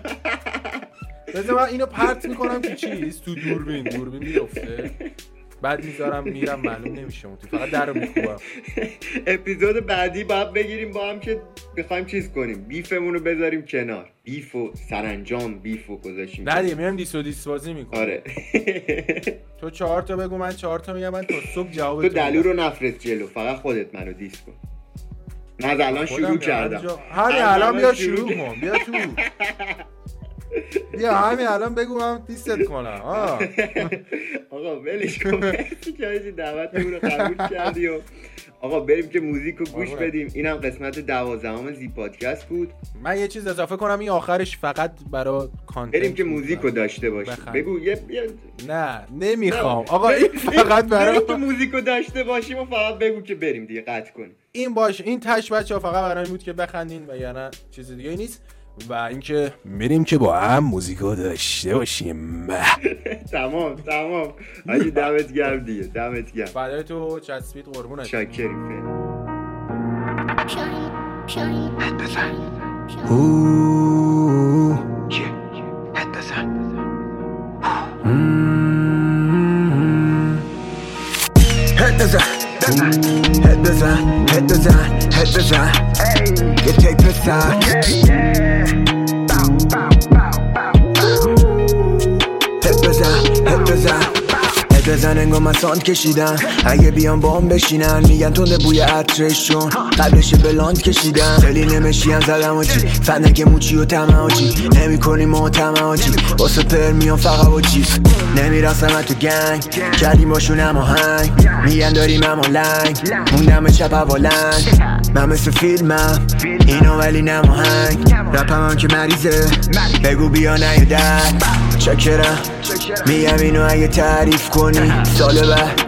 بذار من اینو پرت می‌کنم تو چیز تو دوربین. دوربین میفته بعد می‌ذارم میرم معلوم نمیشه اون تو. فقط در میکوبم اپیزود بعدی باید بگیریم با هم که بخوایم چیز کنیم. بیفمون رو بذاریم کنار. بیف و سرانجام بیف و گذاشیم. نه دیگه میام دیس و دیس بازی می‌کنم آره. تو چهار تا بگو من چهار تا میگم من تا صبح جواب تو دلو رو نفرست جلو فقط خودت منو دیس کن. من از الان شروع کردم. همین الان بیا شروع کن. بیا تو. بیا همین الان بگو من دیست کنم. آقا ولش کن مرسی که دعوتمون رو قبول کردی و آقا بریم که موزیک رو گوش آره. بدیم اینم قسمت دوازدهم زی پادکست بود من یه چیز اضافه کنم این آخرش فقط برای کانتنت بریم که. موزیک رو داشته باشیم. بگو یه. نه نمی‌خوام آقا این فقط برای بریم که موزیک رو داشته باشیم و فقط بگو که بریم دیگه قطع کنیم این باش این تش بچه ها فقط برای این بود که بخندین و یعنی چیز دیگه نیست و اینکه میریم که با هم موزیکو داشته باشیم. تمام تمام. آجی دمت گرم دیگه دمت گرم. بعد تو چسبید قربونت. شاکریم فعلا Hit بزن هد بزن هد بزن هد بزن یه تک بزن هد بزن انگار من ساند کشیدم اگه بیان با هم بشینن میگن تنده بوی عطرشون. قبلش بلاند کشیدم خیلی نمشیان زدم آجی فنک موچی و تمه آجی نمی کنی ما تمه آجی واسه پر میان فقط با چیز. نمی‌رسم تو گنگ. کردیم باشون اما هنگ. میگن داریم اما لنگ. موندم چپ هوالنگ من مثل فیلمم. اینو ولی نماهنگ رپم هم که مریضه. بگو بیا نیه در. چکرم. میگم اینو اگه تعریف کنی. سال بعد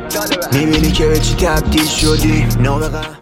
می‌بینی که به چی تبدیل شدی؟ نابغم